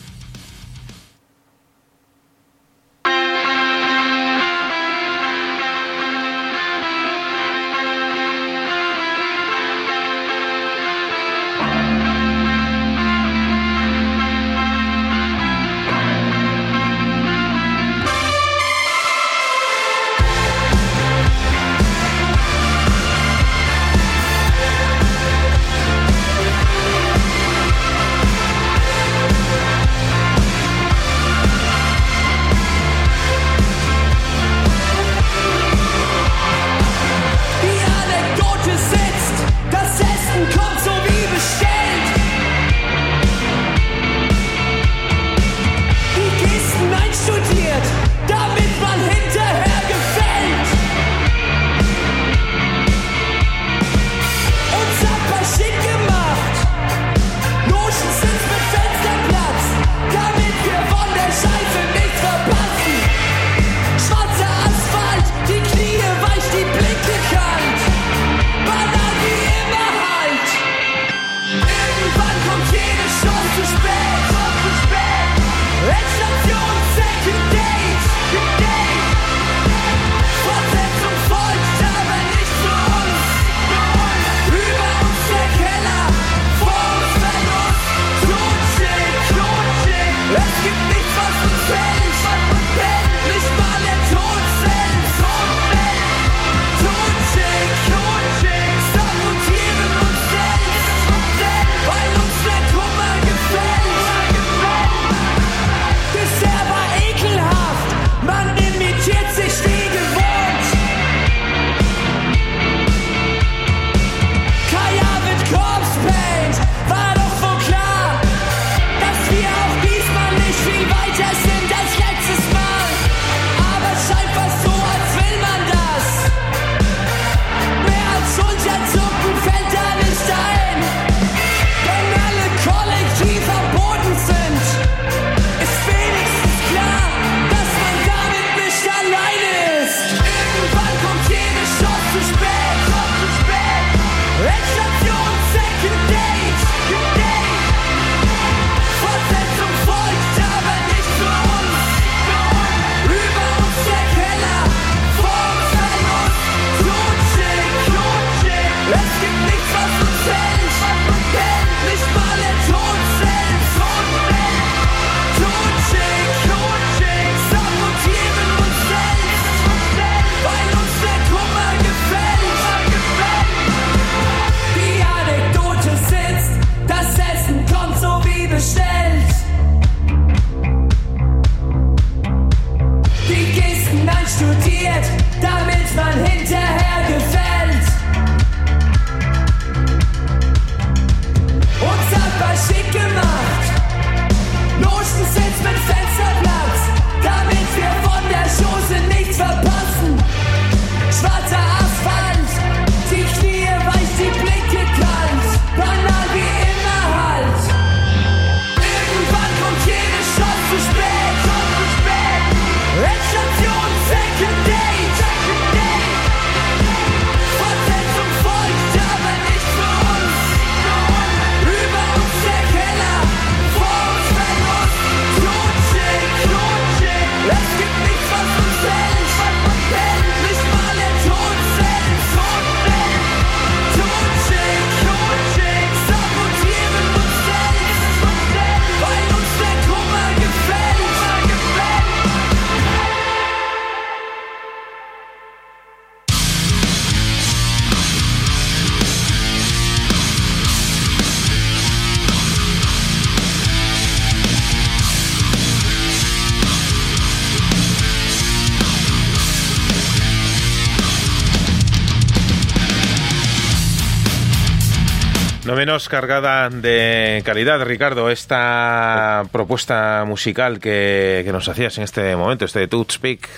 Menos cargada de calidad, Ricardo, esta propuesta musical que, que nos hacías en este momento, este Tooth Speak.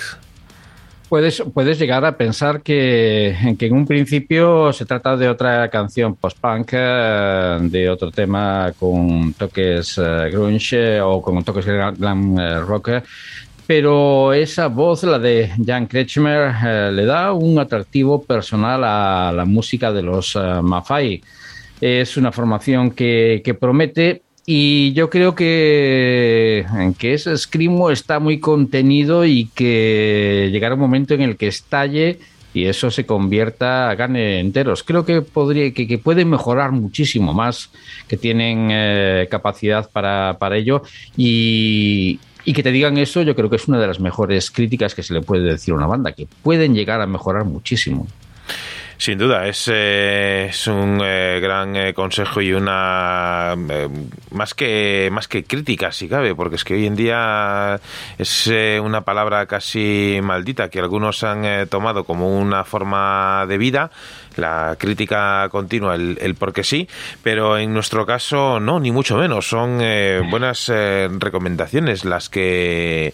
Puedes, puedes llegar a pensar que, que en un principio se trata de otra canción post-punk, eh, de otro tema con toques eh, grunge o con toques glam, eh, rock, pero esa voz, la de Jan Kretschmer, le da un atractivo personal a la música de los Mafai. Es una formación que, promete y yo creo que, que ese Screamo está muy contenido y que llegará un momento en el que estalle y eso se convierta gane enteros. Creo que podría, que pueden mejorar muchísimo más, que tienen eh, capacidad para, para ello y, y que te digan eso, yo creo que es una de las mejores críticas que se le puede decir a una banda, que pueden llegar a mejorar muchísimo. Sin duda, es, eh, un eh, gran eh, consejo y una eh, más que más que crítica, si cabe, porque es que hoy en día es eh, una palabra casi maldita que algunos han eh, tomado como una forma de vida, la crítica continua, el, el porque sí, pero en nuestro caso no, ni mucho menos. Son buenas recomendaciones las que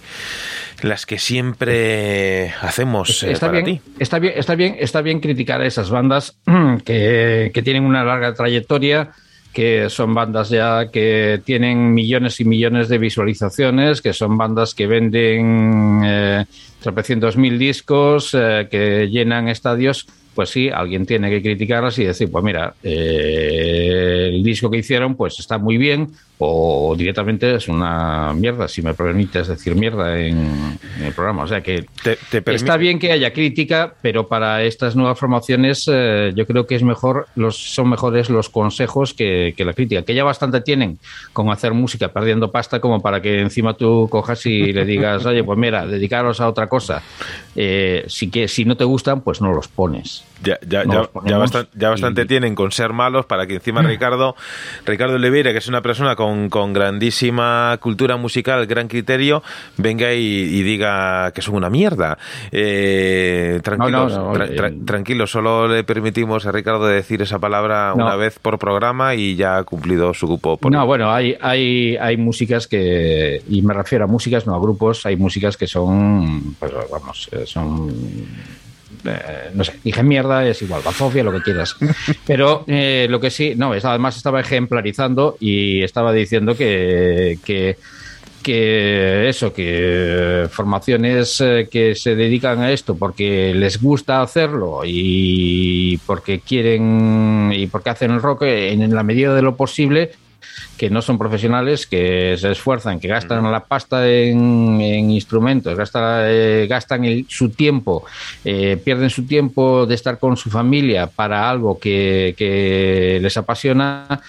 las que siempre hacemos eh, está para bien, ti. Está bien, está bien, está bien criticar a esas bandas que, que tienen una larga trayectoria, que son bandas ya que tienen millones y millones de visualizaciones, que son bandas que venden eh, tropecientos mil discos, eh, que llenan estadios. Pues sí, alguien tiene que criticarlas y decir, pues mira, eh, el disco que hicieron pues está muy bien o directamente es una mierda, si me permites decir mierda en, en el programa. O sea que Te, te permi- Está bien que haya crítica, pero para estas nuevas formaciones eh, yo creo que es mejor los son mejores los consejos que, que la crítica, que ya bastante tienen con hacer música perdiendo pasta como para que encima tú cojas y le digas, oye, pues mira, dedicaros a otra cosa. Eh, si que si no te gustan, pues no los pones. Ya, ya, ya, ya bastan- ya bastante y- tienen con ser malos para que encima Ricardo Ricardo Oliveira, que es una persona con, con grandísima cultura musical, gran criterio, venga y, y diga que son una mierda. Eh, tranquilos, No, no, no, tra- tra- eh. tranquilos, solo le permitimos a Ricardo decir esa palabra una vez por programa y ya ha cumplido su cupo. Por No, bueno, hay, hay, hay músicas que, y me refiero a músicas, no a grupos, hay músicas que son, pues vamos, eh, son, eh, no sé, dije mierda, es igual, bazofia, lo que quieras. Pero eh, lo que sí, no, es, además estaba ejemplarizando y estaba diciendo que, que que eso, que formaciones eh, que se dedican a esto porque les gusta hacerlo y porque quieren y porque hacen el rock en, en la medida de lo posible que no son profesionales, que se esfuerzan, que gastan la pasta en, en instrumentos, gastan, eh, gastan el- su tiempo, eh, pierden su tiempo de estar con su familia para algo que, que les apasiona.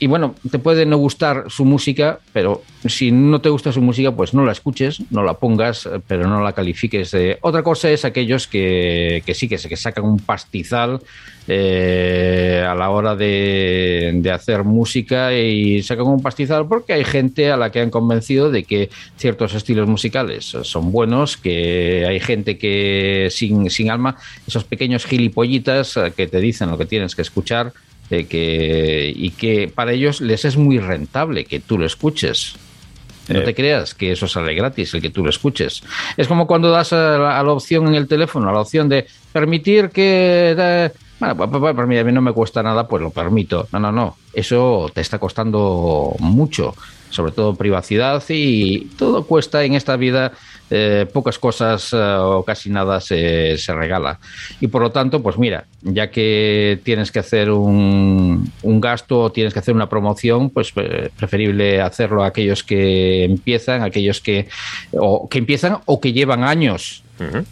Y bueno, te puede no gustar su música, pero si no te gusta su música, pues no la escuches, no la pongas, eh, pero no la califiques. de- Otra cosa es aquellos que, que sí, que, se- que sacan un pastizal eh, a la hora de, de hacer música y sacan un pastizal porque hay gente a la que han convencido de que ciertos estilos musicales son buenos, que hay gente que sin, sin alma, esos pequeños gilipollitas eh, que te dicen lo que tienes que escuchar, eh, que, y que para ellos les es muy rentable que tú lo escuches. No Eh. te creas que eso sale gratis, el que tú lo escuches. Es como cuando das a la, a la opción en el teléfono, a la opción de permitir que... eh, bueno, pues, pues, mira, a mí no me cuesta nada, pues lo permito. No, no, no. Eso te está costando mucho, sobre todo privacidad y todo cuesta en esta vida. eh, pocas cosas eh, o casi nada se, se regala. Y por lo tanto, pues mira, ya que tienes que hacer un, un gasto o tienes que hacer una promoción, pues eh, preferible hacerlo a aquellos que empiezan, aquellos que, o, que empiezan o que llevan años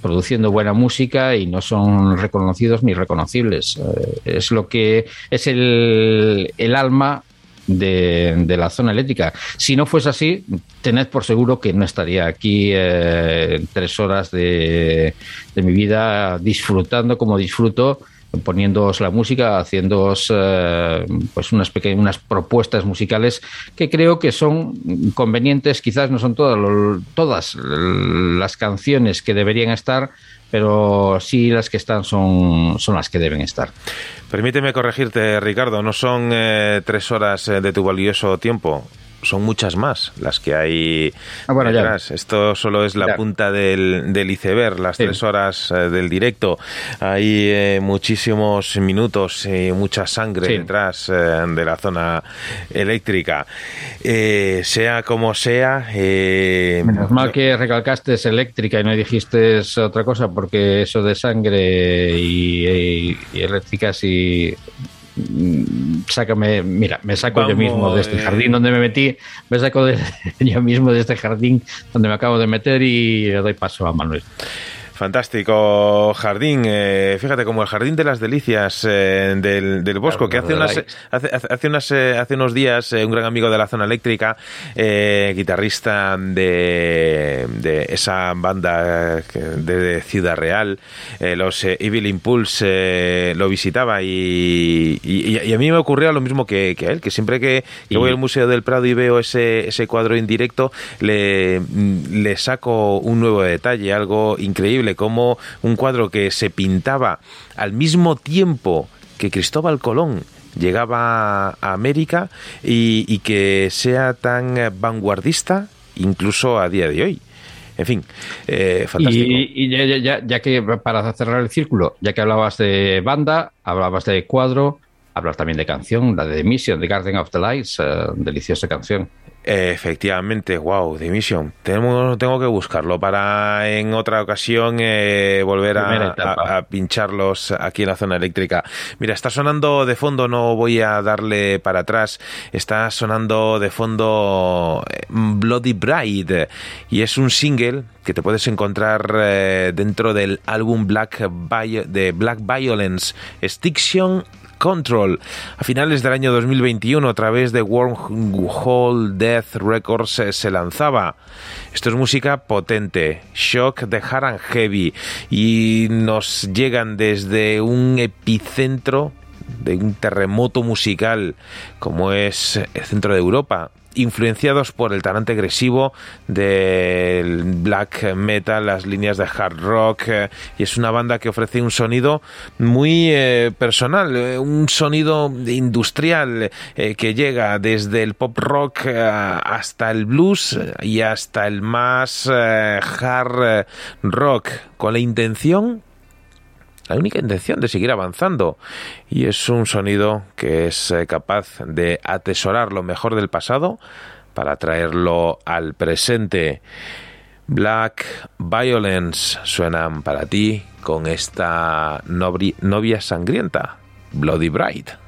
produciendo buena música y no son reconocidos ni reconocibles. Eh, es lo que es el, el alma de, de la zona eléctrica. Si no fuese así, tened por seguro que no estaría aquí eh, tres horas de, de mi vida disfrutando como disfruto poniéndoos la música, haciéndoos eh, pues unas pequeñas unas propuestas musicales que creo que son convenientes, quizás no son todas, todas las canciones que deberían estar, pero sí las que están son, son las que deben estar. Permíteme corregirte, Ricardo, no son eh, tres horas eh, de tu valioso tiempo. Son muchas más las que hay Ah, bueno, ya. detrás. Esto solo es la Ya. punta del, del iceberg, las Sí. tres horas eh, del directo. Hay eh, muchísimos minutos y mucha sangre Sí. detrás eh, de la zona eléctrica. Eh, sea como sea, eh, Menos mal que recalcaste es eléctrica y no dijiste otra cosa, porque eso de sangre y, y- y eléctricas y. mm, Sácame, mira, me saco yo mismo de este eh. jardín donde me metí, me saco de, yo mismo de este jardín donde me acabo de meter y le doy paso a Manuel. Fantástico jardín. eh, fíjate, como el jardín de las delicias eh, del, del Bosco, que hace, unas, de hace, hace- unas, eh, hace unos días eh, un gran amigo de la zona eléctrica, eh, guitarrista de, de esa banda eh, de Ciudad Real, eh, los eh, Evil Impulse, eh, lo visitaba y, y- y a mí me ocurrió lo mismo que, que a él, que siempre que, que voy al Museo del Prado y veo ese, ese cuadro en directo, le, le saco un nuevo detalle, algo increíble, como un cuadro que se pintaba al mismo tiempo que Cristóbal Colón llegaba a América y, que sea tan vanguardista incluso a día de hoy. En fin, eh, fantástico. Y, ya, ya- ya- que para cerrar el círculo, ya que hablabas de banda, hablabas de cuadro, hablas también de canción, la de Mission, The Garden of the Lights, eh, deliciosa canción. Efectivamente, wow, The Mission. Tengo, tengo que buscarlo para en otra ocasión eh, volver a, etapa. a- a pincharlos aquí en la zona eléctrica. Mira, está sonando de fondo, no voy a darle para atrás, está sonando de fondo eh, Bloody Bride y es un single que te puedes encontrar eh, dentro del álbum Black de Black Violence, Stiction Control. A finales del año 2021, a través de Wormhole Death Records, eh, se lanzaba. Esto es música potente, shock de hard and heavy, y nos llegan desde un epicentro de un terremoto musical como es el centro de Europa, influenciados por el talante agresivo del black metal, las líneas de hard rock, eh, y es una banda que ofrece un sonido muy eh, personal, eh, un sonido industrial que llega desde el pop rock hasta el blues y hasta el más hard rock, con la intención la única intención de seguir avanzando y es un sonido que es eh, capaz de atesorar lo mejor del pasado para traerlo al presente. Black Violence suenan para ti con esta novia sangrienta, Bloody Bride.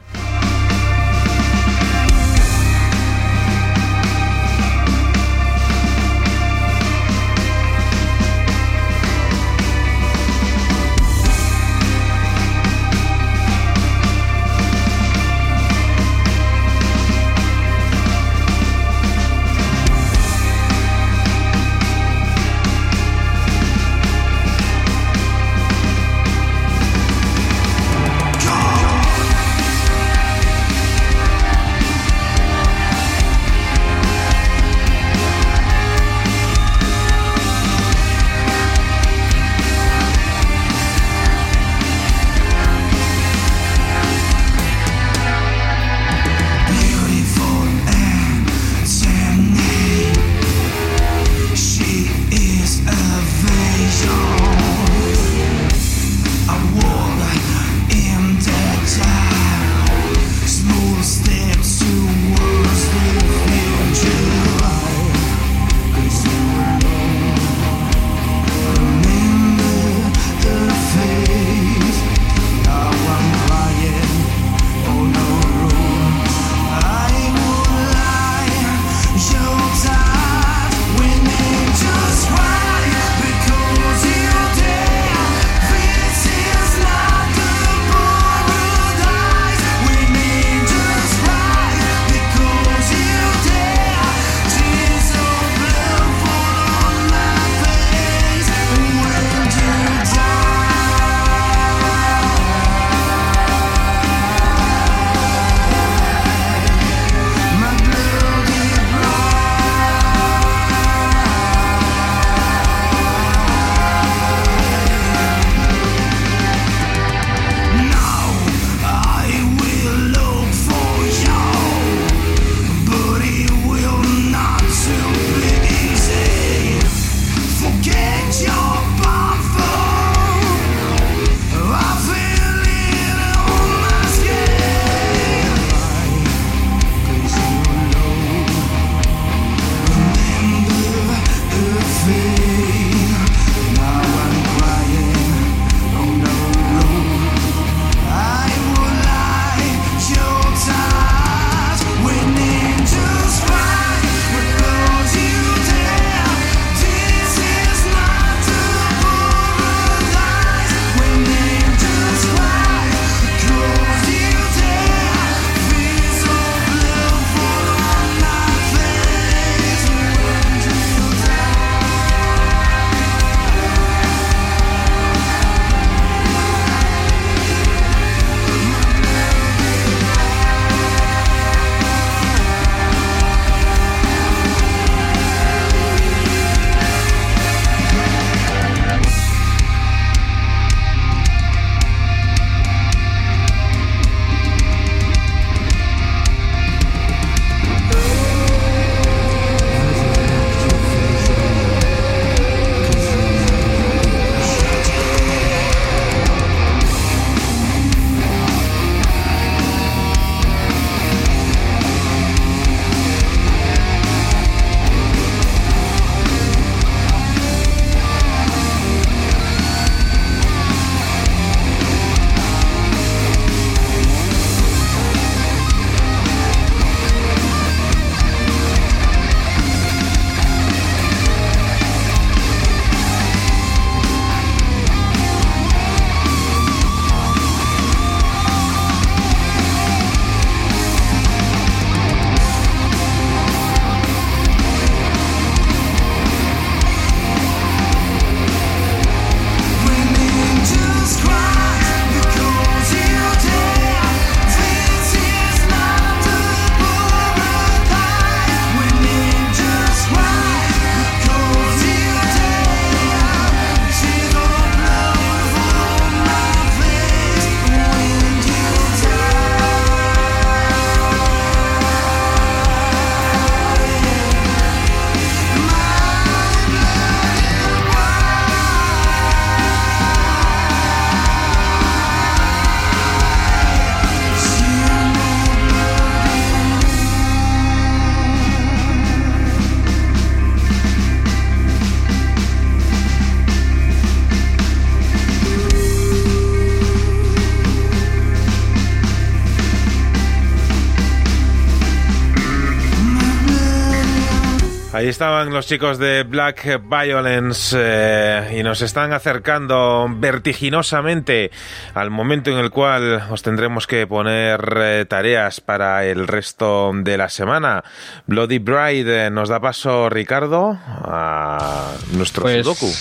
Estaban los chicos de Black Violence eh, y nos están acercando vertiginosamente al momento en el cual os tendremos que poner eh, tareas para el resto de la semana. Bloody Bride eh, nos da paso Ricardo a nuestro Pues, Sudoku.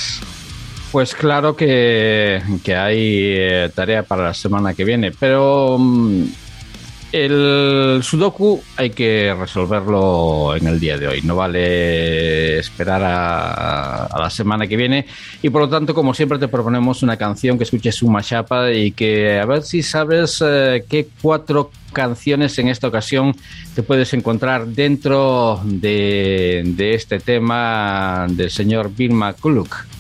pues claro que, que hay eh, tarea para la semana que viene, pero mm, el Sudoku hay que resolverlo en el día de hoy. No vale esperar a, la semana que viene. Y por lo tanto, como siempre, te proponemos una canción que escuches un mashup y que a ver si sabes eh, qué cuatro canciones en esta ocasión te puedes encontrar dentro de, de este tema del señor Bill McCulloch.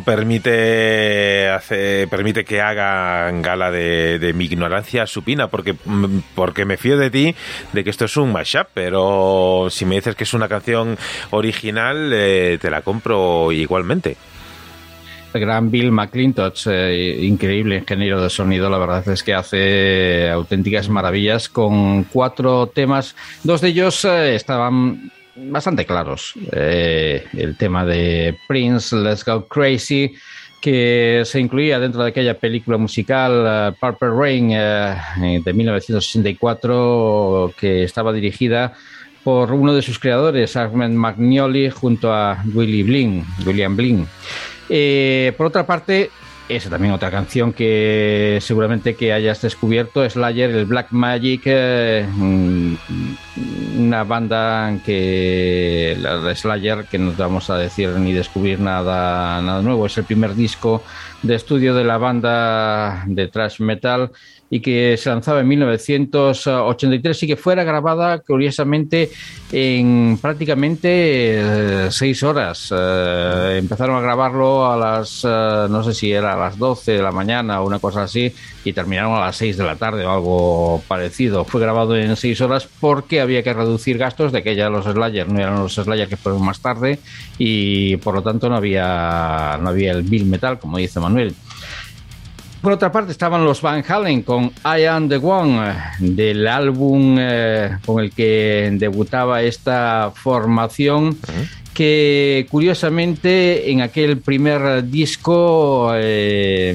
Permite, permite que haga gala de, mi ignorancia supina, porque, mm, porque me fío de ti de que esto es un mashup, pero si me dices que es una canción original, eh, te la compro igualmente. El gran Bill McClintock, eh, increíble ingeniero de sonido, la verdad es que hace auténticas maravillas con cuatro temas. Dos de ellos eh, estaban bastante claros. Eh, el tema de Prince, Let's Go Crazy, que se incluía dentro de aquella película musical eh, Purple Rain eh, de 1964, que estaba dirigida por uno de sus creadores, Armand Magnoli, junto a Willie Blin, William Blin. Por otra parte, esa también otra canción que seguramente que hayas descubierto, Slayer, el Black Magic, mm, una banda que la de Slayer, que no vamos a decir ni descubrir nada, nada nuevo, es el primer disco de estudio de la banda de thrash metal y que se lanzaba en 1983 y que fuera grabada curiosamente en prácticamente eh, seis horas. Eh, empezaron a grabarlo a las, eh, no sé si era a las 12 de la mañana o una cosa así, y terminaron a las 6 de la tarde o algo parecido. Fue grabado en seis horas porque había que reducir gastos de que ya los Slayer no eran los Slayer que fueron más tarde y por lo tanto no había, no había el Bill Metal, como dice Manuel. Por otra parte estaban los Van Halen con I Am The One, eh, del álbum eh, con el que debutaba esta formación, que curiosamente en aquel primer disco eh,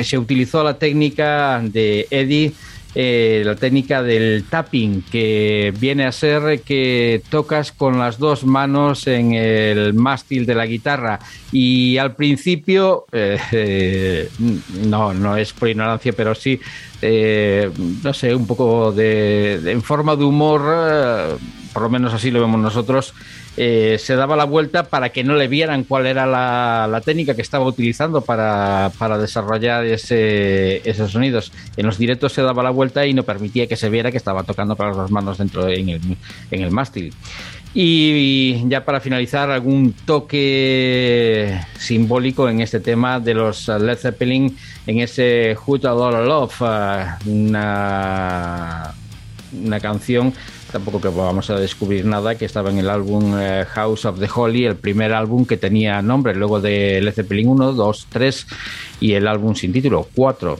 se utilizó la técnica de Eddie eh, la técnica del tapping, que viene a ser que tocas con las dos manos en el mástil de la guitarra. Y al principio, eh, no, no es por ignorancia, pero sí, eh, no sé, un poco de, en forma de humor, por lo menos así lo vemos nosotros. Eh, se daba la vuelta para que no le vieran cuál era la, técnica que estaba utilizando para, para desarrollar ese, esos sonidos. En los directos se daba la vuelta y no permitía que se viera que estaba tocando con las dos manos dentro en el, en el mástil. Y ya para finalizar, algún toque simbólico en este tema de los Led Zeppelin, en ese Who a Lot of Love, una, una canción, tampoco que vamos a descubrir nada, que estaba en el álbum eh, House of the Holy, el primer álbum que tenía nombre, luego de Led Zeppelin 1, 2, 3 y el álbum sin título, 4.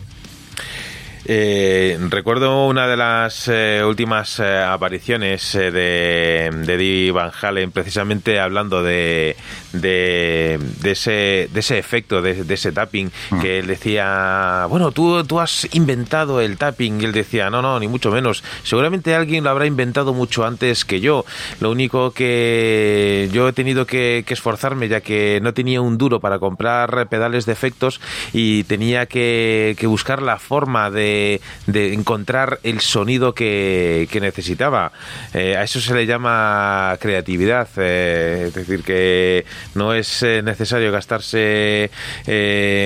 Eh, recuerdo una de las eh, últimas eh, apariciones eh, de, de Eddie Van Halen, precisamente hablando de, de, de ese, de ese efecto, de, de ese tapping, que él decía, bueno, tú, tú has inventado el tapping, y él decía, no, no, ni mucho menos, seguramente alguien lo habrá inventado mucho antes que yo, lo único que yo he tenido que, que esforzarme, ya que no tenía un duro para comprar pedales de efectos y tenía que, que buscar la forma de, de encontrar el sonido que, que necesitaba. Eh, a eso se le llama creatividad, eh, es decir, que no es eh, necesario gastarse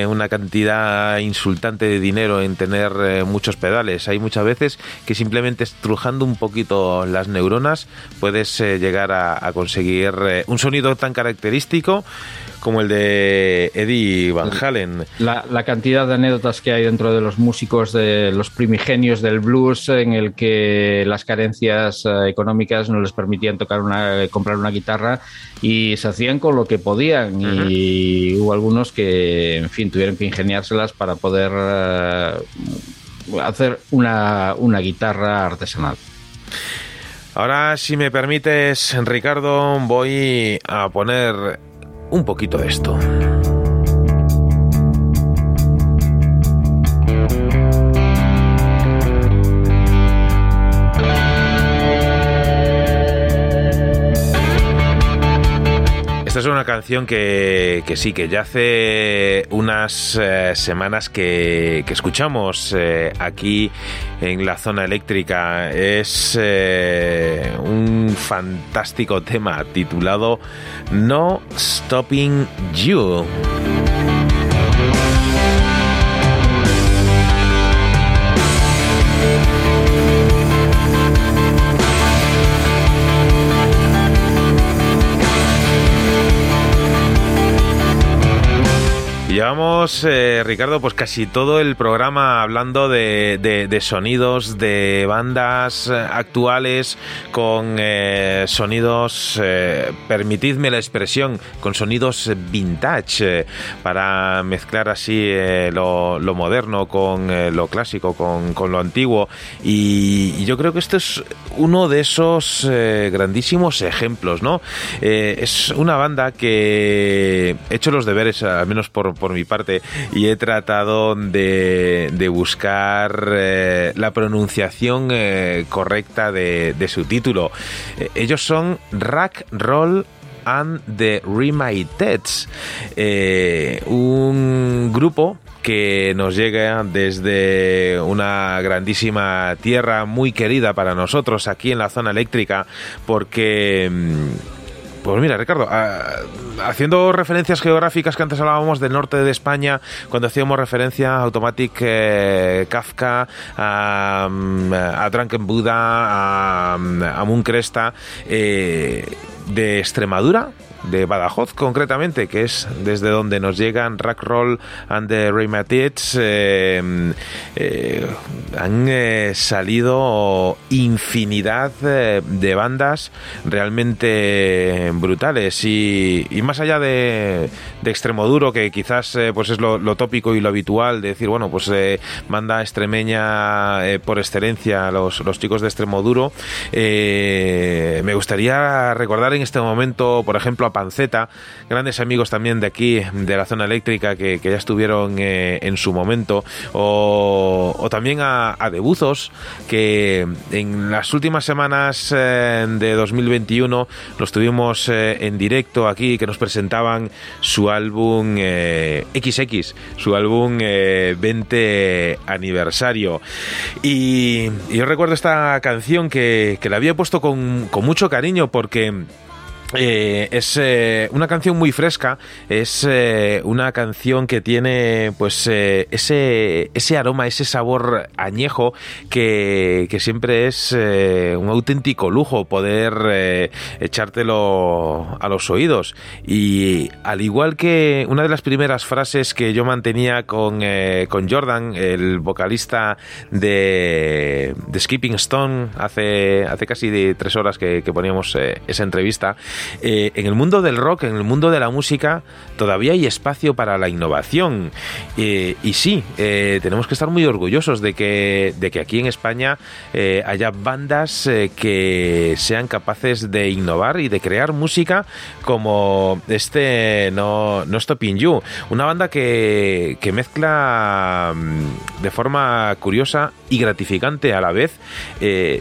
una cantidad insultante de dinero en tener muchos pedales. Hay muchas veces que simplemente estrujando un poquito las neuronas puedes llegar a, a conseguir un sonido tan característico como el de Eddie Van Halen. La, la cantidad de anécdotas que hay dentro de los músicos, de los primigenios del blues, en el que las carencias eh, económicas no les permitían tocar una, comprar una guitarra y se hacían con lo que podían. Y hubo algunos que, en fin, tuvieron que ingeniárselas para poder eh, hacer una, una guitarra artesanal. Ahora, si me permites, Ricardo, voy a poner un poquito esto. Esta es una canción que, sí, que ya hace unas eh, semanas que, que escuchamos eh, aquí en la zona eléctrica. Es eh, un fantástico tema titulado No Stopping You. Llevamos, eh, Ricardo, pues casi todo el programa hablando de, de- de sonidos de bandas eh, actuales con eh, sonidos, eh, permitidme la expresión, con sonidos vintage, para mezclar así lo, lo moderno con lo clásico, con, lo antiguo. Y, yo creo que este es uno de esos grandísimos ejemplos, ¿no? Es una banda que he hecho los deberes, al menos por, por mi parte, y he tratado de, de buscar eh, la pronunciación eh, correcta de, su título. Eh, ellos son Rack Roll and the Remiteds, eh, un grupo que nos llega desde una grandísima tierra muy querida para nosotros aquí en la zona eléctrica porque mm, Pues mira, Ricardo, ah, haciendo referencias geográficas que antes hablábamos del norte de España, cuando hacíamos referencia a Automatic eh, Kafka, a, a a, a eh, de Extremadura, de Badajoz concretamente, que es desde donde nos llegan Rack Roll and the Rheumatics, eh, eh, han eh, salido infinidad de bandas realmente brutales. Y, más allá de, extremo duro, que quizás pues es lo, tópico y lo habitual de decir, bueno, pues banda extremeña por excelencia, los, los chicos de extremo duro, me gustaría recordar en este momento, por ejemplo, a Panceta, grandes amigos también de aquí, de la zona eléctrica, que, ya estuvieron eh, en su momento, o, o también a, a Debuzos, que en las últimas semanas eh, de 2021 los tuvimos eh, en directo aquí, que nos presentaban su álbum XX, su álbum eh, 20 aniversario. Y, yo recuerdo esta canción que, que la había puesto con mucho cariño porque... Eh, es eh, una canción muy fresca, es eh, una canción que tiene pues eh, ese, ese aroma, ese sabor añejo que, que siempre es un auténtico lujo poder echártelo a los oídos. Y al igual que una de las primeras frases que yo mantenía con, con Jordan, el vocalista de, de Skipping Stone, hace, hace casi de tres horas que, poníamos esa entrevista, eh, en el mundo del rock, en el mundo de la música, todavía hay espacio para la innovación. Eh, y sí, eh, tenemos que estar muy orgullosos de que, de que aquí en España haya bandas que sean capaces de innovar y de crear música como este No, no Stopping You. Una banda que, que mezcla mm, de forma curiosa y gratificante a la vez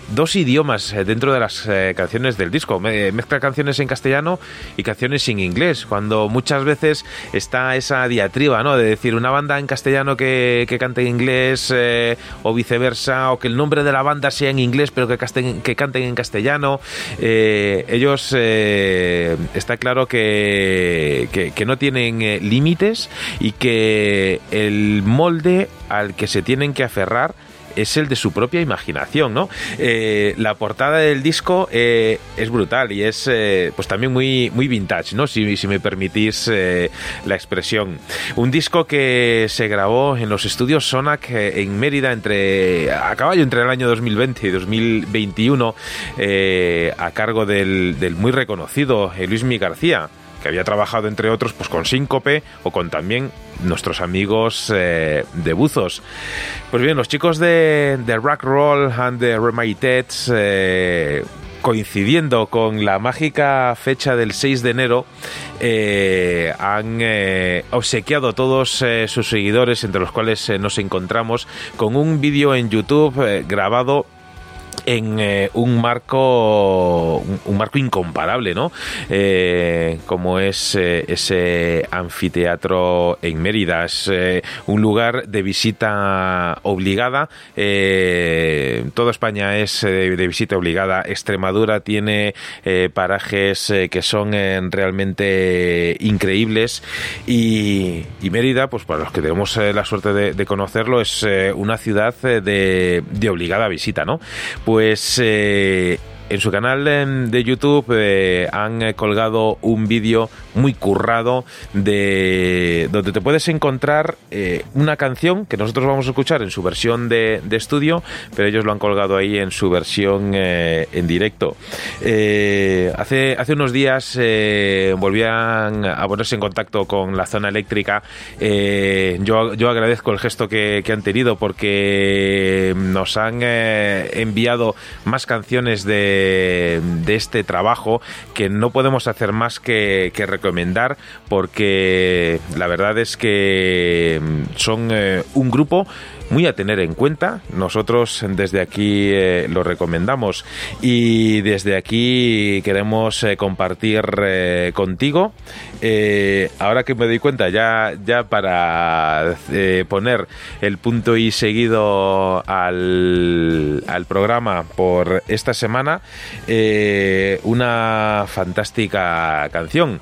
dos idiomas dentro de las canciones del disco. Me- mezcla canciones en castellano y canciones en inglés, cuando muchas veces está esa diatriba, ¿no? De decir una banda en castellano que, que cante en inglés eh, o viceversa, o que el nombre de la banda sea en inglés pero que, casten- que canten en castellano. Eh, ellos eh, está claro que, que, que no tienen límites y que el molde al que se tienen que aferrar es el de su propia imaginación, ¿no? Eh, la portada del disco eh, es brutal y es eh, pues también muy, muy vintage, ¿no? Si, me permitís la expresión. Un disco que se grabó en los estudios Sonac en Mérida entre a caballo entre el año 2020 y 2021 eh, a cargo del, del muy reconocido Luis Mi García que había trabajado entre otros pues con Síncope o con también nuestros amigos eh, de Buzos. Pues bien, los chicos de, de Rock Roll and the Remaiteds eh, coincidiendo con la mágica fecha del 6 de enero, eh, han eh, obsequiado a todos sus seguidores, entre los cuales nos encontramos, con un vídeo en YouTube grabado en eh, un marco un, marco incomparable no Eh, como es eh, ese anfiteatro en Mérida. Es un lugar de visita obligada. Toda España es de visita obligada. Extremadura tiene parajes que son realmente increíbles. Y, Mérida pues para los que tenemos la suerte de, conocerlo es una ciudad de obligada visita no pues eh, en su canal de YouTube eh, han eh, colgado un vídeo muy currado de donde te puedes encontrar eh, una canción que nosotros vamos a escuchar en su versión de, estudio, pero ellos lo han colgado ahí en su versión en directo. Hace, hace unos días volvían a ponerse en contacto con la zona eléctrica. Yo, yo agradezco el gesto que, que han tenido porque nos han enviado más canciones de, de este trabajo que no podemos hacer más que, recomendar porque la verdad es que son eh, un grupo muy a tener en cuenta. Nosotros desde aquí eh, lo recomendamos y desde aquí queremos eh, compartir eh, contigo. Ahora que me doy cuenta, ya, ya para poner el punto y seguido al, al programa por esta semana, una fantástica canción.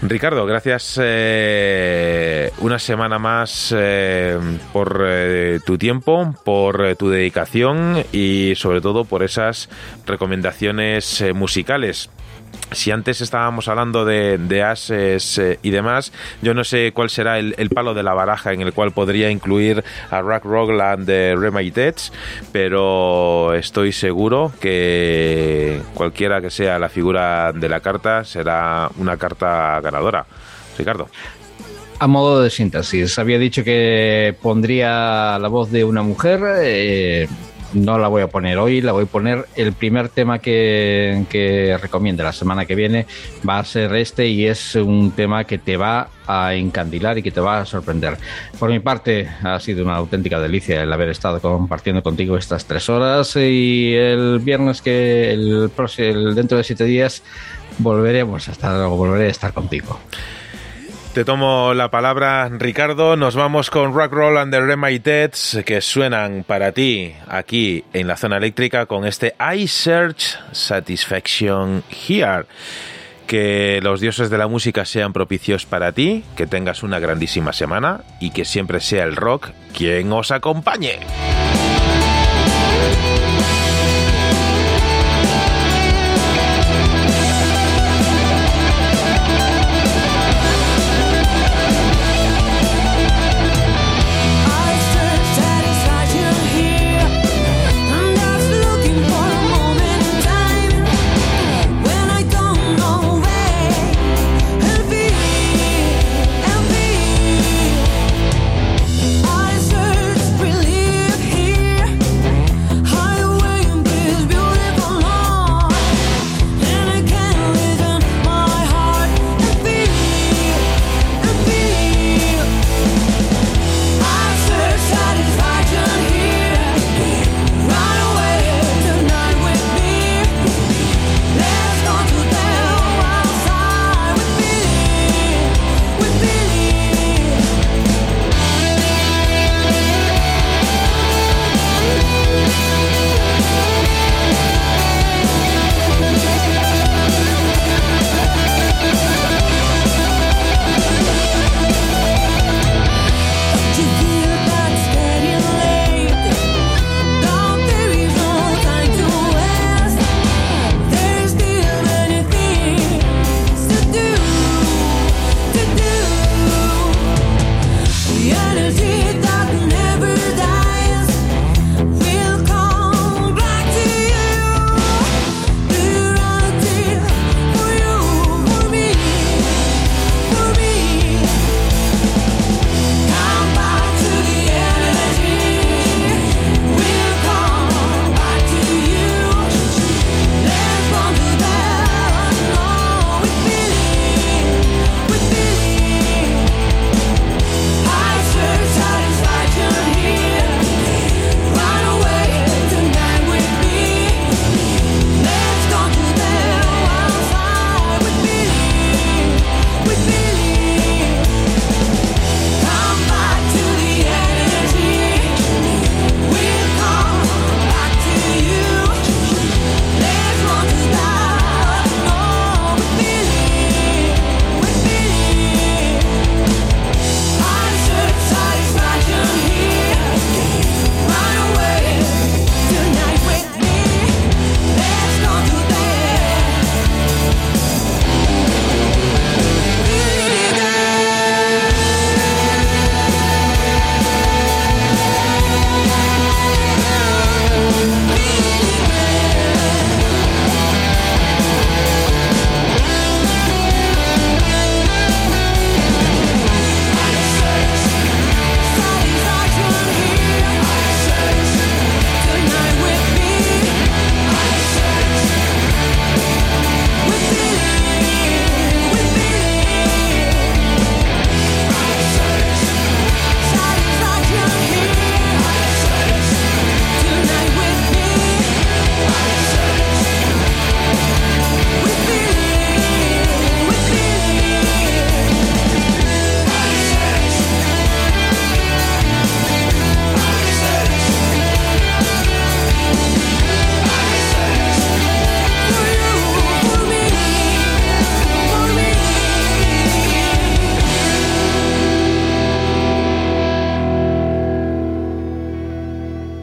Ricardo, gracias eh, una semana más eh, por eh, tu tiempo, por tu dedicación y sobre todo por esas recomendaciones musicales. Si antes estábamos hablando de, ases eh, y demás, yo no sé cuál será el, palo de la baraja en el cual podría incluir a Rack Rogland de pero estoy seguro que cualquiera que sea la figura de la carta será una carta ganadora. Ricardo. A modo de síntesis, había dicho que pondría la voz de una mujer. eh, no la voy a poner hoy, la voy a poner el primer tema que, que la semana que viene. Va a ser este y es un tema que te va a encandilar y que te va a sorprender. Por mi parte, ha sido una auténtica delicia el haber estado compartiendo contigo estas tres horas y el viernes que el, dentro de siete días volveremos a estar, volveré a estar contigo. Te tomo la palabra, Ricardo. Nos vamos con Rock Roll and the Remaited que suenan para ti aquí en la zona eléctrica con este I Search Satisfaction Here. Que los dioses de la música sean propicios para ti, que tengas una grandísima semana y que siempre sea el rock quien os acompañe.